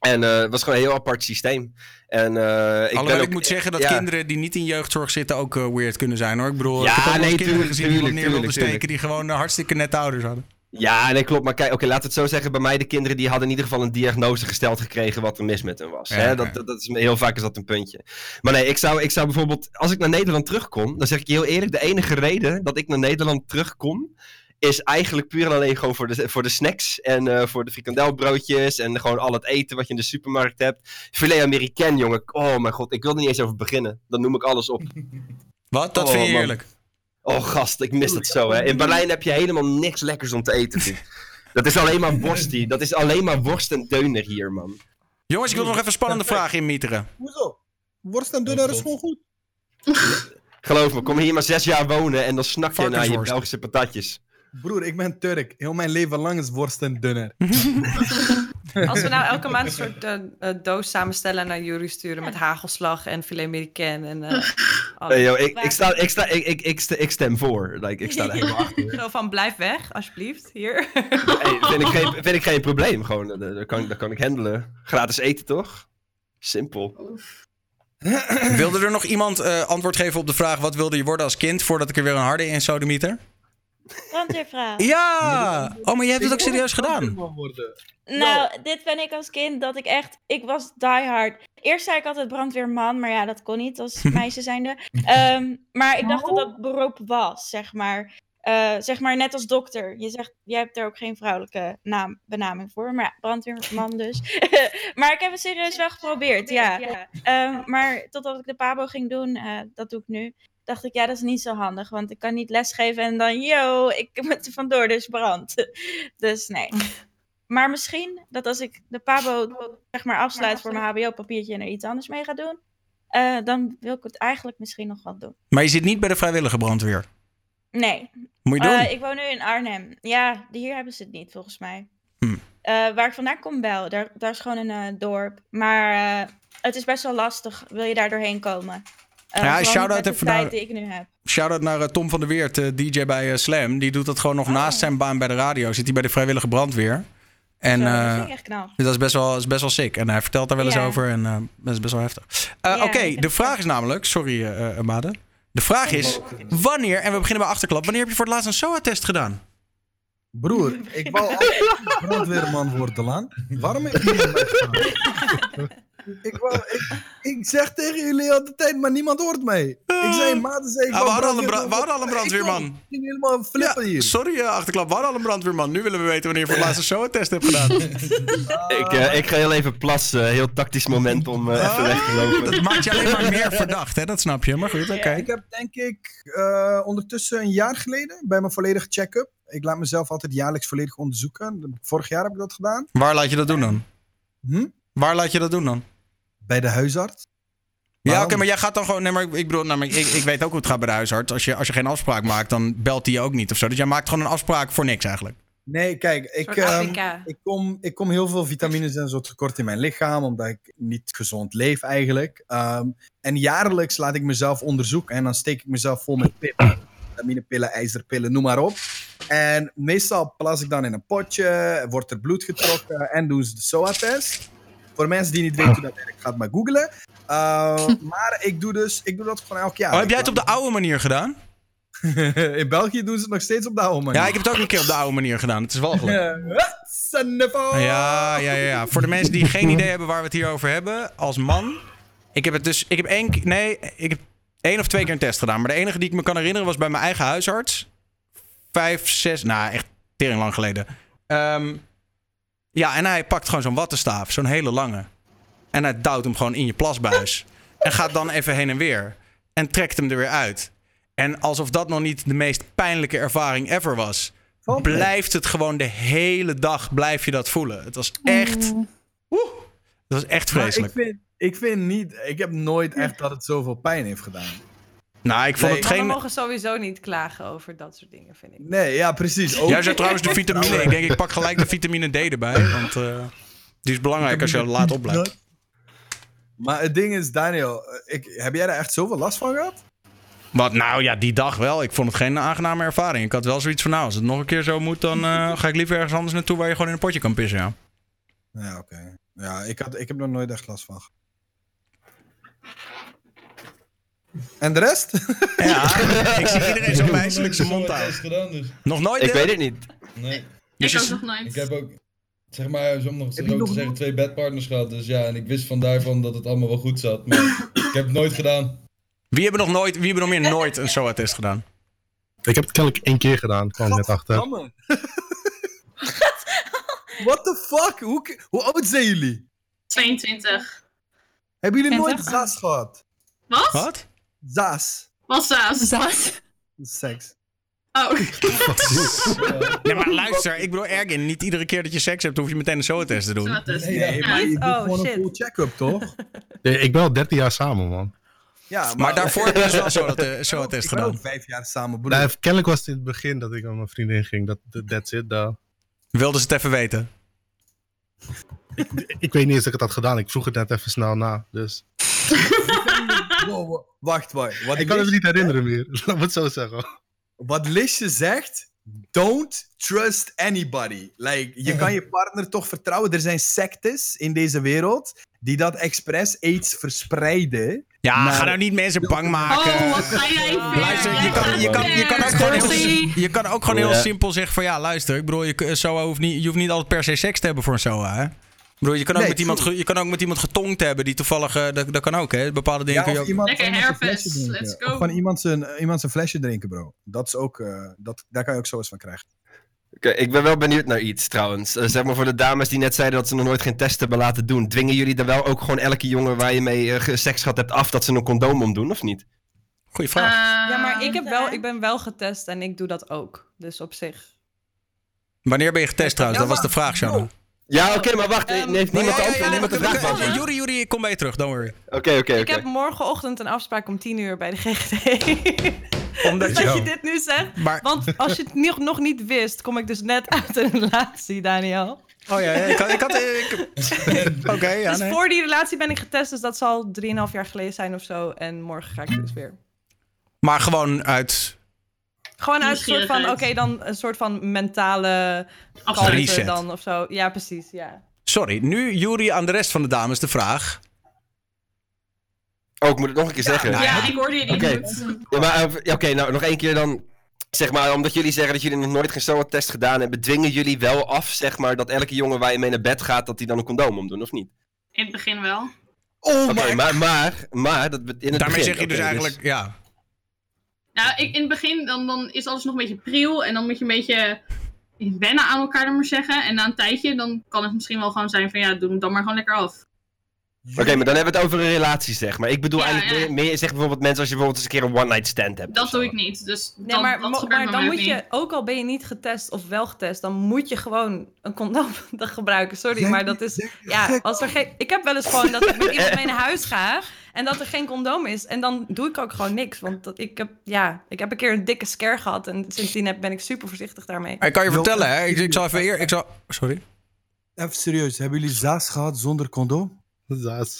En eh, het was gewoon een heel apart systeem. En, eh, ik Alhoewel ben ik ook- moet zeggen dat ja. kinderen die niet in jeugdzorg zitten ook eh, weird kunnen zijn hoor. Ik bedoel, Ja, ik heb nee, kinderen gezien die iemand neer wilden steken die gewoon hartstikke nette ouders hadden. Ja, nee, klopt. Maar kijk, oké, laat het zo zeggen. Bij mij, de kinderen die hadden in ieder geval een diagnose gesteld gekregen wat er mis met hen was. Ja, hè? Dat, dat, dat is, heel vaak is dat een puntje. Maar nee, ik zou, ik zou bijvoorbeeld, als ik naar Nederland terugkom, dan zeg ik je heel eerlijk, de enige reden dat ik naar Nederland terugkom, is eigenlijk puur en alleen gewoon voor de, voor de snacks en eh, voor de frikandelbroodjes en gewoon al het eten wat je in de supermarkt hebt. Filet Americain, jongen. Oh mijn god, ik wil er niet eens over beginnen. Dan noem ik alles op. Wat? Dat Oh, vind je man. eerlijk? Oh gast, ik mis het zo hè. In Berlijn heb je helemaal niks lekkers om te eten. Dat is alleen maar worst. Dat is alleen maar worst en deuner hier, man. Jongens, ik wil nog even een spannende vraag inmieteren. Hoezo? Worst en dunner is gewoon goed. Geloof me, kom hier maar zes jaar wonen en dan snak je naar je. Belgische patatjes. Broer, ik ben Turk. Heel mijn leven lang is worst en dunner. Als we nou elke maand een soort eh, eh, doos samenstellen en naar jullie sturen met hagelslag en filet americain en eh alles. Hey, yo, ik, ik, sta, ik, sta, ik, ik, ik, ik stem voor. Like, ik sta er helemaal achter. Zo van blijf weg, alsjeblieft, hier. Hey, vind, ik geen, vind ik geen probleem. Gewoon, dat, dat, kan, dat kan ik handelen. Gratis eten, toch? Simpel. Wilde er nog iemand eh, antwoord geven op de vraag wat wilde je worden als kind voordat ik er weer een harde in sodemieter? Brandweervraag. Ja! Oh, maar jij hebt het ook serieus gedaan. Nou, dit ben ik als kind dat ik echt... Ik was diehard. Eerst zei ik altijd brandweerman, maar ja, dat kon niet als meisje zijnde. Ehm, maar ik dacht dat dat beroep was, zeg maar. Eh, zeg maar net als dokter. Je zegt, jij hebt er ook geen vrouwelijke naam, benaming voor. Maar ja, brandweerman dus. maar ik heb het serieus wel geprobeerd, ja. Ehm, maar totdat ik de pabo ging doen, eh, dat doe ik nu. Dacht ik, ja, dat is niet zo handig. Want ik kan niet lesgeven en dan, yo, ik moet er vandoor, dus brand. dus nee. Maar misschien dat als ik de Pabo zeg maar afsluit voor mijn HBO-papiertje en er iets anders mee ga doen, eh, dan wil ik het eigenlijk misschien nog wel doen. Maar je zit niet bij de vrijwillige brandweer. Nee, Moet je doen. Eh, ik woon nu in Arnhem. Ja, hier hebben ze het niet volgens mij. Hm. Eh, waar ik vandaan kom wel, daar, daar is gewoon een eh, dorp. Maar eh, het is best wel lastig, wil je daar doorheen komen. Eh, Ja, vooral shout-out even naar- die ik nu heb. Shout-out naar eh, Tom van der Weert, eh, DJ bij eh, Slam. Die doet dat gewoon nog naast zijn baan bij de radio. Zit hij bij de vrijwillige brandweer. En Zo, dat eh, vind ik echt knap. dat is best wel, is best wel sick. En hij vertelt daar wel eens Ja. over. En eh, dat is best wel heftig. Eh, Ja, Oké, de vraag is namelijk... Sorry, eh eh, Amade. De vraag is, wanneer... En we beginnen bij Achterklap. Wanneer heb je voor het laatst een SOA-test gedaan? Broer, ik wou altijd brandweerman worden, Lan. Waarom heb je niet gedaan? ik, wou, ik, ik zeg tegen jullie al de tijd, maar niemand hoort mij. Ik zei, maat, zei ik Ah, we, wou hadden al een bra- brandweerman we hadden al een brandweerman. Ik ging helemaal flippen hier. Sorry, eh, Achterklap. We hadden al een brandweerman. Nu willen we weten wanneer je voor het laatst een SOA-test hebt gedaan. Ik, eh, ik ga heel even plassen. Heel tactisch moment om eh, even weg te lopen. Dat maakt je alleen maar meer verdacht, hè? Dat snap je. Maar goed, oké. Ik heb denk ik eh, ondertussen een jaar geleden bij mijn volledige check-up. Ik laat mezelf altijd jaarlijks volledig onderzoeken. Vorig jaar heb ik dat gedaan. Waar laat je dat doen dan? Hm? Waar laat je dat doen dan? Bij de huisarts. Ja, oké, maar jij gaat dan gewoon. Nee, maar ik, ik bedoel, nou, maar ik, ik weet ook hoe het gaat bij de huisarts. Als je, als je geen afspraak maakt, dan belt hij je ook niet of zo. Dus jij maakt gewoon een afspraak voor niks eigenlijk. Nee, kijk, ik, ehm, ik, kom, ik kom heel veel vitamines en zo tekort in mijn lichaam, omdat ik niet gezond leef eigenlijk. Ehm, en jaarlijks laat ik mezelf onderzoeken en dan steek ik mezelf vol met pillen. Vitaminepillen, ijzerpillen, noem maar op. En meestal plas ik dan in een potje, wordt er bloed getrokken en doen ze de SOA-test. Voor mensen die niet weten hoe dat werkt, ga het maar googlen. Ehm, maar ik doe, dus, ik doe dat gewoon elk jaar. Oh, heb jij het op de oude manier gedaan? In België doen ze het nog steeds op de oude manier. Ja, ik heb het ook een keer op de oude manier gedaan. Het is wel gelukt. Ja. Ja, ja, ja, ja. Voor de mensen die geen idee hebben waar we het hier over hebben, als man. Ik heb het dus. Ik heb één keer. Nee, ik heb één of twee keer een test gedaan. Maar de enige die ik me kan herinneren was bij mijn eigen huisarts. Vijf, zes. Nou, echt tering lang geleden. Ehm, ja, en hij pakt gewoon zo'n wattenstaaf. Zo'n hele lange. En hij duwt hem gewoon in je plasbuis. En gaat dan even heen en weer. En trekt hem er weer uit. En alsof dat nog niet de meest pijnlijke ervaring ever was, blijft het gewoon de hele dag blijf je dat voelen. Het was echt, Oeh. woe, het was echt vreselijk. ik vind, ik vind niet... Ik heb nooit echt dat het zoveel pijn heeft gedaan. Nou, ik vond Nee. het Mannen geen. mogen sowieso niet klagen over dat soort dingen, vind ik. Nee, ja, precies. Ook- Jij zei trouwens de vitamine. Ik denk, ik pak gelijk de vitamine D erbij. Want eh, die is belangrijk als je laat opblijft. Maar het ding is, Daniel, ik, heb jij daar echt zoveel last van gehad? Wat nou ja, die dag wel. Ik vond het geen aangename ervaring. Ik had wel zoiets van, nou, als het nog een keer zo moet, dan eh, ga ik liever ergens anders naartoe waar je gewoon in een potje kan pissen. Ja. Ja, oké. Ja, ik, had, ik heb er nooit echt last van gehad. En de rest? ja, ik zie iedereen zo wijselijk zijn mond gedaan, dus. Nog nooit? Ik weet het niet. Nee. Dus ik ook nog nooit. Ik heb ook, zeg maar, om nog te zeggen, twee bedpartners gehad. Dus ja, en ik wist van daarvan dat het allemaal wel goed zat. Maar ik heb het nooit gedaan. Wie hebben nog nooit, wie hebben nog meer nooit een SOA-test gedaan? Ik heb het kennelijk één keer gedaan, kwam net achter. What the fuck? Hoe, hoe oud zijn jullie? 22. Hebben jullie nooit 20? zaas gehad? Wat? Wat? Zaas. Wat saas? Dat. Seks. Oh, Nee, maar luister, ik bedoel, Ergin, niet iedere keer dat je seks hebt, hoef je meteen een SOA-test te doen. Nee, Nee, maar je doet Oh, gewoon shit. een full check-up, toch? Nee, Ik ben al 13 jaar samen, man. Ja, Maar daarvoor heb je dus wel Ik SOA-test ben ook gedaan. vijf jaar samen, broer. Nee, kennelijk was het in het begin dat ik met mijn vriendin ging. Dat, dat- that's it. daar. Wilden ze het even weten? Ik weet niet eens dat ik het had gedaan. Ik vroeg het net even snel na. Dus Wow. Wacht, wacht. Wat ik kan het niet herinneren meer. Laat me het zo zeggen. Wat Lisje zegt, don't trust anybody. Like, je kan je partner toch vertrouwen. Er zijn sectes in deze wereld die dat expres aids verspreiden. Ja, Maar- ga nou niet mensen bang maken. Oh, wat ga jij? Luister, je kan, gaat je, kan, je, kan ook gewoon heel, je kan ook gewoon heel simpel zeggen van ja, luister. Ik bedoel, je, SOA hoeft niet, je hoeft niet altijd per se seks te hebben voor een SOA. Hè? Bedoel, je kan, ook Nee, met iemand, je kan ook met iemand getongd hebben die toevallig. eh, dat, dat kan ook, hè? Bepaalde dingen Ja, kun je ook. iemand, Lekker van iemand zijn herpes, flesje drinken. let's go. Of van iemand zijn, iemand zijn flesje drinken, bro. Dat is ook, eh, dat, daar kan je ook zo eens van krijgen. Oké, ik ben wel benieuwd naar iets trouwens. Eh, zeg maar voor de dames die net zeiden dat ze nog nooit geen test hebben laten doen. Dwingen jullie dan wel ook gewoon elke jongen waar je mee eh, seks gehad hebt af dat ze een condoom omdoen, of niet? Goeie vraag. Eh, Ja, maar ik, heb wel, ik ben wel getest en ik doe dat ook. Dus op zich. Wanneer ben je getest trouwens? Dat was de vraag, Shanna. Ja, oké, maar wacht. Heeft niemand Ja, niemand de vraag we- beantwoord? Juri, Juri, ik kom bij je terug, don't worry. Oké, oké, Ik oké. heb morgenochtend een afspraak om 10 uur bij de GGD. Omdat dat je... dit nu zegt. Maar, Want als je het nog, nog niet wist, kom ik dus net uit een relatie, Daniel. oh ja, ja, ik had... Ik had ik- Oké, ja, dus nee. voor die relatie ben ik getest, dus dat zal 3,5 jaar geleden zijn of zo. En morgen ga ik dus weer. Maar gewoon uit... Gewoon uit een soort van, oké, dan een soort van mentale kalmte dan of zo. Ja, precies, ja. Sorry, nu Juri aan de rest van de dames de vraag. Oh, ik moet het nog een keer zeggen. nou Ja, ik hoorde je niet Oké. goed. Ja, maar eh, ja, oké, nou nog één keer dan. Zeg maar, omdat jullie zeggen dat jullie nog nooit geen SOA-test gedaan hebben, dwingen jullie wel af, zeg maar, dat elke jongen waar je mee naar bed gaat, dat die dan een condoom omdoen, of niet? In het begin wel. Oh maar, maar, maar, dat, in het Daarmee begin, zeg je dus oké, eigenlijk... Ja, Nou, ik, in het begin dan, dan is alles nog een beetje priel. En dan moet je een beetje wennen aan elkaar, dan maar zeggen. En na een tijdje, dan kan het misschien wel gewoon zijn van ja, doe hem dan maar gewoon lekker af. Oké, maar dan hebben we het over een relatie, zeg maar. Ik bedoel Ja, eigenlijk ja. meer, meer, zeg bijvoorbeeld mensen als je bijvoorbeeld eens een keer een one-night stand hebt. Dat doe ik niet. Dus Nee, dan, maar, dat maar dan moet ook je, niet. ook al ben je niet getest of wel getest, dan moet je gewoon een condoom gebruiken. Sorry, maar dat is... Ja, als er geen... Ik heb wel eens gewoon dat ik met iemand mee naar huis ga en dat er geen condoom is. En dan doe ik ook gewoon niks. Want dat, ik, heb, ja, ik heb een keer een dikke scare gehad en sindsdien heb, ben ik super voorzichtig daarmee. ik kan je vertellen, hè. Ik, ik zal even eer... Ik zal... Sorry. Even serieus, hebben jullie zaas gehad zonder condoom? Zaas.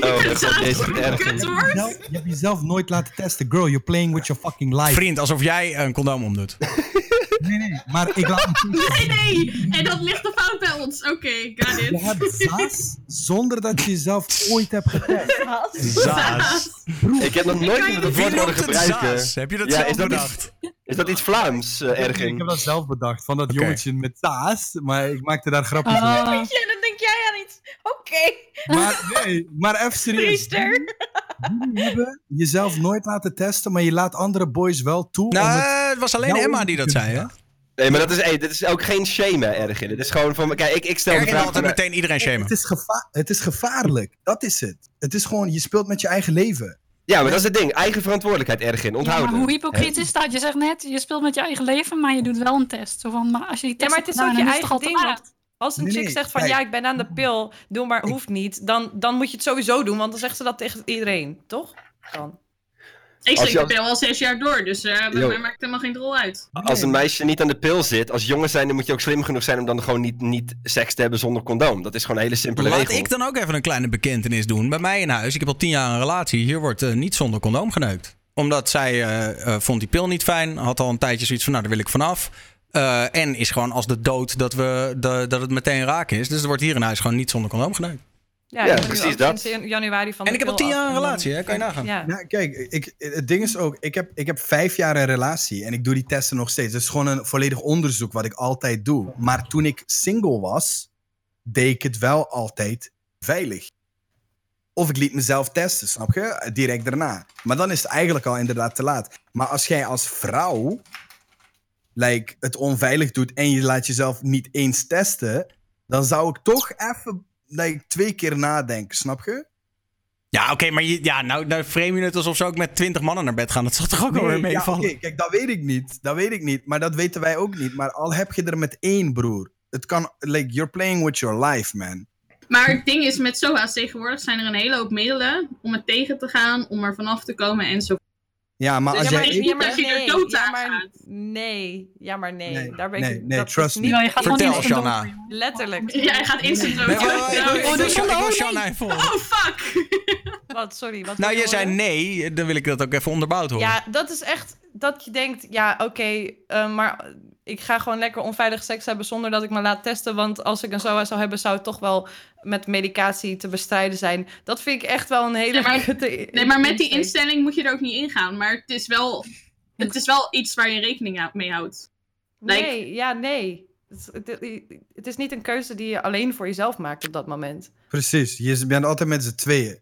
Oh, dat is deze erg. Je hebt jezelf nooit laten testen. Girl, you're playing with your fucking life. Vriend, alsof jij een condoom omdoet. Nee, nee, maar ik laat me Nee, nee! En dat ligt de fout bij ons. Oké, got Je it. hebt zaas zonder dat je jezelf ooit hebt getest. Zaas. Ik heb nog nooit in je het woord horen het gebruiken. zaas? Heb je dat Ja, zelf is dat bedacht? Is dat iets Vlaams, eh, Ik Ergin? heb dat zelf bedacht, van dat jongetje met zaas, maar ik maakte daar grapjes over. Ah, Ja, dan denk jij aan iets. Oké, Maar nee, maar even serieus. priester. Jullie hebben jezelf nooit laten testen, maar je laat andere boys wel toe. om het- Nou, het was alleen jou Emma die dat zei, hè? Nee, maar dat is, hey, dit is ook geen shame, hè, Ergin. Het is gewoon van, kijk, ik, ik stel Ergin altijd meteen iedereen shamen. Het is, het is gevaarlijk. Dat is het. Het is gewoon, je speelt met je eigen leven. Ja, maar dat is het ding. Eigen verantwoordelijkheid erg in. Ja, Onthouden. maar hoe hypocriet is dat? Je zegt net, je speelt met je eigen leven, maar je doet wel een test. Zo van, maar als je die Ja, test maar het is ook je eigen toch al te ding. Als een Nee, chick zegt van ja, ik ben aan de pil, doe maar, hoeft niet. Dan, dan moet je het sowieso doen, want dan zegt ze dat tegen iedereen, toch? Dan. Ik slik de pil al zes jaar door, dus eh bij Yo. mij maakt het helemaal geen rol uit. Als een meisje niet aan de pil zit, als jongen zijn, dan moet je ook slim genoeg zijn om dan gewoon niet, niet seks te hebben zonder condoom. Dat is gewoon een hele simpele Laat regel. ik dan ook even een kleine bekentenis doen. Bij mij in huis, ik heb al tien jaar een relatie. Hier wordt eh, niet zonder condoom geneukt. Omdat zij eh, eh, vond die pil niet fijn. Had al een tijdje zoiets van, nou, daar wil ik vanaf. Eh, en is gewoon als de dood dat, we, de, dat het meteen raak is. Dus er wordt hier in huis gewoon niet zonder condoom geneukt. Ja, precies dat. sinds januari van En ik heb al tien jaar een relatie, hè? Kan je nagaan. Ja. Ja, kijk, ik, het ding is ook, ik heb, ik heb vijf jaar een relatie en ik doe die testen nog steeds. Het is gewoon een volledig onderzoek wat ik altijd doe. Maar toen ik single was, deed ik het wel altijd veilig. Of ik liet mezelf testen, snap je? Direct daarna. Maar dan is het eigenlijk al inderdaad te laat. Maar als jij als vrouw like, het onveilig doet en je laat jezelf niet eens testen, dan zou ik toch even like, twee keer nadenken, snap je? Ja, oké, maar je, ja, nou, nou frame je het alsof ze ook met twintig mannen naar bed gaan. Dat zal toch ook wel weer ja, meevallen? oké, kijk, dat weet ik niet. Dat weet ik niet. Maar dat weten wij ook niet. Maar al heb je er met één broer. Het kan, like, you're playing with your life, man. Maar het ding is, met SOA's tegenwoordig zijn er een hele hoop middelen om het tegen te gaan, om er vanaf te komen en zo. Ja, maar als ja, jij... maar ja, maar- er dood ja, maar gaat. nee, ja, maar nee. Nee, Daar ben nee, ik, nee, dat is trust me. niet Ja, je gaat gewoon Vertel, Shanna. letterlijk. Ja, hij gaat instant dood. Nee, oh, oh, olie. Shanna even volgen. Oh, fuck! Wat, sorry, wat Nou, je zei nee, dan wil ik dat ook even onderbouwd horen. Ja, dat is echt dat je denkt, ja, oké, eh, maar ik ga gewoon lekker onveilig seks hebben zonder dat ik me laat testen. Want als ik een SOA zou hebben, zou het toch wel met medicatie te bestrijden zijn. Dat vind ik echt wel een hele maar- Nee, maar met die instelling moet je er ook niet ingaan. Maar het is wel, het is wel iets waar je rekening mee houdt. Like- Nee, ja, nee. Het is niet een keuze die je alleen voor jezelf maakt op dat moment. Precies, je bent altijd met z'n tweeën.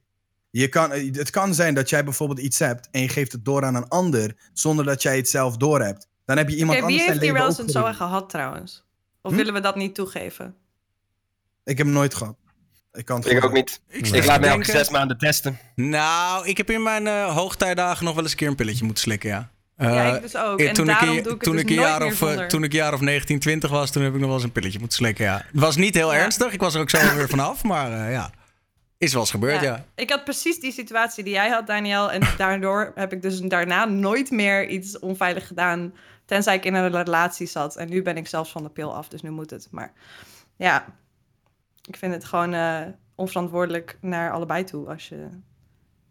Je kan, het kan zijn dat jij bijvoorbeeld iets hebt en je geeft het door aan een ander zonder dat jij het zelf doorhebt. Dan heb je iemand Oké, wie anders zijn heeft hier leven wel eens geruind. gehad trouwens? Of Hm? willen we dat niet toegeven? Ik heb hem nooit gehad. Ik kan het Ik ook niet. Ik, Ik laat me elke zes maanden testen. Nou, ik heb in mijn eh, hoogtijdagen nog wel eens een keer een pilletje moeten slikken, ja. ja, Eh, ik dus ook. eh, En toen, ik, daarom een- doe ik het toen, dus ik een nooit jaar meer of, eh, toen ik jaar of 19, 20 was, toen heb ik nog wel eens een pilletje moeten slikken, ja. Het was niet heel Ja. ernstig, ik was er ook zo weer vanaf, maar eh, ja. Is wel eens gebeurd, ja. Ja. Ik had precies die situatie die jij had, Daniel. En daardoor heb ik dus daarna nooit meer iets onveilig gedaan. Tenzij ik in een relatie zat. En nu ben ik zelfs van de pil af, dus nu moet het. Maar ja, ik vind het gewoon eh, onverantwoordelijk naar allebei toe. Als je,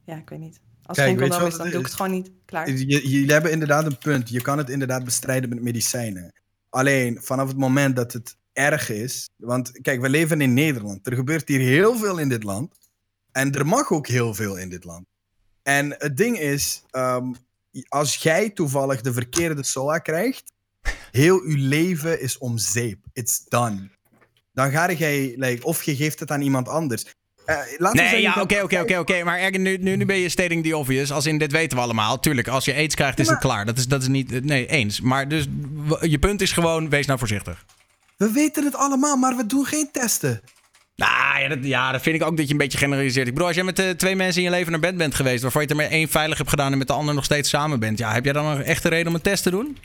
ja, ik weet niet. Als Kijk, geen condoom is, dan doe ik het gewoon niet. Klaar. Jullie hebben inderdaad een punt. Je kan het inderdaad bestrijden met medicijnen. Alleen vanaf het moment dat het erg is. Want kijk, we leven in Nederland. Er gebeurt hier heel veel in dit land. En er mag ook heel veel in dit land. En het ding is, ehm, als jij toevallig de verkeerde SOA krijgt, heel uw leven is om zeep. It's done. Dan ga jij, like, of je geeft het aan iemand anders. Eh, Nee, ja, oké, oké, oké, oké. Maar Ergen, nu, nu, nu ben je stating the obvious. Als in, dit weten we allemaal. Tuurlijk, als je aids krijgt, is het klaar. Dat is, dat is niet... Nee, eens. Maar dus, je punt is gewoon, wees nou voorzichtig. We weten het allemaal, maar we doen geen testen. Nou, ja dat, ja, dat vind ik ook dat je een beetje generaliseert. Ik bedoel, als jij met eh, twee mensen in je leven naar bed bent geweest... waarvan je het er met één veilig hebt gedaan... en met de ander nog steeds samen bent... ja, heb jij dan een echte reden om een test te doen?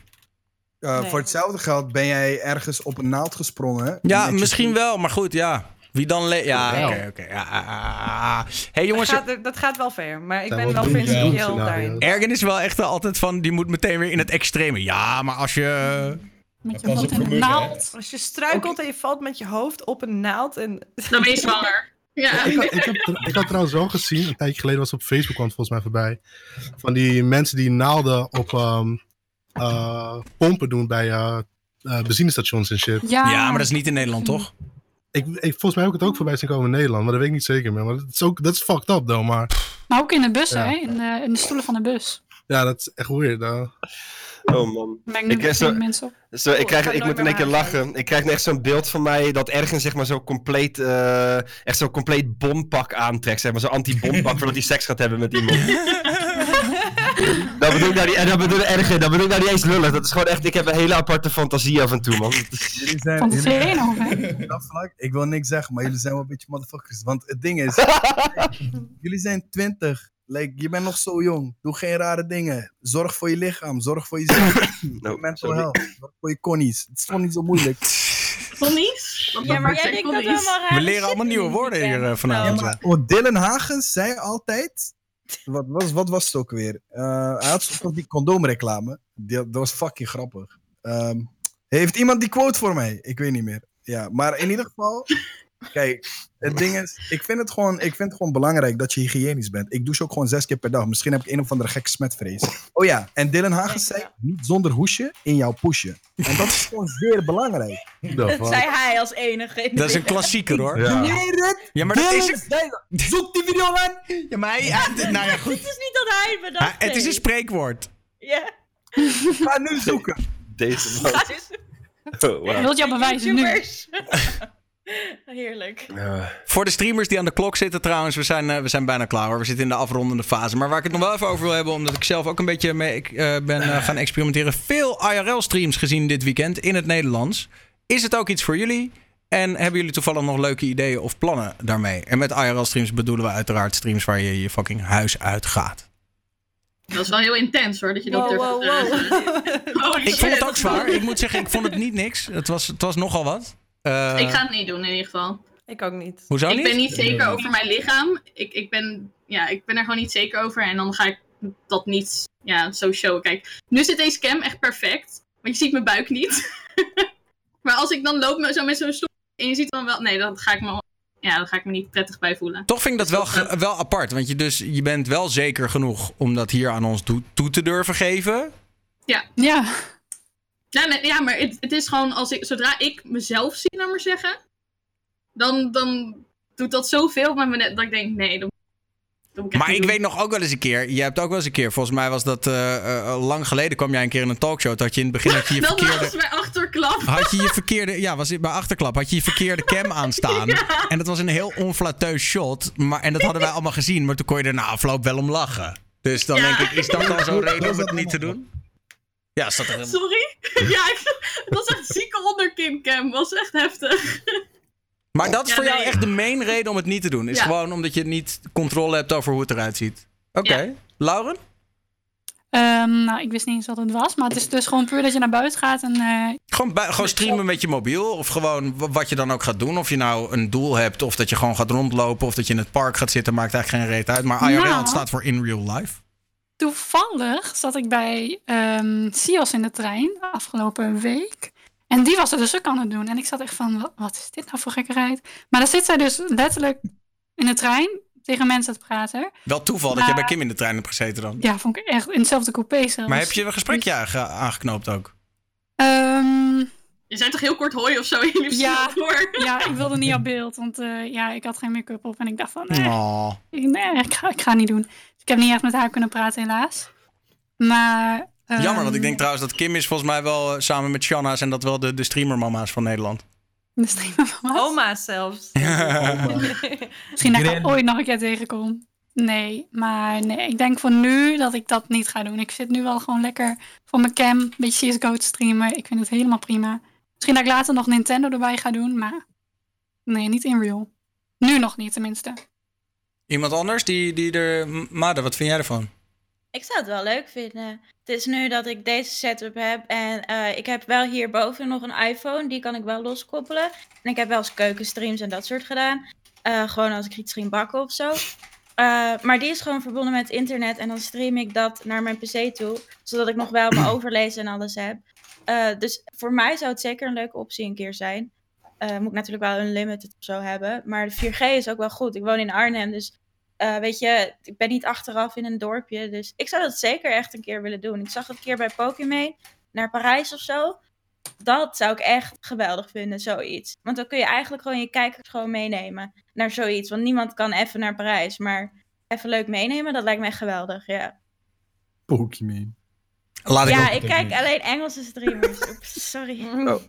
Uh, Nee. Voor hetzelfde geld ben jij ergens op een naald gesprongen. Ja, misschien wel, maar goed, ja. Wie dan... le- ja, oké, oké. ja, ah, ah, ah. hey, jongens... dat, gaat, dat gaat wel ver, maar ik ben wel principieel doen-scenario's. daarin. Ergen is wel echt altijd van... die moet meteen weer in het extreme. Ja, maar als je... Met je hoofd hè? naald. Als je struikelt en je valt met je hoofd op een naald en... Dan ben je zwanger. Ja. Ik had, ik, had, ik had trouwens wel gezien, een tijdje geleden was het op Facebook, kwam het volgens mij voorbij. Van die mensen die naalden op ehm, eh, pompen doen bij eh, eh, benzinestations en shit. Ja, Ja, maar dat is niet in Nederland, toch? Ik, ik, volgens mij heb ik het ook voorbij zien komen in Nederland, maar dat weet ik niet zeker meer. Maar dat is, ook, dat is fucked up, though. Maar maar ook in de bus, Ja. hè? In de, in de stoelen van de bus. ja, dat is echt weird. Oh man. Ik, zo- mensen. Zo, ik, Oh, krijg, ik moet in één meer keer lachen. Ik krijg echt zo'n beeld van mij dat ergens zeg maar zo compleet, eh, echt zo'n compleet bompak aantrekt. Zeg maar zo'n anti-bompak voordat hij seks gaat hebben met iemand. dat bedoel ik nou niet, en dat bedoel ik erger, dat bedoel ik nou niet eens lullig. Dat is gewoon echt, ik heb een hele aparte fantasie af en toe man. Jullie zijn, Van de jullie- C1 over, hè? op dat vlak, ik wil niks zeggen, maar jullie zijn wel een beetje motherfuckers. Want het ding is, jullie zijn 20, Like, je bent nog zo jong. Doe geen rare dingen. Zorg voor je lichaam. Zorg voor jezelf. Nou, mental sorry. health. Zorg voor je connies. Het is gewoon niet zo moeilijk. Connies? Ja, maar jij denkt dat we leren allemaal nieuwe woorden hier eh, vanavond. Ja, maar oh, Dylan Hagens zei altijd. Wat was, wat was het ook weer? Eh, hij had toch die condoomreclame. Die, dat was fucking grappig. Ehm, heeft iemand die quote voor mij? Ik weet niet meer. Ja, maar in ieder geval. Kijk, het ding is, ik vind het, gewoon, ik vind het gewoon belangrijk dat je hygiënisch bent. Ik douche ook gewoon zes keer per dag. Misschien heb ik een of andere gekke smetvrees. Oh ja, en Dylan Hagens zei, niet zonder hoesje in jouw poesje. En dat is gewoon zeer belangrijk. Fuck? Zei hij als enige. Dat is een klassieker hoor. Ja. Maar dat is... Dat. Zoek die video aan. Ja, maar hij- nou ja, goed. Het is niet dat hij bedacht Hij- het is een spreekwoord. Ja. Ga nu zoeken. Deze man. Ga Oh, Je wow. wilt jou bewijzen nu. Heerlijk. Eh, Voor de streamers die aan de klok zitten trouwens, we zijn, eh, we zijn bijna klaar hoor. We zitten in de afrondende fase. Maar waar ik het nog wel even over wil hebben, omdat ik zelf ook een beetje mee ik, eh, ben eh, gaan experimenteren. Veel IRL-streams gezien dit weekend in het Nederlands. Is het ook iets voor jullie? En hebben jullie toevallig nog leuke ideeën of plannen daarmee? En met IRL-streams bedoelen we uiteraard streams waar je je fucking huis uitgaat. Dat is wel heel intens hoor, dat je dat Wow, durft wow. Holy Ik vond het ook zwaar. Ik moet zeggen, ik vond het niet niks. Het was, het was nogal wat. Eh, Ik ga het niet doen in ieder geval. Ik ook niet. Hoezo ik niet? ben niet zeker over mijn lichaam. Ik, ik, ben, ja, ik ben er gewoon niet zeker over. En dan ga ik dat niet ja, zo showen. Kijk, nu zit deze cam echt perfect. Want je ziet mijn buik niet. maar als ik dan loop met, zo met zo'n stoel en je ziet dan wel... Nee, dan ga ik me, ja, dan ga ik me niet prettig bij voelen. Toch vind ik dat wel, wel apart. Want je, dus, je bent wel zeker genoeg om dat hier aan ons toe, toe te durven geven. Ja, Ja, nee, ja maar het, het is gewoon als ik, zodra ik mezelf zie, laat maar zeggen, dan, dan doet dat zoveel met me net dat ik denk, nee, dat, Maar ik weet nog ook wel eens een keer. Je hebt ook wel eens een keer. Volgens mij was dat eh, eh, lang geleden. kwam jij een keer in een talkshow. Dat je in het begin had je je Dat was verkeerde. mijn achterklap. Had je je verkeerde. Ja, was het bij achterklap. Had je je verkeerde cam aanstaan. En dat was een heel onflateus shot. Maar, en dat hadden wij allemaal gezien. Maar toen kon je er na afloop wel om lachen. Dus dan Ja. denk ik, is dat dan zo'n reden om het niet te doen? Ja, dat er Sorry? ja, ik, dat was echt zieke onderkincam. was echt heftig. Maar dat is Ja, voor jou nee. echt de main reden om het niet te doen. Is Ja. gewoon omdat je niet controle hebt over hoe het eruit ziet. Oké. Ja. Lauren? Ehm, nou, ik wist niet eens wat het was. Maar het is dus gewoon puur dat je naar buiten gaat en eh, Gewoon, gewoon streamen met je mobiel. Of gewoon wat je dan ook gaat doen. Of je nou een doel hebt. Of dat je gewoon gaat rondlopen. Of dat je in het park gaat zitten. Maakt eigenlijk geen reet uit. Maar IRL Nou. het staat voor in real life. Toevallig zat ik bij ehm Sios in de trein afgelopen week. En die was er dus ook aan het doen. En ik zat echt van, wat, wat is dit nou voor gekkerheid? Maar dan zit zij dus letterlijk in de trein tegen mensen te praten. Wel toeval dat je bij Kim in de trein hebt gezeten dan. Ja, vond ik echt in hetzelfde coupé zelfs. Maar heb je een gesprekje aange- aangeknoopt ook? Ehm, Je zijn toch heel kort hooi of zo in je Ja. hoor. ja, ik wilde niet op beeld, want eh, ja, ik had geen make-up op. En ik dacht van, nee, Oh. ik- nee ik, ga, ik ga het niet doen. Ik heb niet echt met haar kunnen praten, helaas. Maar... Jammer, want ik ehm, denk trouwens dat Kim is volgens mij wel eh, samen met Shanna's en dat wel de, de streamermama's van Nederland. De streamer van Maas. Oma's zelfs. Misschien dat ik haar ooit nog een keer tegenkom. Nee, maar nee, ik denk voor nu dat ik dat niet ga doen. Ik zit nu wel gewoon lekker voor mijn cam, een beetje CSGO te streamen. Ik vind het helemaal prima. Misschien dat ik later nog Nintendo erbij ga doen, maar nee, niet in real. Nu nog niet, tenminste. Iemand anders die, die er... M- Mada, wat vind jij ervan? Ik zou het wel leuk vinden. Het is nu dat ik deze setup heb en eh, ik heb wel hierboven nog een iPhone. Die kan ik wel loskoppelen. En ik heb wel eens keukenstreams en dat soort gedaan. Eh, gewoon als ik iets ging bakken of zo. Eh, maar die is gewoon verbonden met internet en dan stream ik dat naar mijn pc toe. Zodat ik nog wel mijn overlees en alles heb. Dus voor mij zou het zeker een leuke optie een keer zijn. Eh, moet ik natuurlijk wel een limited of zo hebben. Maar de 4G is ook wel goed. Ik woon in Arnhem, dus eh, weet je, ik ben niet achteraf in een dorpje. Dus ik zou dat zeker echt een keer willen doen. Ik zag het een keer bij Pokémon naar Parijs of zo. Dat zou ik echt geweldig vinden, zoiets. Want dan kun je eigenlijk gewoon je kijkers gewoon meenemen naar zoiets. Want niemand kan even naar Parijs. Maar even leuk meenemen, dat lijkt mij geweldig, ja. Pokémon. Laat ik ja, ik kijk alleen Engelse streamers. Oeps, sorry. Oh.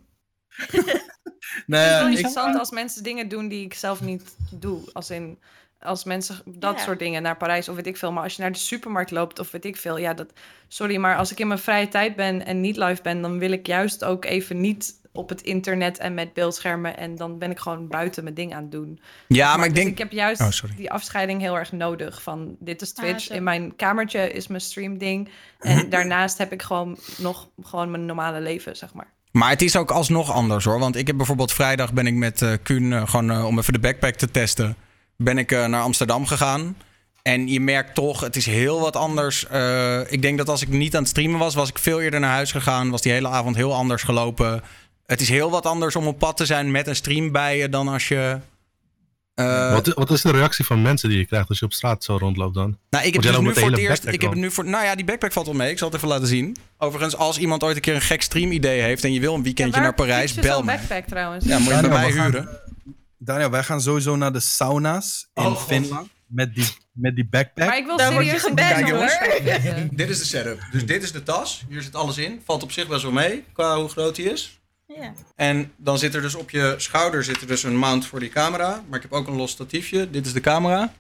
Het is Nee, wel ik, interessant als mensen dingen doen die ik zelf niet doe. Als in, als mensen dat Ja. soort dingen naar Parijs of weet ik veel. Maar als je naar de supermarkt loopt of weet ik veel. Ja, dat, sorry, maar als ik in mijn vrije tijd ben en niet live ben, dan wil ik juist ook even niet op het internet en met beeldschermen. En dan ben ik gewoon buiten mijn ding aan het doen. Ja, maar ik dus denk... ik heb juist Oh, die afscheiding heel erg nodig. Van dit is Ah, Twitch. In mijn kamertje is mijn streamding. En daarnaast heb ik gewoon nog gewoon mijn normale leven, zeg maar. Maar het is ook alsnog anders hoor. Want ik heb bijvoorbeeld vrijdag ben ik met eh Kuhn, eh, gewoon eh, om even de backpack te testen, ben ik naar Amsterdam gegaan. En je merkt toch, het is heel wat anders. Ik denk dat als ik niet aan het streamen was, was ik veel eerder naar huis gegaan. Was die hele avond heel anders gelopen. Het is heel wat anders om op pad te zijn met een stream bij je dan als je. Eh, wat, wat is de reactie van mensen die je krijgt als je op straat zo rondloopt dan? nou, ik heb dus nu voor het eerst. Ik heb het nu voor. Nou ja, die backpack valt wel mee. Ik zal het even laten zien. Overigens, als iemand ooit een keer een gek stream-idee heeft en je wil een weekendje Ja, naar Parijs, bel me. backpack trouwens. Ja, moet je bij Daniel, mij we gaan- huren. Daniel, wij gaan sowieso naar de sauna's in Oh. Finland. Met die, met die backpack. Maar ik wil Daar word je serieus een hoor. Dit is de setup. Dus dit is de tas. Hier zit alles in. Valt op zich best wel mee qua hoe groot die is. Ja. En dan zit er dus op je schouder zit er dus een mount voor die camera. Maar ik heb ook een los statiefje. Dit is de camera.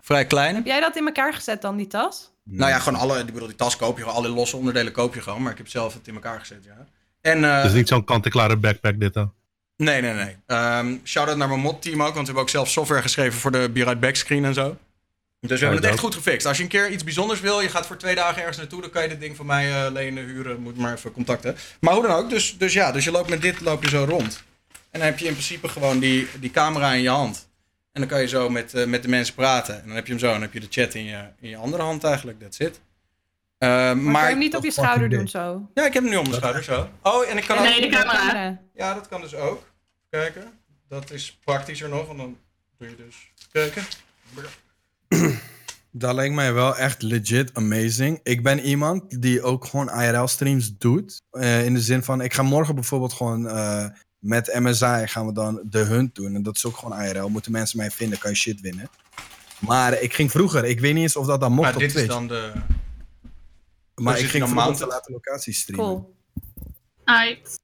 Vrij klein. Heb jij dat in elkaar gezet dan, die tas? Nou ja, gewoon alle, ik bedoel, die tas koop je gewoon. Alle losse onderdelen koop je gewoon. Maar ik heb zelf het in elkaar gezet, ja. En, eh, Het is niet zo'n kant-en-klare backpack dit dan. nee, nee, nee. Ehm Shout-out naar mijn mod-team ook. Want we hebben ook zelf software geschreven voor de Be Right Back screen en zo. Dus we hebben het echt dope. goed gefixt. Als je een keer iets bijzonders wil, je gaat voor twee dagen ergens naartoe, dan kan je dit ding van mij eh, lenen, huren. Moet maar even contacten. Maar hoe dan ook, dus, dus ja, dus je loopt met dit loop je zo rond. En dan heb je in principe gewoon die, die camera in je hand. En dan kan je zo met, eh, met de mensen praten. En dan heb je hem zo, en dan heb je de chat in je, in je andere hand eigenlijk. That's it. Eh, Maar, kan je hem niet op je schouder doen zo? ja, ik heb hem nu om mijn schouder zo. Oh, en ik kan ook... Nee, de camera. Ja, dat kan dus ook. Kijken. Dat is praktischer nog, want dan doe je dus... Kijken. Dat lijkt mij wel echt legit amazing. Ik ben iemand die ook gewoon IRL-streams doet. Eh, in de zin van, ik ga morgen bijvoorbeeld gewoon eh, met MSI gaan we dan de hunt doen. En dat is ook gewoon IRL. Moeten mensen mij vinden, kan je shit winnen. Maar ik ging vroeger, ik weet niet eens of dat dan mocht Maar op dit is dan de... maar ik ging vroeger mounted? verlaten locaties streamen. Cool. Aight.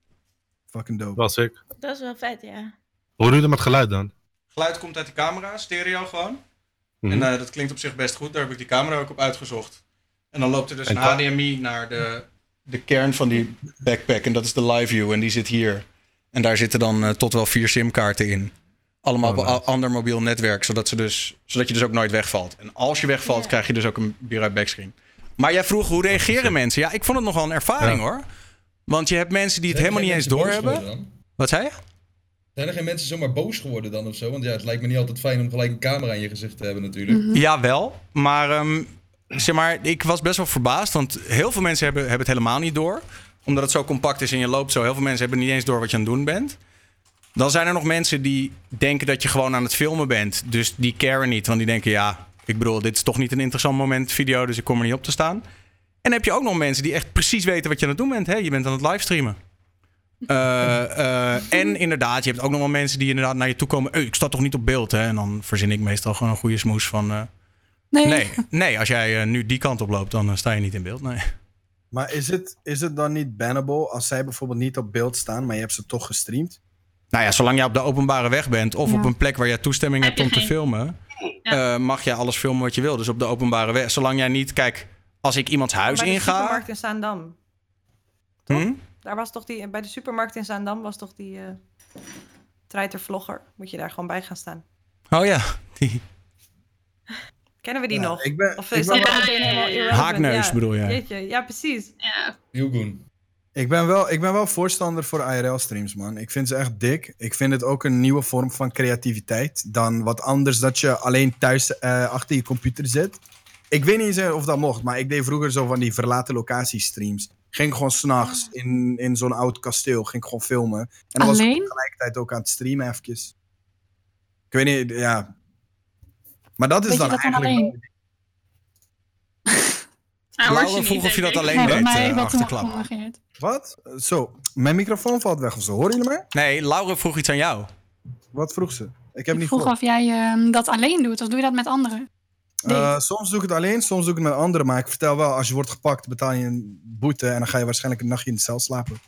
Fucking dope. Dat was ik. Dat is wel vet, ja. Hoe doe je dat met geluid dan? Geluid komt uit de camera, stereo gewoon. Mhm. En eh, dat klinkt op zich best goed. Daar heb ik die camera ook op uitgezocht. En dan loopt er dus En een HDMI naar de, de kern van die backpack. En dat is de live view. En die zit hier. En daar zitten dan eh, tot wel vier simkaarten in. Allemaal Oh, op nice. a- ander mobiel netwerk. Zodat, ze dus, zodat je dus ook nooit wegvalt. En als je wegvalt, krijg je dus ook een bureau backscreen. Maar jij vroeg, hoe reageren mensen? Ja, ik vond het nogal een ervaring Ja. hoor. Want je hebt mensen die het helemaal niet eens doorhebben. Wat zei je? Zijn er geen mensen zomaar boos geworden dan of zo? Want ja, het lijkt me niet altijd fijn om gelijk een camera in je gezicht te hebben natuurlijk. Mhm. Ja, wel. Maar, ehm, zeg maar ik was best wel verbaasd. Want heel veel mensen hebben, hebben het helemaal niet door. Omdat het zo compact is en je loopt zo. Heel veel mensen hebben niet eens door wat je aan het doen bent. Dan zijn er nog mensen die denken dat je gewoon aan het filmen bent. Dus die caren niet. Want die denken, ja, ik bedoel, dit is toch niet een interessant moment video. Dus ik kom er niet op te staan. En dan heb je ook nog mensen die echt precies weten wat je aan het doen bent. Hè? Je bent aan het livestreamen. Eh, eh, en inderdaad, je hebt ook nog wel mensen die inderdaad naar je toe komen. "Hey, ik sta toch niet op beeld, hè? En dan verzin ik meestal gewoon een goede smoes van... eh, Nee. Nee, nee als jij eh, nu die kant op loopt, dan eh, sta je niet in beeld. Nee. Maar is het, is het dan niet bannable als zij bijvoorbeeld niet op beeld staan, maar je hebt ze toch gestreamd? Nou ja, zolang jij op de openbare weg bent of Ja. op een plek waar jij toestemming Heb hebt om te filmen, Ja. eh, mag jij alles filmen wat je wil. Dus op de openbare weg. Zolang jij niet, kijk, als ik iemands huis bij de inga. supermarkt in Zaandam. Hm? Daar was toch die, bij de supermarkt in Zaandam was toch die eh treitervlogger. Moet je daar gewoon bij gaan staan. Oh ja, die Kennen we die Ja, nog? Ik ben, Of ik is ben dat ja, helemaal ja. irrelevant? haakneus Ja. bedoel jij. Jeetje, ja, precies. Ja. Heel goed. Ik ben, wel, ik ben wel voorstander voor IRL-streams, man. Ik vind ze echt dik. Ik vind het ook een nieuwe vorm van creativiteit. Dan wat anders dat je alleen thuis eh, achter je computer zit. Ik weet niet eens of dat mocht, maar ik deed vroeger zo van die verlaten locatiestreams. Ging gewoon s'nachts in, in zo'n oud kasteel, ging gewoon filmen. En dan was ik tegelijkertijd ook aan het streamen eventjes. Ik weet niet, ja. Maar dat is Weet dan dat dan eigenlijk... Hij hoort Laura je vroeg niet, of je dat alleen Nee, deed, achterklap. gereageerd. Wat? Zo, mijn microfoon valt weg of zo. Horen jullie mij? Nee, Laura vroeg iets aan jou. Wat vroeg ze? Ik heb Ik niet vroeg gehoord. of jij ehm, dat alleen doet of doe je dat met anderen? Eh, soms doe ik het alleen, soms doe ik het met anderen. Maar ik vertel wel, als je wordt gepakt, betaal je een boete. En dan ga je waarschijnlijk een nachtje in de cel slapen.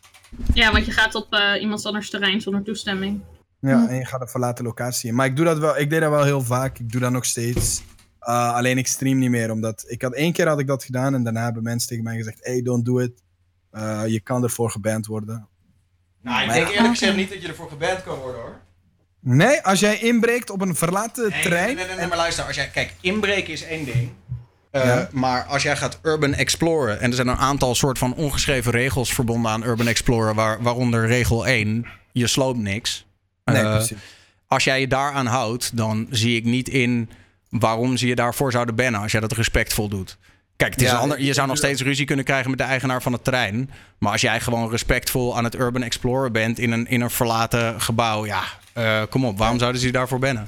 Ja, want je gaat op eh iemands anders terrein zonder toestemming. Ja, Hm. en je gaat een verlaten locatie in. Maar ik doe dat wel, ik deed dat wel heel vaak. Ik doe dat nog steeds. Uh, alleen ik stream niet meer, omdat ik had één keer had ik dat gedaan en daarna hebben mensen tegen mij gezegd: hey, don't do it. Uh, je kan ervoor geband worden. Nou, ik Maar denk ja. eerlijk gezegd niet dat je ervoor geband kan worden hoor. Nee, als jij inbreekt op een verlaten Nee, trein. Nee, nee, nee, maar luister, als jij, kijk, inbreken is één ding. Eh, Ja. Maar als jij gaat urban exploren, en er zijn een aantal soort van ongeschreven regels verbonden aan urban exploren, waar, waaronder regel 1, je sloopt niks. Nee, Eh, precies. als jij je daaraan houdt, dan zie ik niet in waarom ze je daarvoor zouden bannen als jij dat respectvol doet. Kijk, het is Ja, ander, je zou nog steeds ruzie kunnen krijgen met de eigenaar van het terrein. Maar als jij gewoon respectvol aan het urban exploren bent in een, in een verlaten gebouw, ja, eh, kom op, waarom zouden ze je daarvoor bannen?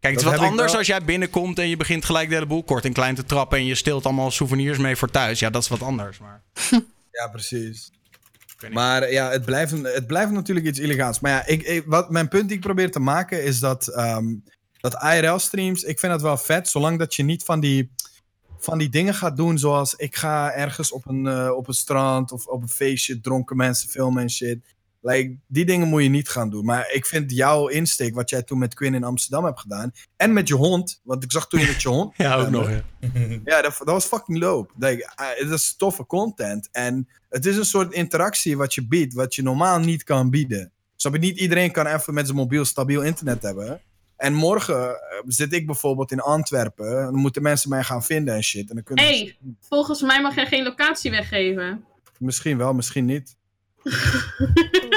Kijk, het is Dat wat anders als jij binnenkomt en je begint gelijk de hele boel kort en klein te trappen en je stilt allemaal souvenirs mee voor thuis. Ja, dat is wat anders. Maar... Ja, precies. Maar ja, het blijft, het blijft natuurlijk iets illegaals. Maar ja, ik, ik- wat, mijn punt die ik probeer te maken is dat, ehm, dat IRL-streams, ik vind het wel vet, zolang dat je niet van die, van die dingen gaat doen zoals ik ga ergens op een, eh, op een strand of op een feestje dronken mensen filmen en shit. Like, die dingen moet je niet gaan doen. Maar ik vind jouw insteek, wat jij toen met Quinn in Amsterdam hebt gedaan, en met je hond, want ik zag toen je met je hond Ja, ook nog. Ja. ja, dat, dat was fucking dope. Like, ah, het is toffe content. En het is een soort interactie wat je biedt, wat je normaal niet kan bieden. Snap je? Niet iedereen kan even met zijn mobiel stabiel internet hebben. En morgen eh, zit ik bijvoorbeeld in Antwerpen. Dan moeten mensen mij gaan vinden en shit. En dan kunnen ze- Hey, volgens mij mag jij geen locatie weggeven. Misschien wel, misschien niet.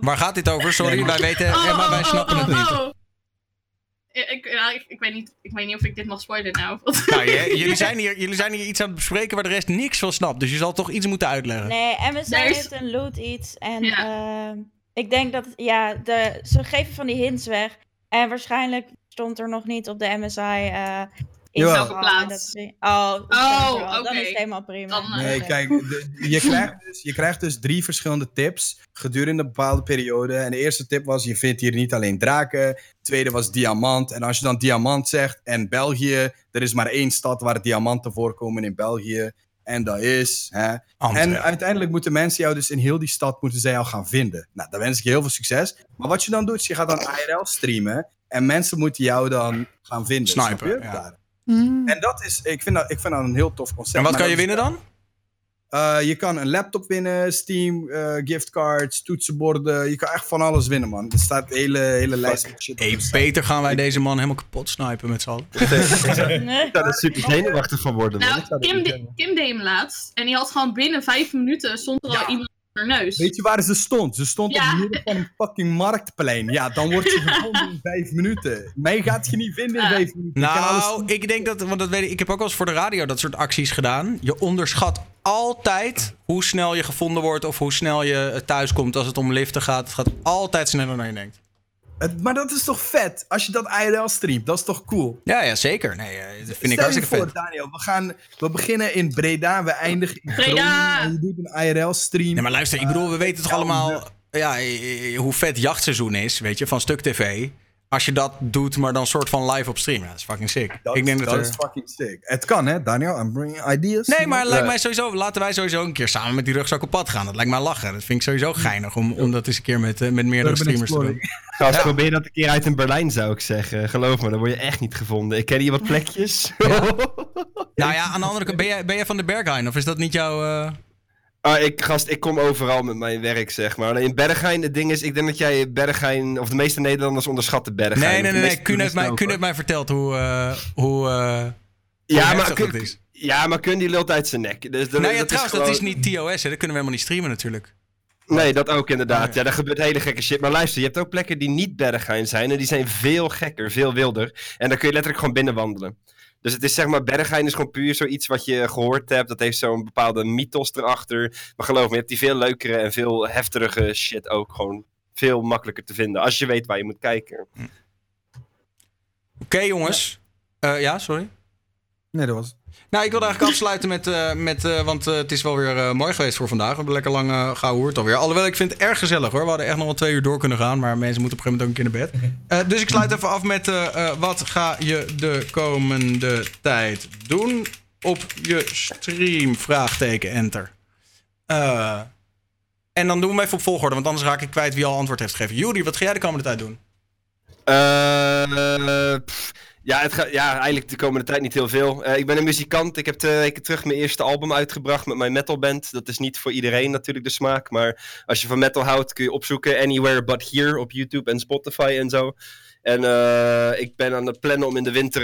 Waar gaat dit over? Sorry, wij weten, ja, maar wij snappen het niet. oh. Ja, Ik, ja, ik, ik, weet niet, ik weet niet of ik dit mag spoilen nou. Nou, je- jullie, zijn hier, jullie zijn hier iets aan het bespreken waar de rest niks van snapt. Dus je zal toch iets moeten uitleggen. Nee, MSI Er is- heeft een loot iets. En Ja. ehm, ik denk dat, ja, de, ze geven van die hints weg. En waarschijnlijk stond er nog niet op de MSI. eh in Jawel. welke plaats? Oh, Oh, Dan oké. is het helemaal prima. Dan, eh, Nee, kijk, de- je, krijgt dus, je krijgt dus drie verschillende tips gedurende een bepaalde periode. En de eerste tip was, je vindt hier niet alleen draken. Tweede was diamant. En als je dan diamant zegt en België, er is maar één stad waar diamanten voorkomen in België. En dat is... Hè, Antwerpen. en uiteindelijk moeten mensen jou dus in heel die stad moeten zij jou gaan vinden. Nou, dan wens ik je heel veel succes. Maar wat je dan doet, is je gaat dan IRL streamen. En mensen moeten jou dan gaan vinden. Snipen, snap je? ja. Mm. En dat is, ik vind dat, ik vind dat een heel tof concept. En wat kan je winnen dan? eh, je kan een laptop winnen, Steam, eh, giftcards, toetsenborden. Je kan echt van alles winnen, man. Er staat een hele, hele lijst met shit. Hey, beter gaan wij deze man helemaal kapot snipen met z'n allen. Nee. Ik zou er super zenuwachtig van worden. nou, Kim, deed hem laatst. En die had gewoon binnen vijf minuten stond er al iemand neus. Weet je waar ze stond? Ze stond Ja. op het midden van een fucking marktplein. Ja, dan word je gevonden in vijf minuten. Mij gaat je niet vinden in Ah. vijf minuten. Ik kan alles Nou, ik denk dat, want dat weet ik, ik heb ook wel eens voor de radio dat soort acties gedaan. Je onderschat altijd hoe snel je gevonden wordt of hoe snel je thuis komt als het om liften gaat. Het gaat altijd sneller dan je denkt. Het- maar dat is toch vet? Als je dat IRL streamt, dat is toch cool? Ja, ja zeker. Nee, eh, dat vind ik Stel je hartstikke voor, vet. Daniel, we, gaan, we beginnen in Breda, we eindigen in Breda! En je doet een IRL-stream. Nee, maar luister, ik bedoel, we weten toch allemaal ja, eh, hoe vet jachtseizoen is, weet je, van Stuk TV. Als je dat doet, maar dan soort van live op stream. Ja, dat is fucking sick. Dat, ik denk dat, dat er... is fucking sick. Het kan, hè, Daniel? I'm bringing ideas. Nee, maar lijkt mij sowieso, laten wij sowieso een keer samen met die rugzak op pad gaan. Dat lijkt mij lachen. Dat vind ik sowieso geinig om, om dat eens een keer met, eh, met meerdere Urban streamers te doen. Gast, probeer dat een keer uit in Berlijn, zou ik zeggen. Geloof me, dan word je echt niet gevonden. Ik ken hier wat plekjes. Nou ja, aan de andere kant, ben jij, ben jij van de Berghain of is dat niet jouw... eh, Ah, ik, gast, ik kom overal met mijn werk, zeg maar. In Berghain, het ding is, ik denk dat jij Berghain, of de meeste Nederlanders onderschatten Berghain. Nee, nee, nee. Kuhn heeft, mij, Kuhn mij verteld hoe... eh, hoe Ja, maar Kun, is. ja, maar Kun die lult uit zijn nek. Dus dat, Nou ja, dat trouwens, dat is niet TOS, hè. Dat kunnen we helemaal niet streamen natuurlijk. Nee, dat ook inderdaad. Oh, ja. ja. daar gebeurt hele gekke shit. Maar luister, je hebt ook plekken die niet Berghain zijn. En die zijn veel gekker, veel wilder. En daar kun je letterlijk gewoon binnen wandelen. Dus het is zeg maar, Berghain is gewoon puur zoiets wat je gehoord hebt. Dat heeft zo'n bepaalde mythos erachter. Maar geloof me, je hebt die veel leukere en veel heftige shit ook gewoon veel makkelijker te vinden. Als je weet waar je moet kijken. Oké, jongens. Ja. ja, sorry. Nee, dat was het. Nou, ik wilde eigenlijk afsluiten met, eh, met eh, want eh, het is wel weer mooi geweest voor vandaag. We hebben lekker lang uh, gehoord alweer. Alhoewel, ik vind het erg gezellig hoor. We hadden echt nog wel twee uur door kunnen gaan, maar mensen moeten op een gegeven moment ook een keer naar bed. Dus ik sluit even af met wat ga je de komende tijd doen op je stream? Vraagteken, enter. En dan doen we hem even op volgorde, want anders raak ik kwijt wie al antwoord heeft gegeven. Juri, wat ga jij de komende tijd doen? Eh, Ja, het ja, eigenlijk de komende tijd niet heel veel. Eh, ik ben een muzikant. Ik heb twee weken terug mijn eerste album uitgebracht met mijn metalband. Dat is niet voor iedereen natuurlijk de smaak. Maar als je van metal houdt, kun je opzoeken Anywhere But Here op YouTube en Spotify en zo. En eh, ik ben aan het plannen om in de winter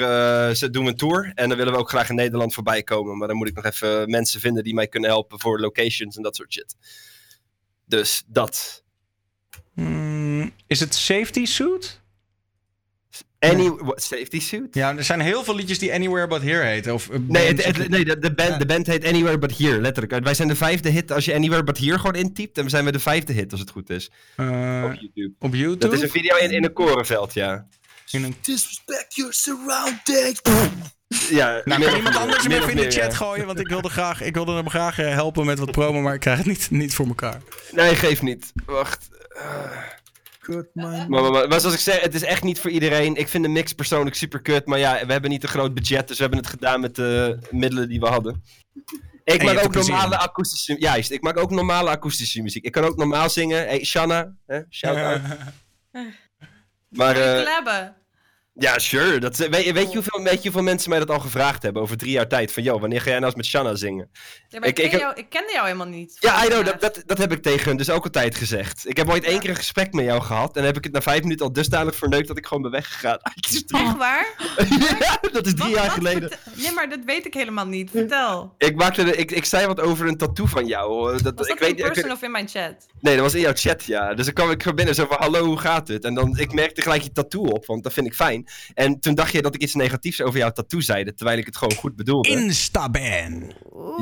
ze doen een tour. En dan willen we ook graag in Nederland voorbij komen. Maar dan moet ik nog even mensen vinden die mij kunnen helpen voor locations en dat soort shit. Dus dat. Hmm, is het Safety Suit? Any what, safety suit? Ja, er zijn heel veel liedjes die Anywhere But Here heten. Of, eh, Nee, het, het- nee de, de, band, de band heet Anywhere But Here, letterlijk. Wij zijn de vijfde hit. Als je Anywhere But Here gewoon intypt, dan zijn we de vijfde hit, als het goed is. eh, Op YouTube. op YouTube? Dat is een video in, in een korenveld, ja. In een... Disrespect your surroundings. ja Nou, kan iemand meer, anders hem min even in de meer, chat ja. gooien? Want ik wilde, graag, ik wilde hem graag eh, helpen met wat promo, maar ik krijg het niet, niet voor elkaar. Nee, geef niet. Wacht. Eh, Kut, man. maar, maar, maar, maar zoals ik zei, het is echt niet voor iedereen. Ik vind de mix persoonlijk super kut. Maar ja, we hebben niet een groot budget, dus we hebben het gedaan met de middelen die we hadden. Ik maak ook normale akoestische... Juist, ik maak ook normale akoestische muziek. Ik kan ook normaal zingen. Hey, Shanna, hè? shout out. Maar eh. Ja, sure. Dat, weet, je- weet, je hoeveel, weet je hoeveel mensen mij dat al gevraagd hebben over drie jaar tijd? Van, joh, wanneer ga jij nou eens met Shanna zingen? Ja, maar ik, Ik- ik ken heb- jou, ik kende jou helemaal niet. Ja, I know, Vandaag. dat, dat, dat heb ik tegen hun dus ook altijd gezegd. Ik heb ooit één keer een gesprek met jou gehad. En heb ik het na vijf minuten al dusdanig verneukt dat ik gewoon ben weggegaan. Echt waar? ja, dat is drie Wat- jaar geleden. Nee, maar dat weet ik helemaal niet. Vertel. Ik, maakte de, ik, ik zei wat over een tattoo van jou. eh, Dat, Was ik dat in weet, ik person weet- of in mijn chat? nee, dat was in jouw chat, ja. Dus dan kwam ik binnen zo van, hallo, hoe gaat het? En dan, ik merkte gelijk je tattoo op, want dat vind ik fijn. En toen dacht je dat ik iets negatiefs over jouw tattoo zeide, terwijl ik het gewoon goed bedoelde. Instaban.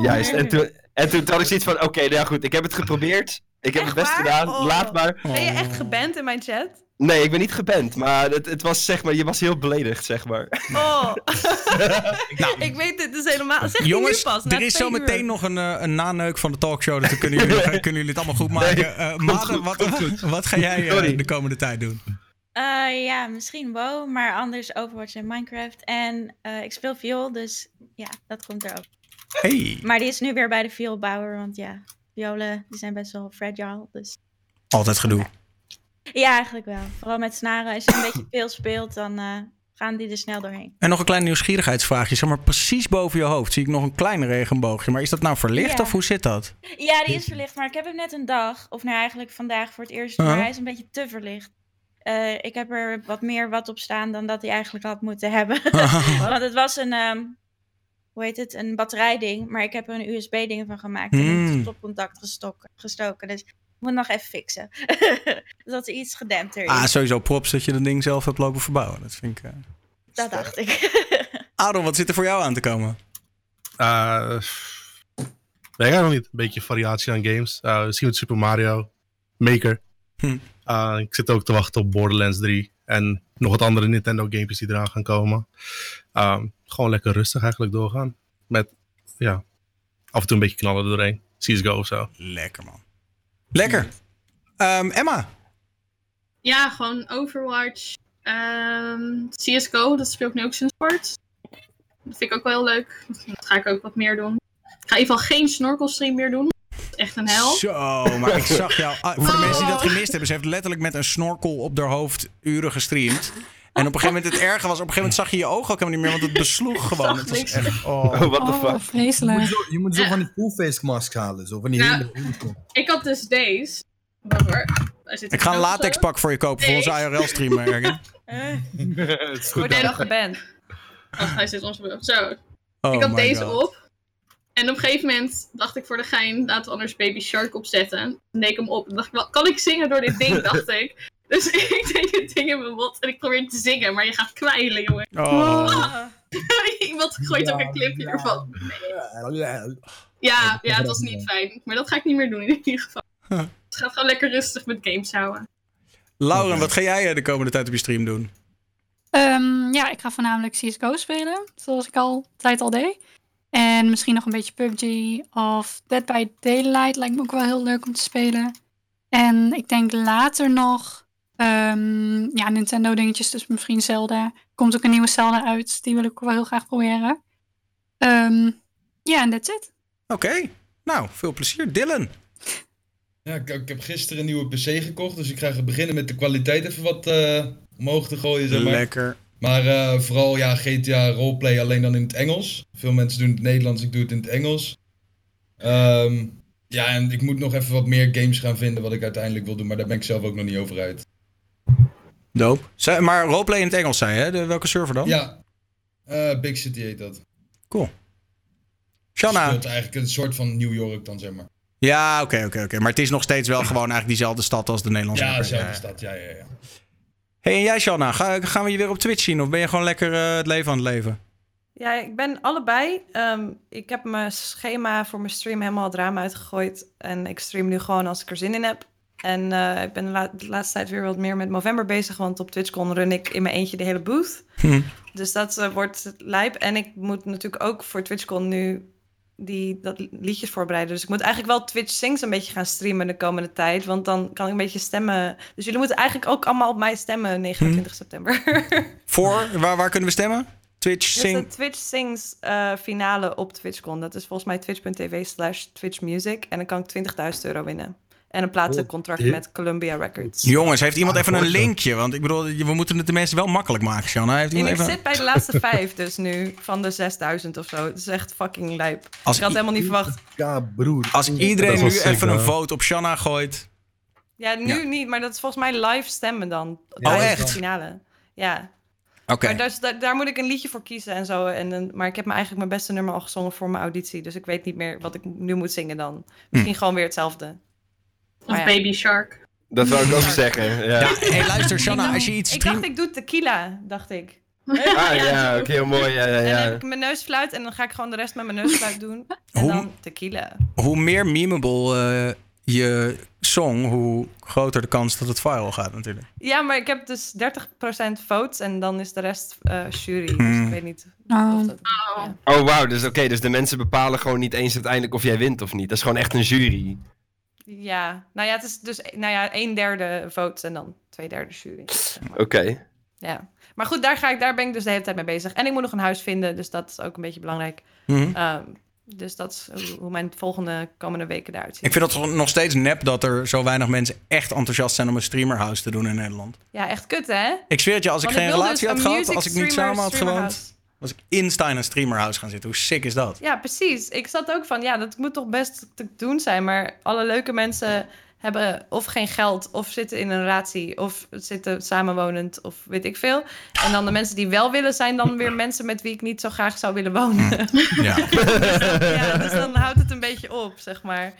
Juist, en toen, en toen had ik zoiets van, oké, nou ja, goed, ik heb het geprobeerd. Ik heb Echt mijn best waar? gedaan, Oh. laat maar. Ben je echt geband in mijn chat? Nee, ik ben niet geband, maar het, het was zeg maar, je was heel beledigd, zeg maar. Oh. ik weet dit dus helemaal. Zeg Jongens, pas, er is zo meteen uur. nog een, eh, een naneuk van de talkshow. Dus dan kunnen jullie, kunnen jullie het allemaal goed maken. Nee, Eh, goed, wat, wat ga jij eh, de komende tijd doen? Eh, ja, misschien WoW, maar anders Overwatch en Minecraft. En eh, ik speel viool, dus ja, dat komt er ook. Hey, Maar die is nu weer bij de vioolbouwer, want ja, violen die zijn best wel fragile. Dus altijd gedoe. ja, eigenlijk wel. Vooral met snaren, als je een beetje veel speelt, dan eh, gaan die er snel doorheen. En nog een klein nieuwsgierigheidsvraagje. Zeg maar, precies boven je hoofd zie ik nog een klein regenboogje. Maar is dat nou verlicht Ja. of hoe zit dat? Ja, die is verlicht, maar ik heb hem net een dag, of nou eigenlijk vandaag voor het eerst, maar hij is een beetje te verlicht. Eh, ik heb er wat meer wat op staan dan dat hij eigenlijk had moeten hebben. Want het was een, ehm, hoe heet het, een batterijding, maar ik heb er een USB-ding van gemaakt en in Hmm. het stopcontact gestok- gestoken. Dus ik moet nog even fixen. dat er iets gedempter is. ah, sowieso props dat je dat ding zelf hebt lopen verbouwen. Dat vind ik... eh. dat dacht ik. Aaron, wat zit er voor jou aan te komen? Eh, weet ik nog niet. Een beetje variatie aan games. Eh misschien met Super Mario. Maker. Hm. Eh, ik zit ook te wachten op Borderlands 3. En nog wat andere Nintendo games die eraan gaan komen. Ehm, gewoon lekker rustig eigenlijk doorgaan. Met, ja, af en toe een beetje knallen er doorheen. CSGO of zo. Lekker, man. Lekker. Ehm, Emma. Ja, gewoon Overwatch. Ehm, CSGO, dat speel ik nu ook sinds kort. Dat vind ik ook wel heel leuk. Dat ga ik ook wat meer doen. Ik ga in ieder geval geen snorkelstream meer doen. Echt een hel. Zo, maar ik zag jou. ah, voor de mensen die dat gemist hebben, ze heeft letterlijk met een snorkel op haar hoofd uren gestreamd. En op een gegeven moment, het erge was, op een gegeven moment zag je je ogen ook helemaal niet meer, want het besloeg gewoon. Het was echt, oh. Oh, what the Oh, fuck. Je moet vreselijk. zo, je moet zo van die full-face mask halen. Zo van die Ja. hele... Ik had dus deze. Ik ga een latex pak voor je kopen voor onze IRL-stream, Ergen. Eh, Het is goed. Word jij nog geband? Hij zit ons Zo. Oh ik had deze God. op. En op een gegeven moment dacht ik voor de gein, laten we anders Baby Shark opzetten. Toen deed ik hem op. En dacht ik, wel, kan ik zingen door dit ding, dacht ik. Dus ik deed dit ding in mijn mond en ik probeer te zingen, maar je gaat kwijlen, jongen. Oh. Iemand gooit ook een clipje ervan. Ja, ja, het was niet fijn. Maar dat ga ik niet meer doen in ieder geval. Het gaat gewoon lekker rustig met games houden. Lauren, wat ga jij eh, de komende tijd op je stream doen? Ehm, ja, ik ga voornamelijk CSGO spelen, zoals ik al tijd al deed. En misschien nog een beetje PUBG of Dead by Daylight lijkt me ook wel heel leuk om te spelen. En ik denk later nog ehm, ja, Nintendo dingetjes, dus misschien Zelda. Er komt ook een nieuwe Zelda uit, die wil ik ook wel heel graag proberen. Ehm, Ja, en that's it. Oké, nou, veel plezier. Dylan. Ja, ik, ik heb gisteren een nieuwe PC gekocht, dus ik ga beginnen met de kwaliteit even wat eh, omhoog te gooien, zeg maar. Lekker. Maar eh, vooral ja, GTA roleplay alleen dan in het Engels. Veel mensen doen het Nederlands, ik doe het in het Engels. Ehm, ja, en ik moet nog even wat meer games gaan vinden wat ik uiteindelijk wil doen, maar daar ben ik zelf ook nog niet over uit. Doop. Maar roleplay in het Engels zei je, hè? De, welke server dan? Ja, eh, Big City heet dat. Cool. Shanna. Speelt eigenlijk een soort van New York dan, zeg maar. Ja, oké, oké, oké. Maar het is nog steeds wel gewoon eigenlijk diezelfde stad als de Nederlandse Ja, dezelfde stad, ja, ja, ja. Hey, en jij, Shanna, ga, gaan we je weer op Twitch zien? Of ben je gewoon lekker eh, het leven aan het leven? Ja, ik ben allebei. Ehm, ik heb mijn schema voor mijn stream helemaal het raam uitgegooid. En ik stream nu gewoon als ik er zin in heb. En eh, ik ben de, la- de laatste tijd weer wat meer met November bezig. Want op TwitchCon run ik in mijn eentje de hele booth. Hm. Dus dat eh, wordt lijp. En ik moet natuurlijk ook voor TwitchCon nu die, dat liedjes voorbereiden. Dus ik moet eigenlijk wel Twitch Sings een beetje gaan streamen de komende tijd. Want dan kan ik een beetje stemmen. Dus jullie moeten eigenlijk ook allemaal op mij stemmen 29 september. Voor, waar, waar kunnen we stemmen? Twitch, Dus de. Twitch Sings eh, finale op TwitchCon. Dat is volgens mij twitch.tv slash twitchmusic. En dan kan ik 20.000 euro winnen. En een platencontract dit- met Columbia Records. Jongens, heeft iemand Ah, even een linkje? Want ik bedoel, we moeten het de mensen wel makkelijk maken, Shanna. Heeft En iemand ik even... zit bij de laatste vijf dus nu, van de 6000 of zo. Het is echt fucking lijp. Als ik had helemaal niet verwacht. Ja, broer. Als iedereen nu sick, even een vote op Shanna gooit. Ja, nu Ja. niet, maar dat is volgens mij live stemmen dan. Oh, echt? De finale. Ja. Oké. Maar dus, daar, daar moet ik een liedje voor kiezen en zo. En, een- maar ik heb me eigenlijk mijn beste nummer al gezongen voor mijn auditie. Dus ik weet niet meer wat ik nu moet zingen dan. Misschien gewoon weer hetzelfde. Of ja. Baby Shark. Dat wou ik ook zeggen. Ja. Ja, hey, luister, Shanna, als je iets Ik dacht, ik doe tequila, dacht ik. Ah ja, oké, heel mooi. Ja, ja, En dan ja. heb ik mijn neusfluit en dan ga ik gewoon de rest met mijn neusfluit doen. En Hoe- dan tequila. Hoe meer memeable eh, je song, hoe groter de kans dat het viral gaat natuurlijk. Ja, maar ik heb dus 30% votes en dan is de rest eh, jury. Dus Hmm. ik weet niet Oh. of dat... Oh. Ja. Oh, wauw. Dus oké, dus de mensen bepalen gewoon niet eens uiteindelijk of jij wint of niet. Dat is gewoon echt een jury. Ja, nou ja, het is dus nou ja, een derde votes en dan twee derde jury. zeg maar. Oké. Ja. Maar goed, daar, ga ik, daar ben ik dus de hele tijd mee bezig. En ik moet nog een huis vinden, dus dat is ook een beetje belangrijk. Mhm. Ehm, dus dat is hoe- mijn volgende komende weken eruit ziet. Ik vind het nog steeds nep dat er zo weinig mensen echt enthousiast zijn om een streamerhouse te doen in Nederland. Ja, echt kut hè? Ik zweer het je, als ik geen wil dus relatie had gehad, als ik niet samen had gewoond, was ik in een streamerhouse gaan zitten. Hoe sick is dat? Ja, precies. Ik zat ook van, ja, dat moet toch best te doen zijn. Maar alle leuke mensen hebben of geen geld, of zitten in een relatie, of zitten samenwonend, of weet ik veel. En dan de mensen die wel willen, zijn dan weer mensen met wie ik niet zo graag zou willen wonen. Ja. ja, dus dan houdt het een beetje op, zeg maar.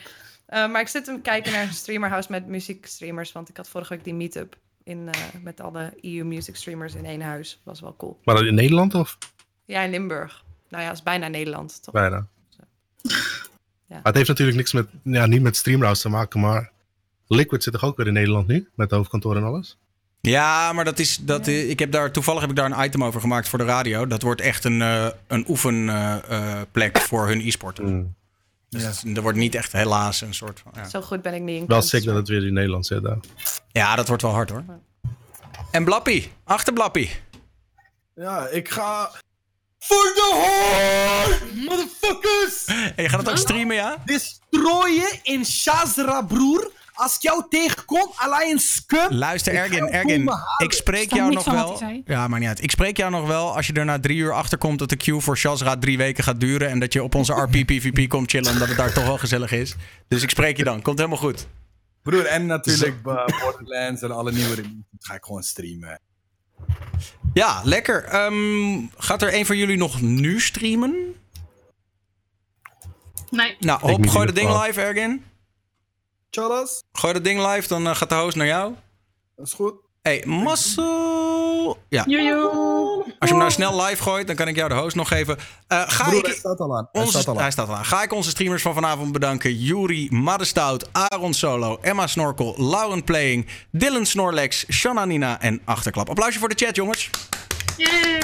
Eh, maar ik zit te kijken naar een streamerhouse met muziekstreamers, want ik had vorige week die meetup in, eh, met alle EU music streamers in één huis. Was wel cool. Maar dan in Nederland of? Ja, in Limburg. Nou ja, is bijna Nederland, toch? Bijna. Ja. Maar het heeft natuurlijk niks met, ja, niet met Streamhouse te maken, maar Liquid zit toch ook weer in Nederland nu? Met het hoofdkantoor en alles? Ja, maar dat is. Dat, eh, ik heb daar, toevallig heb ik daar een item over gemaakt voor de radio. Dat wordt echt een, eh een oefenplek voor hun e-sport. Hmm. Dus het is- er wordt niet echt helaas een soort van. Ja, Zo goed ben ik niet in Wel sick dat het weer in Nederland zit daar. ja dat wordt wel hard hoor. En Blappie, achter Blappie. Ja, ik ga... Voor de hoor! Motherfuckers! En je gaat het ook streamen, ja? Destroyen in Shazra, broer. Als ik jou tegenkom, alleen scum. Luister, Ergin, Ergin. Ik spreek jou nog wel. Ja, maar niet uit. Ik spreek jou nog wel als je er na drie uur achter komt dat de queue voor Shazra drie weken gaat duren. En dat je op onze RP-PVP komt chillen, omdat het daar toch wel gezellig is. Dus ik spreek je dan. Komt helemaal goed. Broer, en natuurlijk eh, Borderlands en alle nieuwe releases ga ik gewoon streamen. Ja, lekker. Ehm, gaat er een van jullie nog nu streamen? Nee. Nou, hop, gooi dat ding live, Ergin. Tjallas, Gooi dat ding live, dan eh, gaat de host naar jou. dat is goed. Hey, Marcel. Ja, Jojo. als je hem nou snel live gooit, dan kan ik jou de host nog geven. Eh, ga Broer, ik... hij staat al aan. Hij Onze, staat al hij aan. staat al aan. Ga ik onze streamers van vanavond bedanken. Juri, Maddestout, Aaron Solo, Emma Snorkel, Lauren Playing, Dylan Snorlex, Shanna Nina en Achterklap. Applausje voor de chat, jongens. Yay.